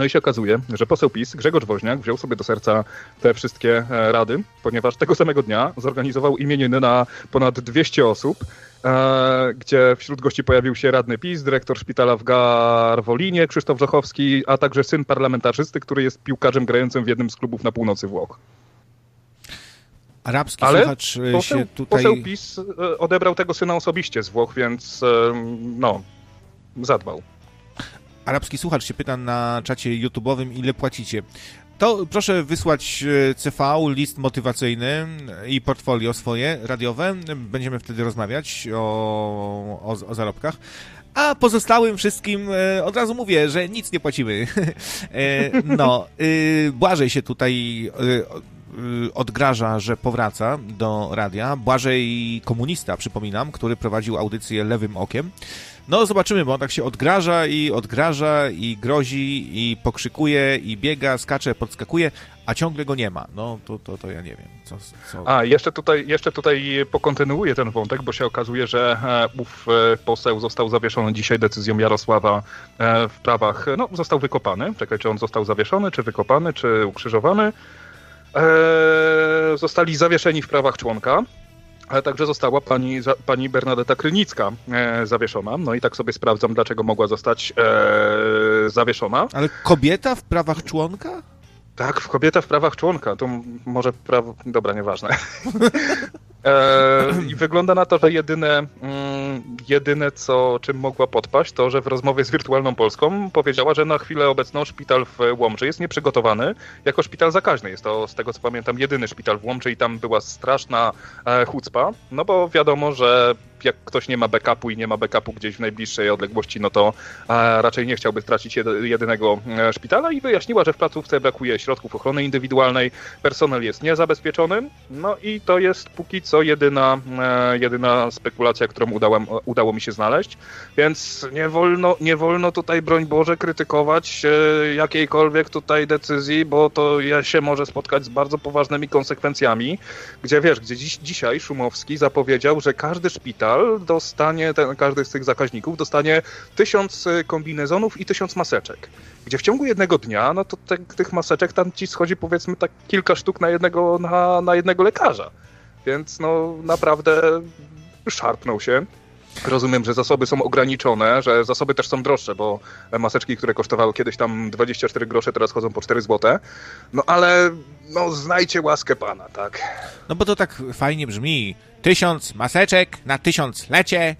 No i się okazuje, że poseł PiS Grzegorz Woźniak wziął sobie do serca te wszystkie rady, ponieważ tego samego dnia zorganizował imieniny na ponad 200 osób, E, gdzie wśród gości pojawił się radny PiS, dyrektor szpitala w Garwolinie, Krzysztof Żochowski, a także syn parlamentarzysty, który jest piłkarzem grającym w jednym z klubów na północy Włoch. Arabski Ale słuchacz e, poseł, się tutaj... poseł PiS e, odebrał tego syna osobiście z Włoch, więc no, zadbał. Arabski słuchacz się pyta na czacie YouTube'owym, ile płacicie to proszę wysłać e, CV, list motywacyjny i portfolio swoje radiowe. Będziemy wtedy rozmawiać o, o, o zarobkach. A pozostałym wszystkim e, od razu mówię, że nic nie płacimy. *laughs* e, no, e, Błażej się tutaj e, e, odgraża, że powraca do radia. Błażej komunista, przypominam, który prowadził audycję Lewym Okiem. No zobaczymy, bo on tak się odgraża i odgraża i grozi i pokrzykuje i biega, skacze, podskakuje, a ciągle go nie ma. No to, to, to ja nie wiem. Co, co... A, jeszcze tutaj, jeszcze tutaj pokontynuuję ten wątek, bo się okazuje, że e, ów e, poseł został zawieszony dzisiaj decyzją Jarosława e, w prawach, no został wykopany. Czekaj, czy on został zawieszony, czy wykopany, czy ukrzyżowany. Zostali zawieszeni w prawach członka ale także została pani, pani Bernadetta Krynicka e, zawieszona. No i tak sobie sprawdzam, dlaczego mogła zostać e, zawieszona. Ale kobieta w prawach członka? Tak, kobieta w prawach członka. To może prawo... Dobra, nieważne. *laughs* E, *clears throat* I wygląda na to, że jedyne, mm, jedyne co, czym mogła podpaść, to, że w rozmowie z Wirtualną Polską powiedziała, że na chwilę obecną szpital w Łomży jest nieprzygotowany jako szpital zakaźny. Jest to, z tego co pamiętam, jedyny szpital w Łomży i tam była straszna e, chucpa, no bo wiadomo, że jak ktoś nie ma backupu i nie ma backupu gdzieś w najbliższej odległości, no to raczej nie chciałby stracić jedynego szpitala i wyjaśniła, że w placówce brakuje środków ochrony indywidualnej, personel jest niezabezpieczony, no i to jest póki co jedyna, jedyna spekulacja, którą udało, udało mi się znaleźć, więc nie wolno, nie wolno tutaj, broń Boże, krytykować jakiejkolwiek tutaj decyzji, bo to się może spotkać z bardzo poważnymi konsekwencjami, gdzie wiesz, gdzie dziś, dzisiaj Szumowski zapowiedział, że każdy szpital dostanie, ten, każdy z tych zakaźników dostanie tysiąc y, kombinezonów i tysiąc maseczek. Gdzie w ciągu jednego dnia, no to te, tych maseczek tam ci schodzi powiedzmy tak kilka sztuk na jednego, na, na jednego lekarza. Więc no naprawdę szarpnął się. Rozumiem, że zasoby są ograniczone, że zasoby też są droższe, bo maseczki, które kosztowały kiedyś tam 24 grosze, teraz chodzą po 4 złote. No ale no znajcie łaskę pana, tak? No bo to tak fajnie brzmi. Tysiąc maseczek na tysiąc lecie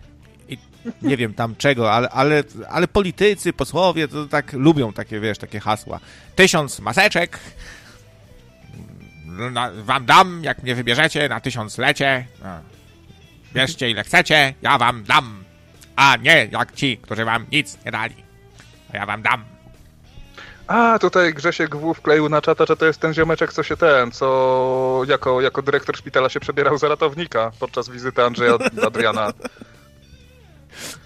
i nie wiem tam czego, ale, ale, ale politycy, posłowie to tak lubią takie, wiesz, takie hasła. Tysiąc maseczek na, wam dam, jak mnie wybierzecie na tysiąc lecie. No. Bierzcie ile chcecie, ja wam dam. A nie jak ci, którzy wam nic nie dali. A ja wam dam. A, tutaj Grzesiek W wkleił na czata, że to jest ten ziomeczek, co się ten, co jako, jako dyrektor szpitala się przebierał za ratownika podczas wizyty Andrzeja *laughs* Adriana.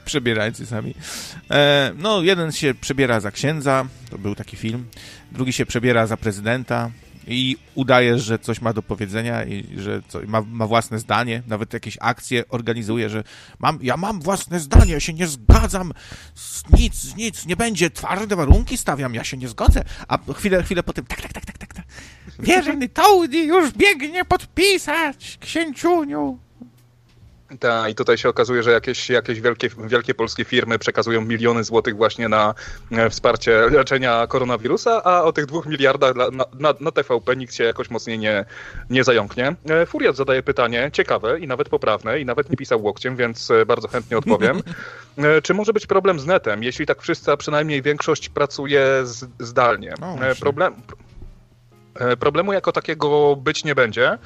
Przebierańcy sami. E, no, jeden się przebiera za księdza, to był taki film. Drugi się przebiera za prezydenta i udaje, że coś ma do powiedzenia i że ma, ma, własne zdanie, nawet jakieś akcje organizuje, że mam, ja mam własne zdanie, ja się nie zgadzam, nic, nic, nie będzie, twarde warunki stawiam, ja się nie zgodzę, a chwilę, chwilę potem, tak, tak, tak, tak, tak, tak. wierny Tołdi już biegnie podpisać, księciuniu. Tak, i tutaj się okazuje, że jakieś, jakieś wielkie, wielkie polskie firmy przekazują miliony złotych właśnie na e, wsparcie leczenia koronawirusa, a o tych dwóch miliardach na, na, na TVP nikt się jakoś mocniej nie, nie zająknie. E, Furiat zadaje pytanie ciekawe i nawet poprawne i nawet nie pisał łokciem, więc e, bardzo chętnie odpowiem. Czy może być problem z netem, jeśli tak wszyscy, a przynajmniej większość pracuje z, zdalnie? No, problem, problemu jako takiego być nie będzie.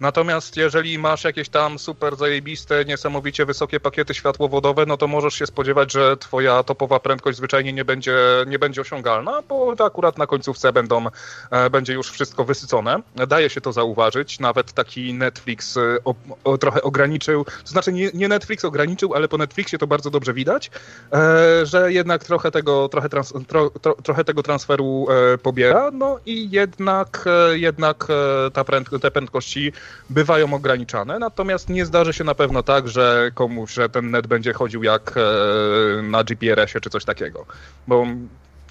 Natomiast jeżeli masz jakieś tam super zajebiste, niesamowicie wysokie pakiety światłowodowe, no to możesz się spodziewać, że twoja topowa prędkość zwyczajnie nie będzie, nie będzie osiągalna, bo akurat na końcówce będą, e, będzie już wszystko wysycone. Daje się to zauważyć. Nawet taki Netflix e, o, o, trochę ograniczył, to znaczy nie, nie, Netflix ograniczył, ale po Netflixie to bardzo dobrze widać, e, że jednak trochę tego, trochę, trans, tro, tro, trochę tego transferu pobiera, no i jednak, jednak ta pręd, te prędkości bywają ograniczane, natomiast nie zdarzy się na pewno tak, że komuś, że ten net będzie chodził jak e, na GPRS-ie czy coś takiego, bo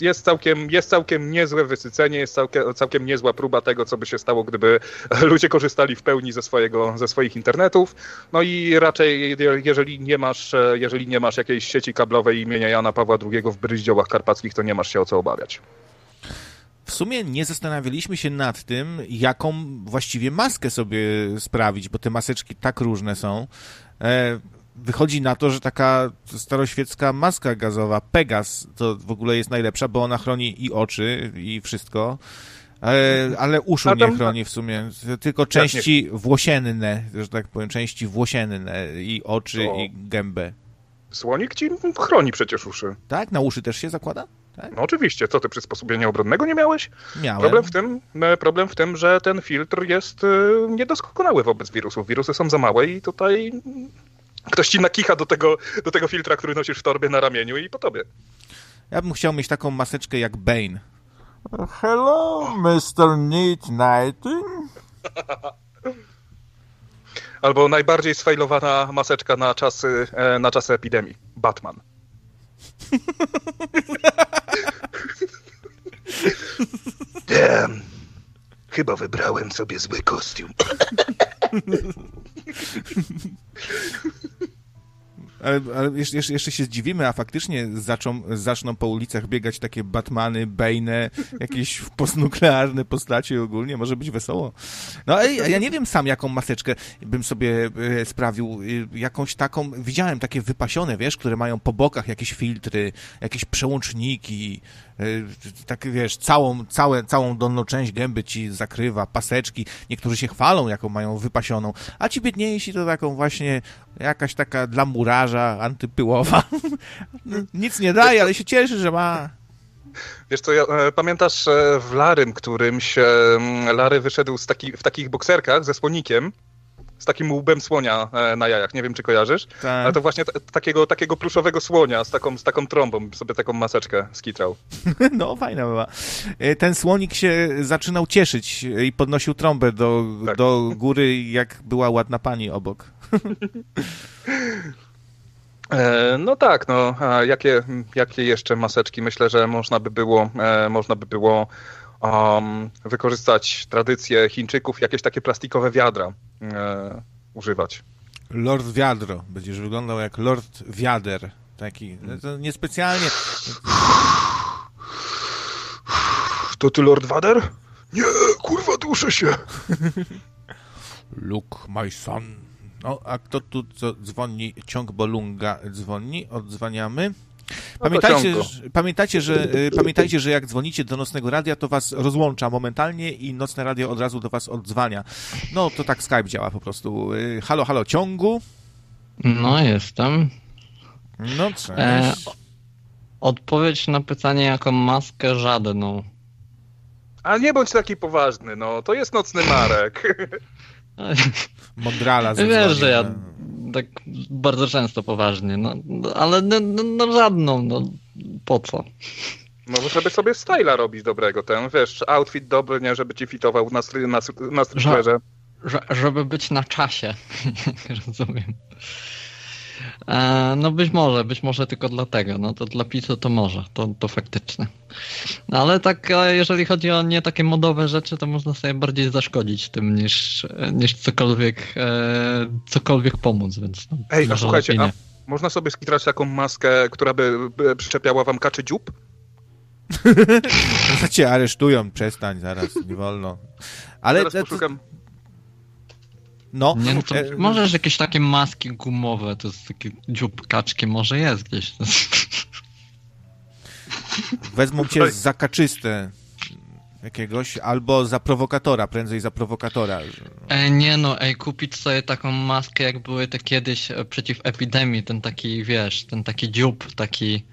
jest całkiem, jest całkiem niezłe wysycenie, jest całkiem, całkiem niezła próba tego, co by się stało, gdyby *laughs* ludzie korzystali w pełni ze, swojego, ze swoich internetów. No i raczej, jeżeli nie masz, e, jeżeli nie masz jakiejś sieci kablowej imienia Jana Pawła II w Bryździołach Karpackich, to nie masz się o co obawiać. W sumie nie zastanawialiśmy się nad tym, jaką właściwie maskę sobie sprawić, bo te maseczki tak różne są. E, wychodzi na to, że taka staroświecka maska gazowa Pegas to w ogóle jest najlepsza, bo ona chroni i oczy, i wszystko. Ale, ale uszu nie chroni w sumie, tylko części włosienne, że tak powiem, części włosienne i oczy, i gębę. Słonik ci chroni przecież uszy. Tak? Na uszy też się zakłada? Tak? No oczywiście, co ty przysposobienia obronnego nie miałeś? Miałem. Problem w tym, e, problem w tym że ten filtr jest e, niedoskonały wobec wirusów. Wirusy są za małe i tutaj ktoś ci nakicha do tego, do tego filtra, który nosisz w torbie na ramieniu i po tobie. Ja bym chciał mieć taką maseczkę jak Bane. Hello, Mr. Neat Nighting. *laughs* Albo najbardziej sfajlowana maseczka na czasy, e, na czasy epidemii. Batman. *laughs* *laughs* Damn. Chyba wybrałem sobie zły kostium. *laughs* Ale, ale jeszcze, jeszcze, się zdziwimy, a faktycznie zaczą, zaczną po ulicach biegać takie Batmany, Bane, jakieś *laughs* postnuklearne postacie ogólnie, może być wesoło. No ej, ja nie wiem sam, jaką maseczkę bym sobie e, sprawił, e, jakąś taką, widziałem takie wypasione, wiesz, które mają po bokach jakieś filtry, jakieś przełączniki, tak wiesz, całą, całe, całą dolną część gęby ci zakrywa, paseczki, niektórzy się chwalą, jaką mają wypasioną, a ci biedniejsi to taką właśnie Jakaś taka dla murarza, antypyłowa. *laughs* Nic nie daje, ale się cieszy, że ma. Wiesz co, ja, e, pamiętasz e, w Larym którymś, e, Lary wyszedł z taki, w takich bokserkach ze słonikiem, z takim łbem słonia e, na jajach, nie wiem czy kojarzysz, Tak. ale to właśnie t- takiego, takiego pluszowego słonia z taką, z taką trąbą, sobie taką maseczkę skitrał. *laughs* No, fajna była. E, Ten słonik się zaczynał cieszyć i podnosił trąbę do, Tak. do góry, jak była ładna pani obok. *laughs* E, no tak, no, jakie, jakie jeszcze maseczki? Myślę, że można by było, można by było um, wykorzystać tradycję Chińczyków, jakieś takie plastikowe wiadra e, używać. Lord Wiadro. Będziesz wyglądał jak Lord Wiader. Taki, no to niespecjalnie. To ty Lord Vader? Nie, kurwa, duszę się. Luke, my son. No, a kto tu co dzwoni? Ciąg Bolunga dzwoni, odzwaniamy. Pamiętajcie, ciągo. że, pamiętajcie, że, y, pamiętajcie, że jak dzwonicie do nocnego radia, to was rozłącza momentalnie i nocne radio od razu do was odzwania. No, to tak Skype działa po prostu. Y, Halo, halo, ciągu. No, jestem. No, cześć. E, Odpowiedź na pytanie, jaką maskę żadną. A nie bądź taki poważny, no, to jest nocny Marek. *laughs* Mądrala zadzwonił. *laughs* Wiesz, że ja tak bardzo często poważnie, no, no ale no, no, no żadną, no po co? No, żeby sobie styla robić dobrego, ten, wiesz, outfit dobry, nie, żeby ci fitował na, stry, na, na stripperze. Że, żeby być na czasie, *laughs* rozumiem. E, no być może, być może tylko dlatego, no to dla PiSu to może, to, to faktycznie. No ale tak, e, jeżeli chodzi o nie takie modowe rzeczy, to można sobie bardziej zaszkodzić tym niż, niż cokolwiek, e, cokolwiek pomóc, więc no, Ej, a słuchajcie, a można sobie skitrać taką maskę, która by, by przyczepiała wam kaczy dziób? *laughs* Cię aresztują, przestań zaraz, nie wolno. Ale Zaraz poszukam. No, Nie, no to e, możesz jakieś takie maski gumowe, to jest takie dziób kaczki, może jest gdzieś. *laughs* wezmą cię za kaczystę jakiegoś, albo za prowokatora, prędzej za prowokatora. E, nie no, ej, kupić sobie taką maskę, jak były te kiedyś e, przeciw epidemii, ten taki, wiesz, ten taki dziób, taki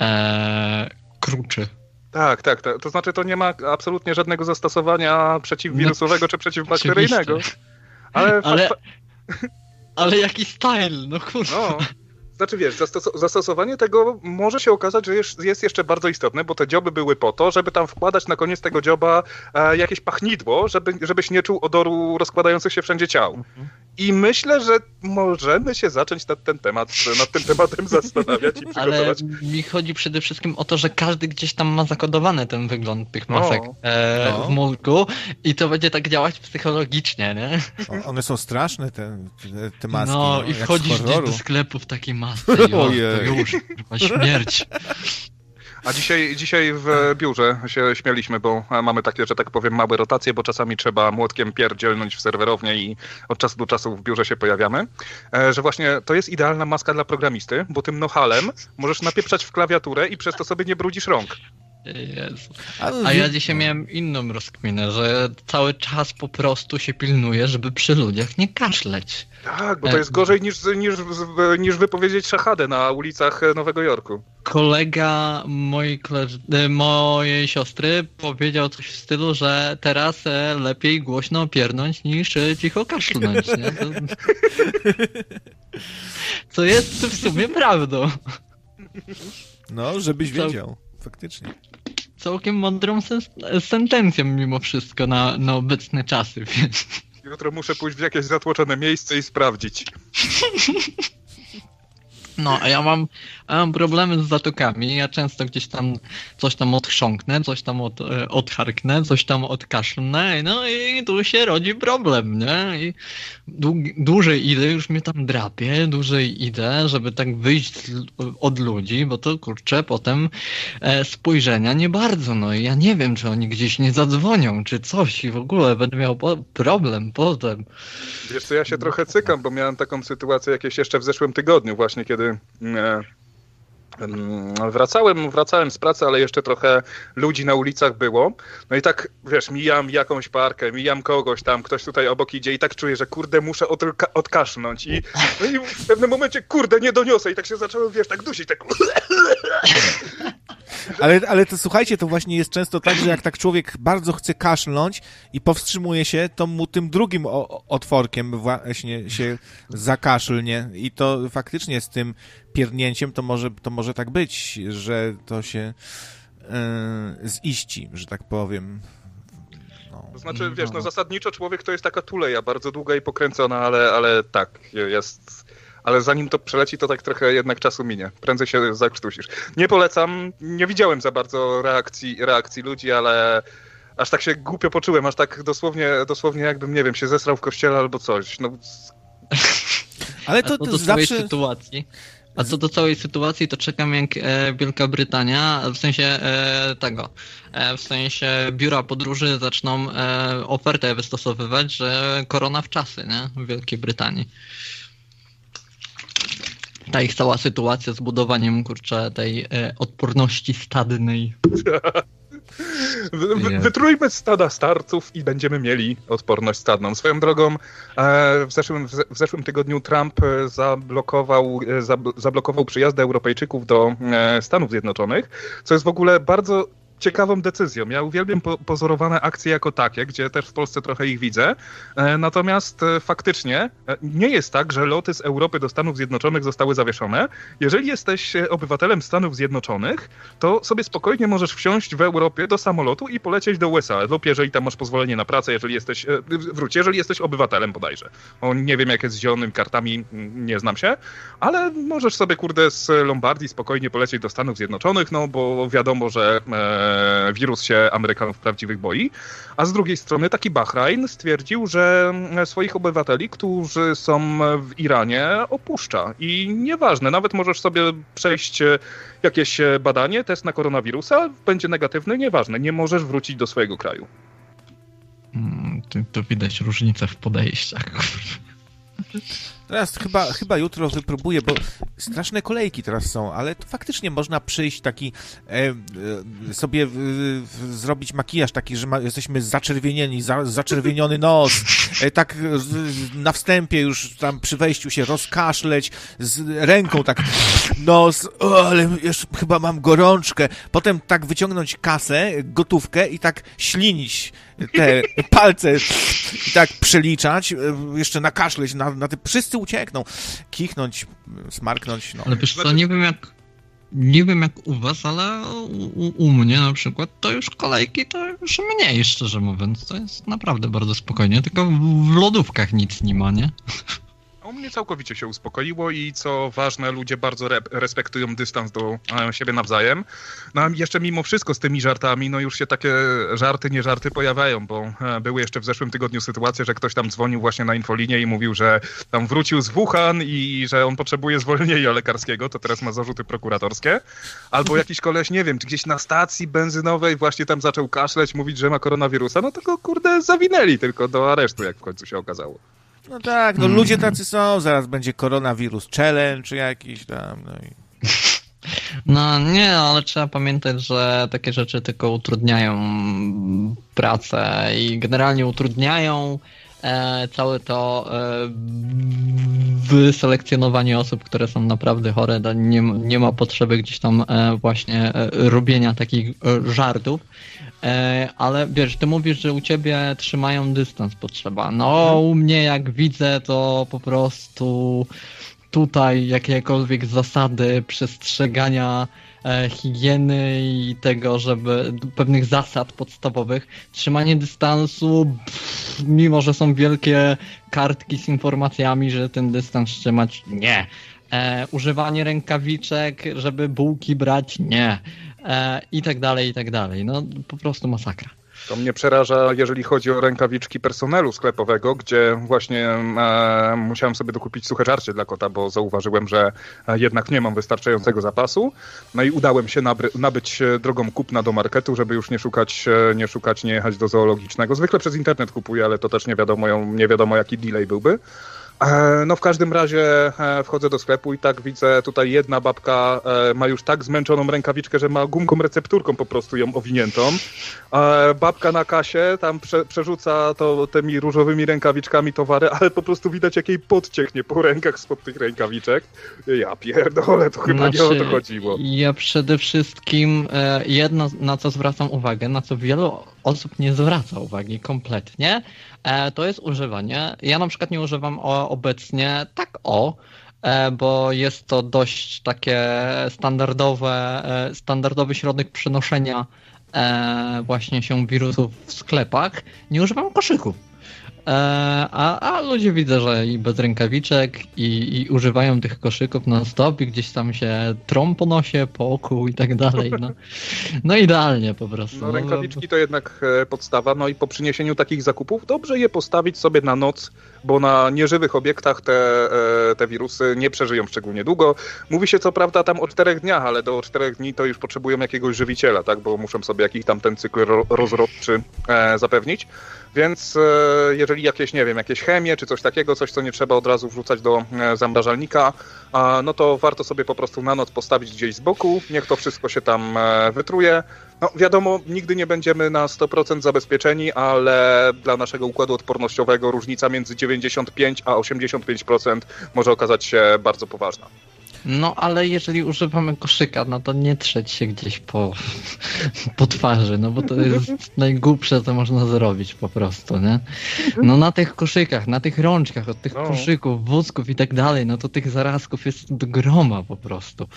e, kruczy. Tak, tak, tak. To znaczy to nie ma absolutnie żadnego zastosowania przeciwwirusowego czy przeciwbakteryjnego. Oczywiście. Ale, Ale, ale jaki style, no kurwa. no, znaczy wiesz, zastos- zastosowanie tego może się okazać, że jest, jest jeszcze bardzo istotne, bo te dzioby były po to, żeby tam wkładać na koniec tego dzioba e, jakieś pachnidło, żeby, żebyś nie czuł odoru rozkładających się wszędzie ciał. Mhm. I myślę, że możemy się zacząć nad ten temat, nad tym tematem zastanawiać i Ale mi chodzi przede wszystkim o to, że każdy gdzieś tam ma zakodowany ten wygląd tych masek No. e, No. w mózgu i to będzie tak działać psychologicznie, nie? O, one są straszne, te, te, maski. no i jak z wchodzisz do sklepu w takiej masce i o, to już, chyba śmierć. A dzisiaj, dzisiaj w biurze się śmialiśmy, bo mamy takie, że tak powiem, małe rotacje, bo czasami trzeba młotkiem pierdzielnąć w serwerownię i od czasu do czasu w biurze się pojawiamy, e, że właśnie to jest idealna maska dla programisty, bo tym nohalem możesz napieprzać w klawiaturę i przez to sobie nie brudzisz rąk. Jezu. Ale A ja dzisiaj miałem inną rozkminę, że cały czas po prostu się pilnuję, żeby przy ludziach nie kaszleć. Tak, bo to E, jest gorzej niż, niż, niż wypowiedzieć szahadę na ulicach Nowego Jorku. Kolega mojej, e, mojej siostry powiedział coś w stylu, że teraz e, lepiej głośno piernąć niż e, cicho kaszlnąć. Nie? To... *laughs* Co jest w sumie prawdą. No, żebyś wiedział. Faktycznie. Całkiem mądrą sen- sentencją mimo wszystko na, na obecne czasy, *laughs* więc... Jutro muszę pójść w jakieś zatłoczone miejsce i sprawdzić. *laughs* No, a ja mam, ja mam problemy z zatokami. Ja często gdzieś tam coś tam odchrząknę, coś tam od, e, odcharknę, coś tam odkaszlnę, no i tu się rodzi problem, nie? I dłużej idę, już mnie tam drapie, dłużej idę, żeby tak wyjść od ludzi, bo to kurczę, potem e, spojrzenia nie bardzo, no i ja nie wiem, czy oni gdzieś nie zadzwonią, czy coś i w ogóle będę miał problem potem. Wiesz co, ja się trochę cykam, bo miałem taką sytuację jakieś jeszcze w zeszłym tygodniu właśnie, kiedy e, Wracałem, wracałem z pracy, ale jeszcze trochę ludzi na ulicach było. No i tak, wiesz, mijam jakąś parkę, mijam kogoś tam, ktoś tutaj obok idzie i tak czuję, że kurde, muszę odka- odkasznąć. I, no i w pewnym momencie, kurde, nie doniosę i tak się zacząłem, wiesz, tak dusić, tak... *laughs* Ale, ale to słuchajcie, to właśnie jest często tak, że jak tak człowiek bardzo chce kaszlnąć i powstrzymuje się, to mu tym drugim otworkiem właśnie się zakaszlnie i to faktycznie z tym pierdnięciem to może, to może tak być, że to się yy, ziści, że tak powiem. No. To znaczy, wiesz, no zasadniczo człowiek to jest taka tuleja, bardzo długa i pokręcona, ale, ale tak, jest ale zanim to przeleci, to tak trochę jednak czasu minie. Prędzej się zakrztusisz. Nie polecam, nie widziałem za bardzo reakcji, reakcji ludzi, ale aż tak się głupio poczułem, aż tak dosłownie, dosłownie jakbym, nie wiem, się zesrał w kościele albo coś. No. *laughs* Ale to, to, to zawsze... sytuacji. A co do całej sytuacji, to czekam jak e, Wielka Brytania, w sensie e, tego, e, w sensie biura podróży zaczną ofertę wystosowywać, że korona w czasy, nie? W Wielkiej Brytanii ta ich cała sytuacja z budowaniem, kurczę, tej odporności stadnej. *laughs* wytrójmy stada starców i będziemy mieli odporność stadną. Swoją drogą, e, w zeszłym, w zeszłym tygodniu Trump e, zablokował, e, zablokował przyjazdy Europejczyków do Stanów Zjednoczonych, co jest w ogóle bardzo ciekawą decyzją. Ja uwielbiam po pozorowane akcje jako takie, gdzie też w Polsce trochę ich widzę. E, natomiast e, faktycznie e, nie jest tak, że loty z Europy do Stanów Zjednoczonych zostały zawieszone. Jeżeli jesteś obywatelem Stanów Zjednoczonych, to sobie spokojnie możesz wsiąść w Europie do samolotu i polecieć do USA lub jeżeli tam masz pozwolenie na pracę, jeżeli jesteś, wróć, jeżeli jesteś obywatelem bodajże. O, nie wiem jak jest z zielonymi kartami, nie znam się, ale możesz sobie kurde z Lombardii spokojnie polecieć do Stanów Zjednoczonych, no bo wiadomo, że E, wirus się Amerykanów prawdziwych boi. A z drugiej strony taki Bahrajn stwierdził, że swoich obywateli, którzy są w Iranie, opuszcza. I nieważne, nawet możesz sobie przejść e, jakieś e, badanie, test na koronawirusa, będzie negatywny, nieważne, nie możesz wrócić do swojego kraju. Hmm, to, to widać różnicę w podejściach. Teraz chyba, chyba jutro wypróbuję, bo straszne kolejki teraz są, ale to faktycznie można przyjść taki, e, e, sobie e, zrobić makijaż taki, że ma, jesteśmy zaczerwienieni, za, zaczerwieniony nos, e, tak na wstępie już tam przy wejściu się rozkaszleć, z ręką tak nos, o, ale już chyba mam gorączkę, potem tak wyciągnąć kasę, gotówkę i tak ślinić te palce tak przeliczać, e, jeszcze nakaszleć na, na te wszyscy uciekną. Kichnąć, smarknąć, no. Ale wiesz co, nie wiem jak nie wiem jak u was, ale u, u, mnie na przykład to już kolejki to już mniej, szczerze mówiąc. To jest naprawdę bardzo spokojnie, tylko w lodówkach nic nie ma, nie? U mnie całkowicie się uspokoiło i co ważne, ludzie bardzo re respektują dystans do e, siebie nawzajem. No a jeszcze mimo wszystko z tymi żartami, no już się takie żarty, nie żarty pojawiają, bo e, były jeszcze w zeszłym tygodniu sytuacje, że ktoś tam dzwonił właśnie na infolinię i mówił, że tam wrócił z Wuhan i że on potrzebuje zwolnienia lekarskiego, to teraz ma zarzuty prokuratorskie. Albo jakiś koleś, nie wiem, czy gdzieś na stacji benzynowej właśnie tam zaczął kaszleć, mówić, że ma koronawirusa, no to go kurde zawinęli tylko do aresztu, jak w końcu się okazało. No tak, no ludzie tacy są, zaraz będzie koronawirus challenge jakiś tam, no i... No nie, ale trzeba pamiętać, że takie rzeczy tylko utrudniają pracę i generalnie utrudniają e, całe to e, wyselekcjonowanie osób, które są naprawdę chore. Nie, nie ma potrzeby gdzieś tam e, właśnie e, robienia takich e, żartów. E, ale wiesz, ty mówisz, że u ciebie trzymają dystans potrzeba. No, mhm. u mnie jak widzę, to po prostu tutaj jakiekolwiek zasady przestrzegania e, higieny i tego, żeby pewnych zasad podstawowych, trzymanie dystansu, pff, mimo że są wielkie kartki z informacjami, że ten dystans trzymać, nie. E, używanie rękawiczek, żeby bułki brać, nie e, i tak dalej, i tak dalej. No po prostu masakra. To mnie przeraża, jeżeli chodzi o rękawiczki personelu sklepowego, gdzie właśnie e, musiałem sobie dokupić suche żarcie dla kota, bo zauważyłem, że e, jednak nie mam wystarczającego zapasu. No i udałem się nabyć drogą kupna do marketu, żeby już nie szukać, e, nie szukać, nie jechać do zoologicznego. Zwykle przez internet kupuję, ale to też nie wiadomo, nie wiadomo jaki delay byłby. E, no w każdym razie e, wchodzę do sklepu i tak widzę tutaj jedna babka e, ma już tak zmęczoną rękawiczkę, że ma gumką recepturką po prostu ją owiniętą. Babka na kasie tam prze, przerzuca to tymi różowymi rękawiczkami towary, ale po prostu widać jak jej podcieknie po rękach spod tych rękawiczek. Ja pierdolę, to chyba znaczy, nie o to znaczy, chodziło. Ja przede wszystkim jedno na co zwracam uwagę, na co wielu osób nie zwraca uwagi kompletnie, to jest używanie. Ja na przykład nie używam obecnie tak o, e, bo jest to dość takie standardowe, e, standardowy środek przenoszenia właśnie się wirusów w sklepach. Nie używam koszyków. E, a, a ludzie widzę, że i bez rękawiczek i, i używają tych koszyków na stop i gdzieś tam się trą po nosie, po oku i tak dalej. No, no idealnie po prostu. No, rękawiczki to jednak e, podstawa, no i po przyniesieniu takich zakupów dobrze je postawić sobie na noc, bo na nieżywych obiektach te, e, te wirusy nie przeżyją szczególnie długo. Mówi się co prawda tam o czterech dniach, ale do czterech dni to już potrzebują jakiegoś żywiciela, tak, bo muszą sobie jakiś tam ten cykl rozrodczy zapewnić. Więc e, jeżeli jakieś, nie wiem, jakieś chemie czy coś takiego, coś co nie trzeba od razu wrzucać do e, zamrażalnika, no to warto sobie po prostu na noc postawić gdzieś z boku, niech to wszystko się tam e, wytruje. No wiadomo, nigdy nie będziemy na 100% zabezpieczeni, ale dla naszego układu odpornościowego różnica między 95 a 85% może okazać się bardzo poważna. No ale jeżeli używamy koszyka, no to nie trzeć się gdzieś po, po twarzy, no bo to jest *laughs* najgłupsze, co można zrobić po prostu, nie? No na tych koszykach, na tych rączkach, od tych no. koszyków, wózków i tak dalej, no to tych zarazków jest do groma po prostu.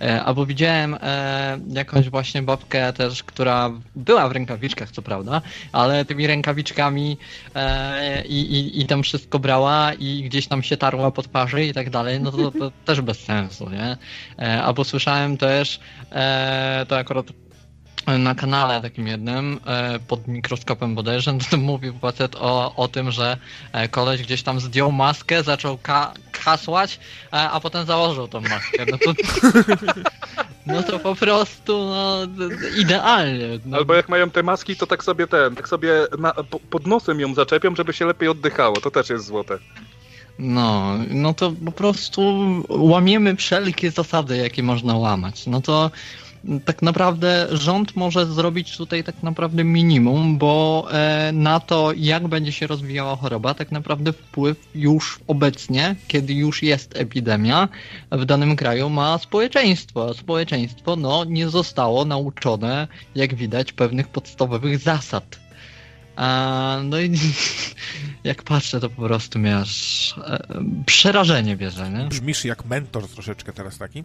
E, albo widziałem e, jakąś właśnie babkę też, która była w rękawiczkach, co prawda, ale tymi rękawiczkami e, i, i, i tam wszystko brała i gdzieś tam się tarła po twarzy i tak dalej, no to, to też bez sensu sensu, nie? E, albo słyszałem też, e, to akurat na kanale takim jednym, e, pod mikroskopem bodajże, *laughs* to mówił facet o, o tym, że koleś gdzieś tam zdjął maskę, zaczął ka kasłać, a potem założył tą maskę. No to, *laughs* no to po prostu no, idealnie. No. Albo jak mają te maski, to tak sobie ten, tak sobie na, pod nosem ją zaczepią, żeby się lepiej oddychało. To też jest złote. No, no to po prostu łamiemy wszelkie zasady, jakie można łamać. No to tak naprawdę rząd może zrobić tutaj tak naprawdę minimum, bo e, na to, jak będzie się rozwijała choroba, tak naprawdę wpływ już obecnie, kiedy już jest epidemia w danym kraju, ma społeczeństwo. Społeczeństwo no, nie zostało nauczone, jak widać, pewnych podstawowych zasad a, no i *laughs* jak patrzę, to po prostu mnie aż e, przerażenie bierze, nie? Brzmisz jak mentor troszeczkę teraz taki.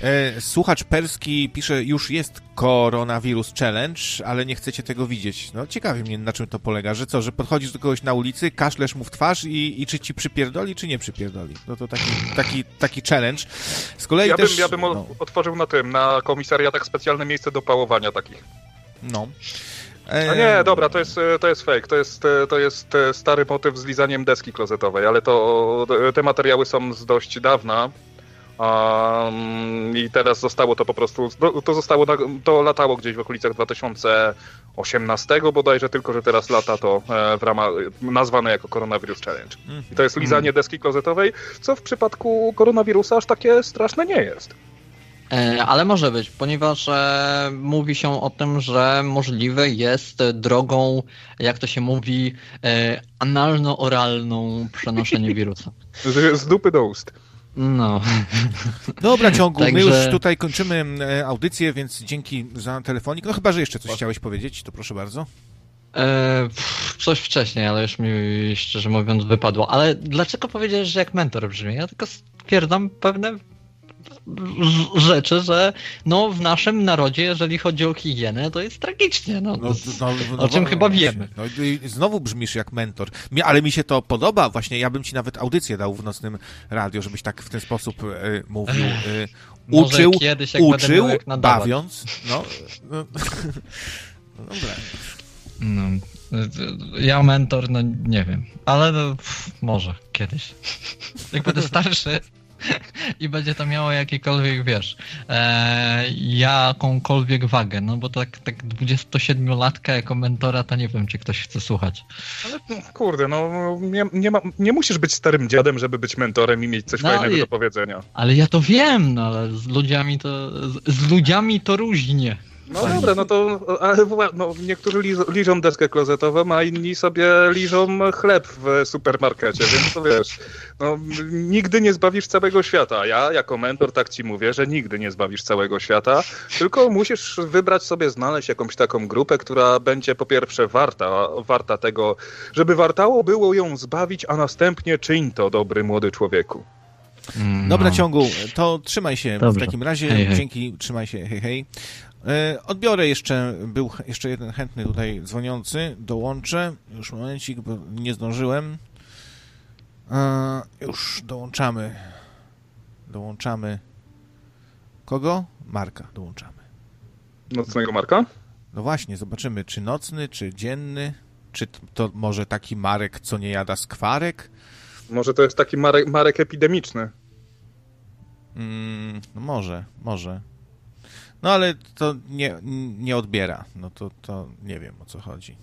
E, słuchacz perski pisze, już jest koronawirus challenge, ale nie chcecie tego widzieć. No ciekawi mnie, na czym to polega, że co, że podchodzisz do kogoś na ulicy, kaszlesz mu w twarz i, i czy ci przypierdoli, czy nie przypierdoli. No to taki, taki, taki challenge. Z kolei ja też... Bym, ja bym no. otworzył na tym, na komisariatach specjalne miejsce do pałowania takich. No. A nie, dobra, to jest, to jest fake. To jest, to jest stary motyw z lizaniem deski klozetowej, ale to te materiały są z dość dawna. Um, I teraz zostało to po prostu, to zostało, to latało gdzieś w okolicach 2018 bodajże, tylko że teraz lata to e, w ramach, nazwane jako Coronavirus Challenge. I to jest lizanie deski klozetowej, co w przypadku koronawirusa aż takie straszne nie jest. E, ale może być, ponieważ e, mówi się o tym, że możliwe jest drogą, jak to się mówi, e, analno-oralną przenoszenie wirusa. *laughs* Z dupy do ust. No. *laughs* Dobra, ciągu. Także... My już tutaj kończymy audycję, więc dzięki za telefonik. No chyba, że jeszcze coś chciałeś powiedzieć, to proszę bardzo. E, coś wcześniej, ale już mi szczerze mówiąc wypadło. Ale dlaczego powiedziałeś, że jak mentor brzmi? Ja tylko stwierdzam pewne rzeczy, że no w naszym narodzie, jeżeli chodzi o higienę, to jest tragicznie. No, no, no, no o czym no, chyba wiemy. No i znowu brzmisz jak mentor. Ale mi się to podoba. Właśnie ja bym ci nawet audycję dał w nocnym radio, żebyś tak w ten sposób y, mówił. Y, uczył, kiedyś, uczył, bawiąc. No, no, *laughs* no dobra. No, ja mentor, no nie wiem, ale no, może kiedyś. *laughs* Jak będę starszy, *laughs* i będzie to miało jakiekolwiek, wiesz, e, jakąkolwiek wagę, no bo tak, tak 27-latka jako mentora, to nie wiem, czy ktoś chce słuchać. Ale no, kurde, no nie, nie, ma, nie musisz być starym dziadem, żeby być mentorem i mieć coś no, fajnego je, do powiedzenia. Ale ja to wiem, no ale z ludźmi to, z, z ludziami to różnie. No dobra, no to ale, no, niektórzy liżą deskę klozetową, a inni sobie liżą chleb w supermarkecie, więc to wiesz, no, nigdy nie zbawisz całego świata. Ja jako mentor tak ci mówię, że nigdy nie zbawisz całego świata, tylko musisz wybrać sobie, znaleźć jakąś taką grupę, która będzie po pierwsze warta, warta tego, żeby wartało było ją zbawić, a następnie czyń to, dobry młody człowieku. No. Dobra, ciągu, to trzymaj się Dobrze. w takim razie. Hej, hej. Dzięki, trzymaj się, hej, hej. E, odbiorę jeszcze, był jeszcze jeden chętny tutaj dzwoniący, dołączę, już momencik, bo nie zdążyłem. E, już dołączamy, dołączamy kogo? Marka dołączamy. Nocnego Marka? No właśnie, zobaczymy, czy nocny, czy dzienny, czy to może taki Marek, co nie jada skwarek? Może to jest taki Marek, Marek epidemiczny. Mm, no może, może. No ale to nie, nie odbiera. No to, to nie wiem o co chodzi.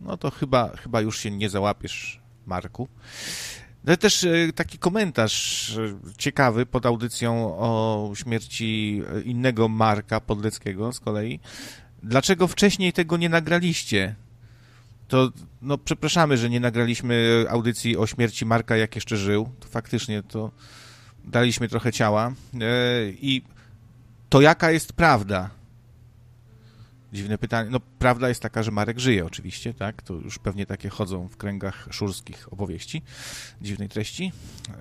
No to chyba, chyba już się nie załapiesz, Marku. Ale też e, taki komentarz e, ciekawy pod audycją o śmierci innego Marka Podleckiego z kolei. Dlaczego wcześniej tego nie nagraliście? To, no przepraszamy, że nie nagraliśmy audycji o śmierci Marka, jak jeszcze żył. To faktycznie to daliśmy trochę ciała. E, I to jaka jest prawda? Dziwne pytanie. No, prawda jest taka, że Marek żyje oczywiście, tak? To już pewnie takie chodzą w kręgach szurskich opowieści dziwnej treści.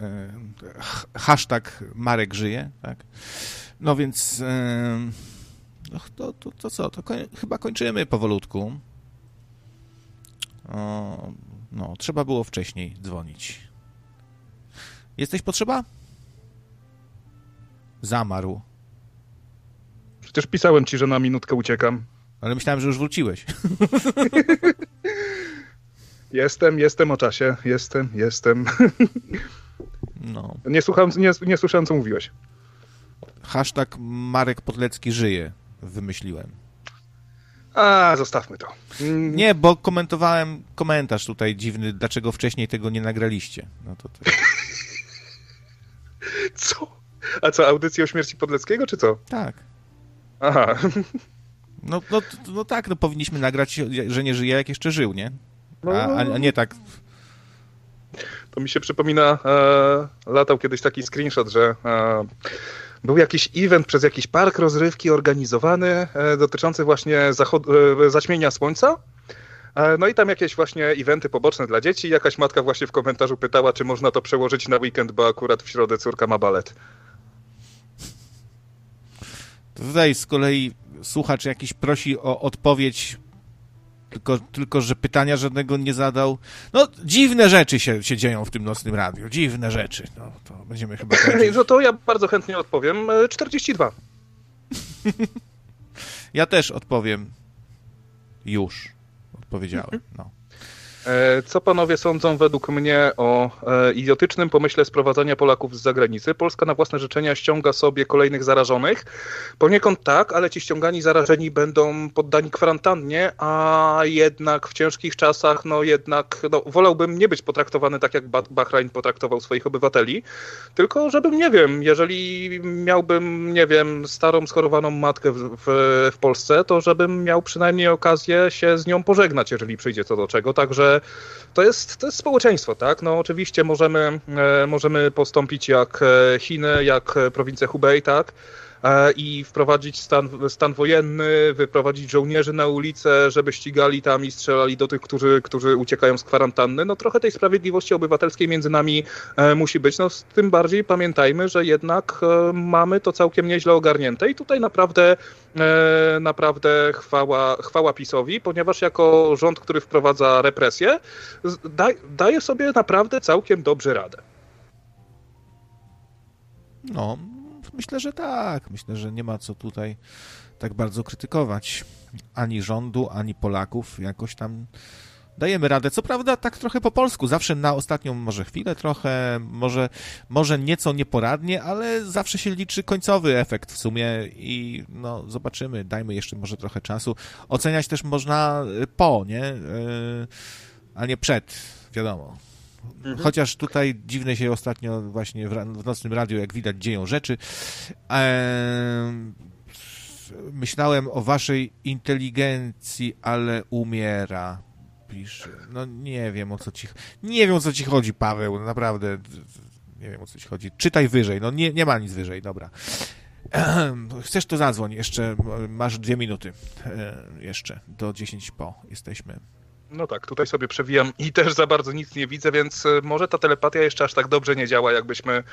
E, hashtag Marek żyje, tak? No więc e, no, to, to, to co? To koń, chyba kończymy powolutku. O, no, trzeba było wcześniej dzwonić. Jesteś potrzeba? Zamarł. Przecież pisałem ci, że na minutkę uciekam. Ale myślałem, że już wróciłeś. *laughs* jestem, jestem o czasie. Jestem, jestem. *laughs* no. Nie, słucham, nie, nie słyszałem, co mówiłeś. Hashtag Marek Podlecki żyje. Wymyśliłem. A, zostawmy to. Nie, bo komentowałem komentarz tutaj dziwny, dlaczego wcześniej tego nie nagraliście. No to, to... *laughs* Co? A co, audycję o śmierci Podleckiego, czy co? Tak. Aha. No, no, no tak, no powinniśmy nagrać, że nie żyje, jak jeszcze żył, nie? A, a, a nie tak... To mi się przypomina, e, latał kiedyś taki screenshot, że e, był jakiś event przez jakiś park rozrywki organizowany e, dotyczący właśnie e, zaćmienia słońca. E, no i tam jakieś właśnie eventy poboczne dla dzieci. Jakaś matka właśnie w komentarzu pytała, czy można to przełożyć na weekend, bo akurat w środę córka ma balet. Tutaj z kolei słuchacz jakiś prosi o odpowiedź, tylko, tylko że pytania żadnego nie zadał. No, dziwne rzeczy się, się dzieją w tym nocnym radiu. Dziwne rzeczy. No, to będziemy chyba. *clears throat* No to ja bardzo chętnie odpowiem. 42. E, *laughs* ja też odpowiem. Już. Odpowiedziałem. No. E, co panowie sądzą według mnie o e, idiotycznym pomyśle sprowadzania Polaków z zagranicy? Polska na własne życzenia ściąga sobie kolejnych zarażonych. Poniekąd tak, ale ci ściągani zarażeni będą poddani kwarantannie, a jednak w ciężkich czasach, no jednak no, wolałbym nie być potraktowany tak, jak Bahrain potraktował swoich obywateli, tylko żebym, nie wiem, jeżeli miałbym, nie wiem, starą, schorowaną matkę w, w, w Polsce, to żebym miał przynajmniej okazję się z nią pożegnać, jeżeli przyjdzie co do czego. Także to jest, to jest społeczeństwo, tak? No oczywiście możemy, e, możemy postąpić jak e, Chiny, jak prowincja Hubei, tak? E, i wprowadzić stan, stan wojenny, wyprowadzić żołnierzy na ulicę, żeby ścigali tam i strzelali do tych, którzy, którzy uciekają z kwarantanny. No trochę tej sprawiedliwości obywatelskiej między nami e, musi być. No tym bardziej pamiętajmy, że jednak e, mamy to całkiem nieźle ogarnięte i tutaj naprawdę naprawdę chwała, chwała PiSowi, ponieważ jako rząd, który wprowadza represję, daje sobie naprawdę całkiem dobrze radę. No, Myślę, że tak. Myślę, że nie ma co tutaj tak bardzo krytykować ani rządu, ani Polaków. Jakoś tam dajemy radę. Co prawda tak trochę po polsku, zawsze na ostatnią może chwilę trochę, może, może nieco nieporadnie, ale zawsze się liczy końcowy efekt w sumie i no zobaczymy, dajmy jeszcze może trochę czasu. Oceniać też można po, nie? Yy, a nie przed, wiadomo. Mhm. Chociaż tutaj dziwne się ostatnio właśnie w, w nocnym radiu, jak widać, dzieją rzeczy. Myślałem o waszej inteligencji, ale umiera. Pisze. No nie wiem o co ci. Nie wiem o co ci chodzi, Paweł. Naprawdę. Nie wiem o co ci chodzi. Czytaj wyżej. No nie, nie ma nic wyżej, dobra. Chcesz to zadzwoń jeszcze. Masz dwie minuty. E, jeszcze do 10 po jesteśmy. No tak, tutaj sobie przewijam i też za bardzo nic nie widzę, więc e, może ta telepatia jeszcze aż tak dobrze nie działa, jakbyśmy,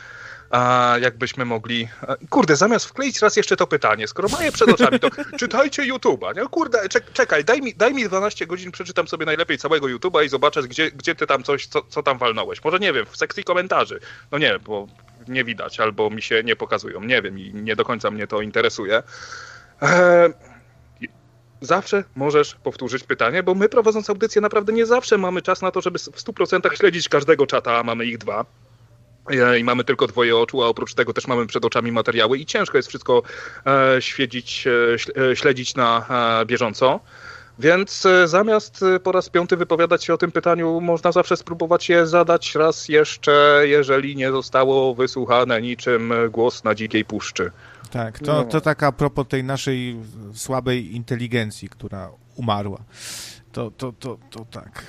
a, jakbyśmy mogli. Kurde, zamiast wkleić raz jeszcze to pytanie, skoro maję przed oczami, to *laughs* czytajcie YouTube'a. Nie? Kurde, czekaj, daj mi, daj mi 12 godzin, przeczytam sobie najlepiej całego YouTube'a i zobaczę, gdzie, gdzie ty tam coś, co, co tam walnąłeś. Może nie wiem, w sekcji komentarzy. No nie, bo nie widać, albo mi się nie pokazują. Nie wiem i nie do końca mnie to interesuje. Eee, zawsze możesz powtórzyć pytanie, bo my prowadząc audycję naprawdę nie zawsze mamy czas na to, żeby w 100% śledzić każdego czata, a mamy ich dwa. E, I mamy tylko dwoje oczu, a oprócz tego też mamy przed oczami materiały i ciężko jest wszystko e, śledzić, e, śledzić na bieżąco. Więc zamiast po raz piąty wypowiadać się o tym pytaniu, można zawsze spróbować je zadać raz jeszcze, jeżeli nie zostało wysłuchane niczym głos na dzikiej puszczy. Tak, to, no. to tak a propos tej naszej słabej inteligencji, która umarła. To, to, to, to tak.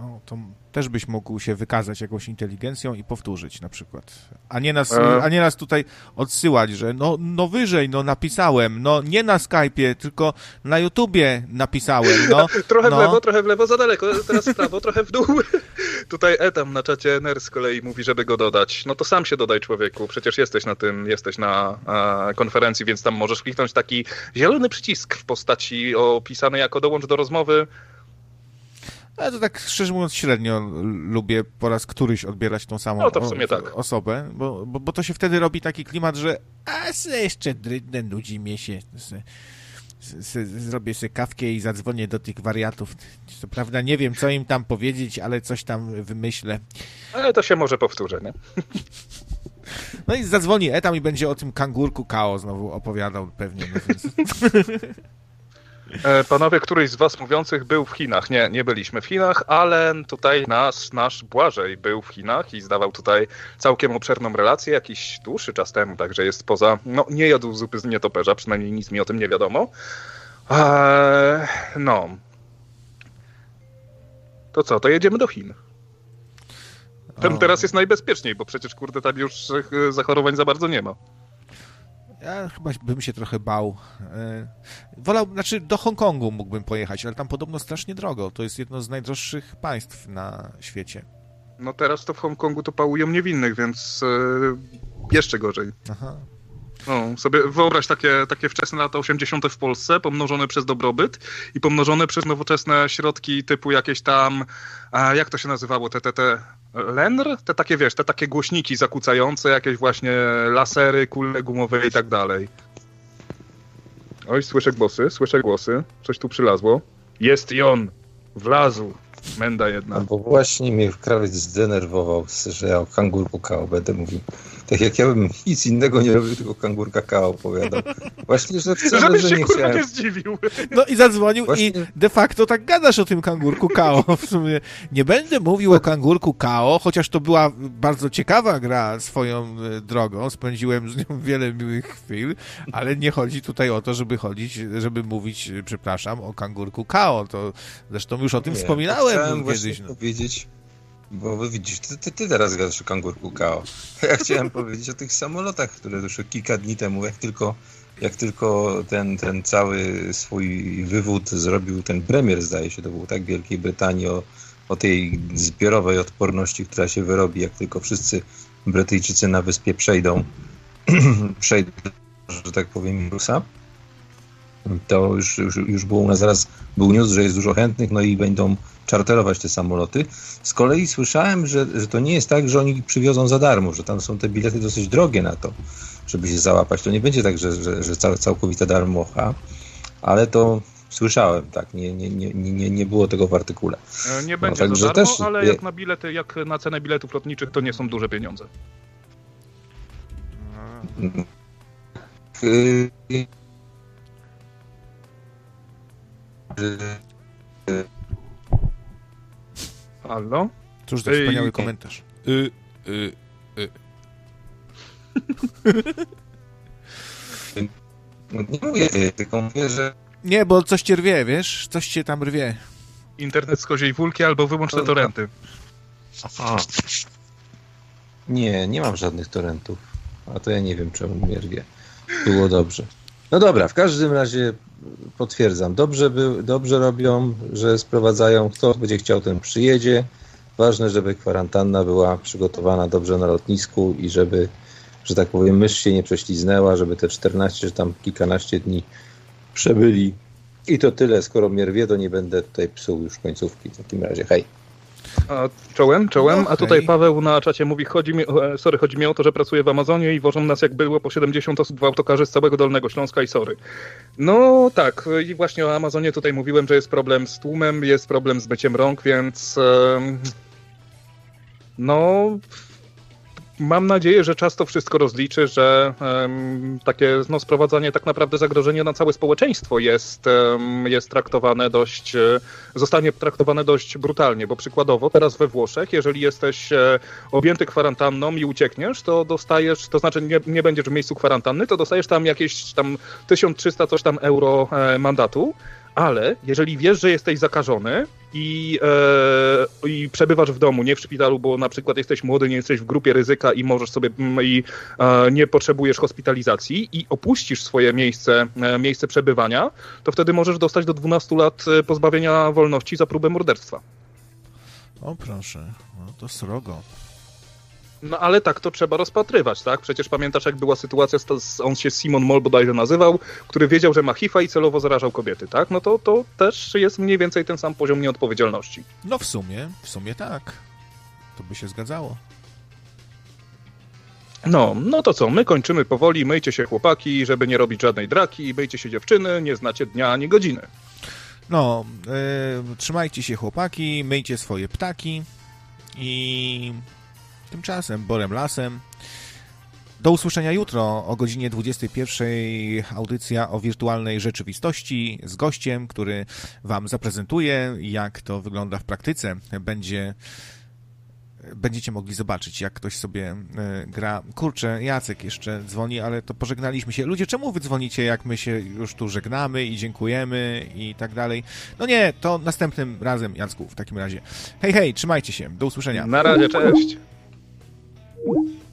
No, to też byś mógł się wykazać jakąś inteligencją i powtórzyć na przykład. A nie nas, e. a nie nas tutaj odsyłać, że no, no wyżej, no napisałem, no nie na Skype'ie, tylko na YouTubie napisałem, no. *laughs* trochę no. w lewo, trochę w lewo, za daleko, teraz w prawo, trochę w dół. *laughs* tutaj Etam na czacie NER z kolei mówi, żeby go dodać. No to sam się dodaj człowieku, przecież jesteś na tym, jesteś na a, konferencji, więc tam możesz kliknąć taki zielony przycisk w postaci opisany jako dołącz do rozmowy, ale to tak szczerze mówiąc średnio lubię po raz któryś odbierać tą samą no, to w sumie tak. osobę, bo, bo, bo, to się wtedy robi taki klimat, że a se jeszcze drydne nudzi mnie się, se, se, zrobię sobie kawkę i zadzwonię do tych wariatów. Co prawda nie wiem, co im tam powiedzieć, ale coś tam wymyślę. Ale to się może powtórzę, nie? *laughs* No i zadzwoni Etam i będzie o tym kangurku Kao znowu opowiadał pewnie. No *laughs* więc... E, panowie, któryś z was mówiących był w Chinach. Nie, nie byliśmy w Chinach, ale tutaj nasz, nasz Błażej był w Chinach i zdawał tutaj całkiem obszerną relację jakiś dłuższy czas temu, także jest poza... No, nie jadł zupy z nietoperza, przynajmniej nic mi o tym nie wiadomo. Eee, no. To co, to jedziemy do Chin. Ten teraz jest najbezpieczniej, bo przecież kurde tam już e, zachorowań za bardzo nie ma. Ja chyba bym się trochę bał. E, wolał, znaczy do Hongkongu mógłbym pojechać, ale tam podobno strasznie drogo. To jest jedno z najdroższych państw na świecie. No teraz to w Hongkongu to pałują niewinnych, więc e, jeszcze gorzej. Aha. No, sobie wyobraź takie, takie wczesne lata 80. w Polsce, pomnożone przez dobrobyt i pomnożone przez nowoczesne środki typu jakieś tam, a jak to się nazywało, te, te, te Lenr? Te takie, wiesz, te takie głośniki zakłócające, jakieś właśnie lasery, kule gumowe i tak dalej. Oj, słyszę głosy, słyszę głosy. Coś tu przylazło. Jest i on. Wlazł. Menda jedna. No bo właśnie mnie krawiec zdenerwował, że ja o kangur pukał będę mówił. Tak jak ja bym nic innego nie robił, tylko kangur kakao opowiadał. Właśnie, że wcale, Żebyś że się nie kurwa chciałem. nie zdziwił. No i zadzwonił Właśnie... i de facto tak gadasz o tym kangurku Kao. *laughs* W sumie nie będę mówił o kangurku Kao, chociaż to była bardzo ciekawa gra swoją e, drogą. Spędziłem z nią wiele miłych chwil, ale nie chodzi tutaj o to, żeby chodzić, żeby mówić, przepraszam, o kangurku Kao. To zresztą już o tym nie, wspominałem kiedyś. No. powiedzieć bo widzisz, ty, ty, ty teraz gadasz o kangurku *laughs* Kao. Ja chciałem powiedzieć o tych samolotach, które już kilka dni temu, jak tylko, jak tylko ten, ten cały swój wywód zrobił ten premier, zdaje się, to był tak Wielkiej Brytanii, o, o tej zbiorowej odporności, która się wyrobi, jak tylko wszyscy Brytyjczycy na wyspie przejdą, *clears throat* przejdą, że tak powiem, wirusa to już, już, już było u nas zaraz był news, że jest dużo chętnych, no i będą czarterować te samoloty. Z kolei słyszałem, że, że to nie jest tak, że oni przywiozą za darmo, że tam są te bilety dosyć drogie na to, żeby się załapać. To nie będzie tak, że, że, że całkowita darmocha, ale to Słyszałem, tak. Nie, nie, nie, nie, nie było tego w artykule. E, nie będzie no, za darmo, też, ale jak na bilety, jak na cenę biletów lotniczych, to nie są duże pieniądze. Halo? Cóż za wspaniały komentarz. Y, y, y. *laughs* Nie mówię, tylko mówię, że... Nie, bo coś cię rwie, wiesz? Coś cię tam rwie. Internet z koziej wulki albo wyłącz te torenty. Aha. Nie, nie mam żadnych torrentów. A to ja nie wiem, czemu mnie rwie. Było dobrze. No dobra, w każdym razie potwierdzam. Dobrze, by, dobrze robią, że sprowadzają. Kto będzie chciał, ten przyjedzie. Ważne, żeby kwarantanna była przygotowana dobrze na lotnisku i żeby, że tak powiem, mysz się nie prześliznęła, żeby te 14 czy tam kilkanaście dni przebyli. I to tyle. Skoro mnie rwie, to nie będę tutaj psuł już końcówki. W takim razie, hej. A, czołem, czołem. No, A tutaj Paweł na czacie mówi, chodzi mi, e, sorry, chodzi mi o to, że pracuję w Amazonie i wożą nas jak było po 70 osób w autokarze z całego Dolnego Śląska i sorry. No tak, i właśnie o Amazonie tutaj mówiłem, że jest problem z tłumem, jest problem z myciem rąk, więc... No, mam nadzieję, że czas to wszystko rozliczy, że um, takie no, sprowadzanie tak naprawdę zagrożenia na całe społeczeństwo jest, um, jest traktowane dość, e, zostanie traktowane dość brutalnie, bo przykładowo teraz we Włoszech, jeżeli jesteś e, objęty kwarantanną i uciekniesz, to dostajesz, to znaczy nie, nie będziesz w miejscu kwarantanny, to dostajesz tam jakieś tam 1300 coś tam euro e, mandatu, ale jeżeli wiesz, że jesteś zakażony i, e, i przebywasz w domu, nie w szpitalu, bo na przykład jesteś młody, nie jesteś w grupie ryzyka i możesz sobie mm, i e, nie potrzebujesz hospitalizacji i opuścisz swoje miejsce, e, miejsce przebywania, to wtedy możesz dostać do 12 lat e, pozbawienia wolności za próbę morderstwa. O proszę, no to srogo. No ale tak to trzeba rozpatrywać, tak? Przecież pamiętasz, jak była sytuacja, on się Simon Moll bodajże nazywał, który wiedział, że ma HIV i celowo zarażał kobiety, tak? No to, to też jest mniej więcej ten sam poziom nieodpowiedzialności. No w sumie, w sumie tak. To by się zgadzało. No, no to co, my kończymy powoli, myjcie się chłopaki, żeby nie robić żadnej draki, myjcie się dziewczyny, nie znacie dnia ani godziny. No, yy, trzymajcie się chłopaki, myjcie swoje ptaki i Tymczasem Borem Lasem. Do usłyszenia jutro o godzinie 21. Audycja o wirtualnej rzeczywistości z gościem, który Wam zaprezentuje, jak to wygląda w praktyce. Będzie będziecie mogli zobaczyć, jak ktoś sobie y, gra. Kurczę, Jacek jeszcze dzwoni, ale to pożegnaliśmy się. Ludzie, czemu wy dzwonicie, jak my się już tu żegnamy i dziękujemy i tak dalej? No nie, to następnym razem, Jacku, w takim razie. Hej, hej, trzymajcie się, do usłyszenia. Na razie, cześć. you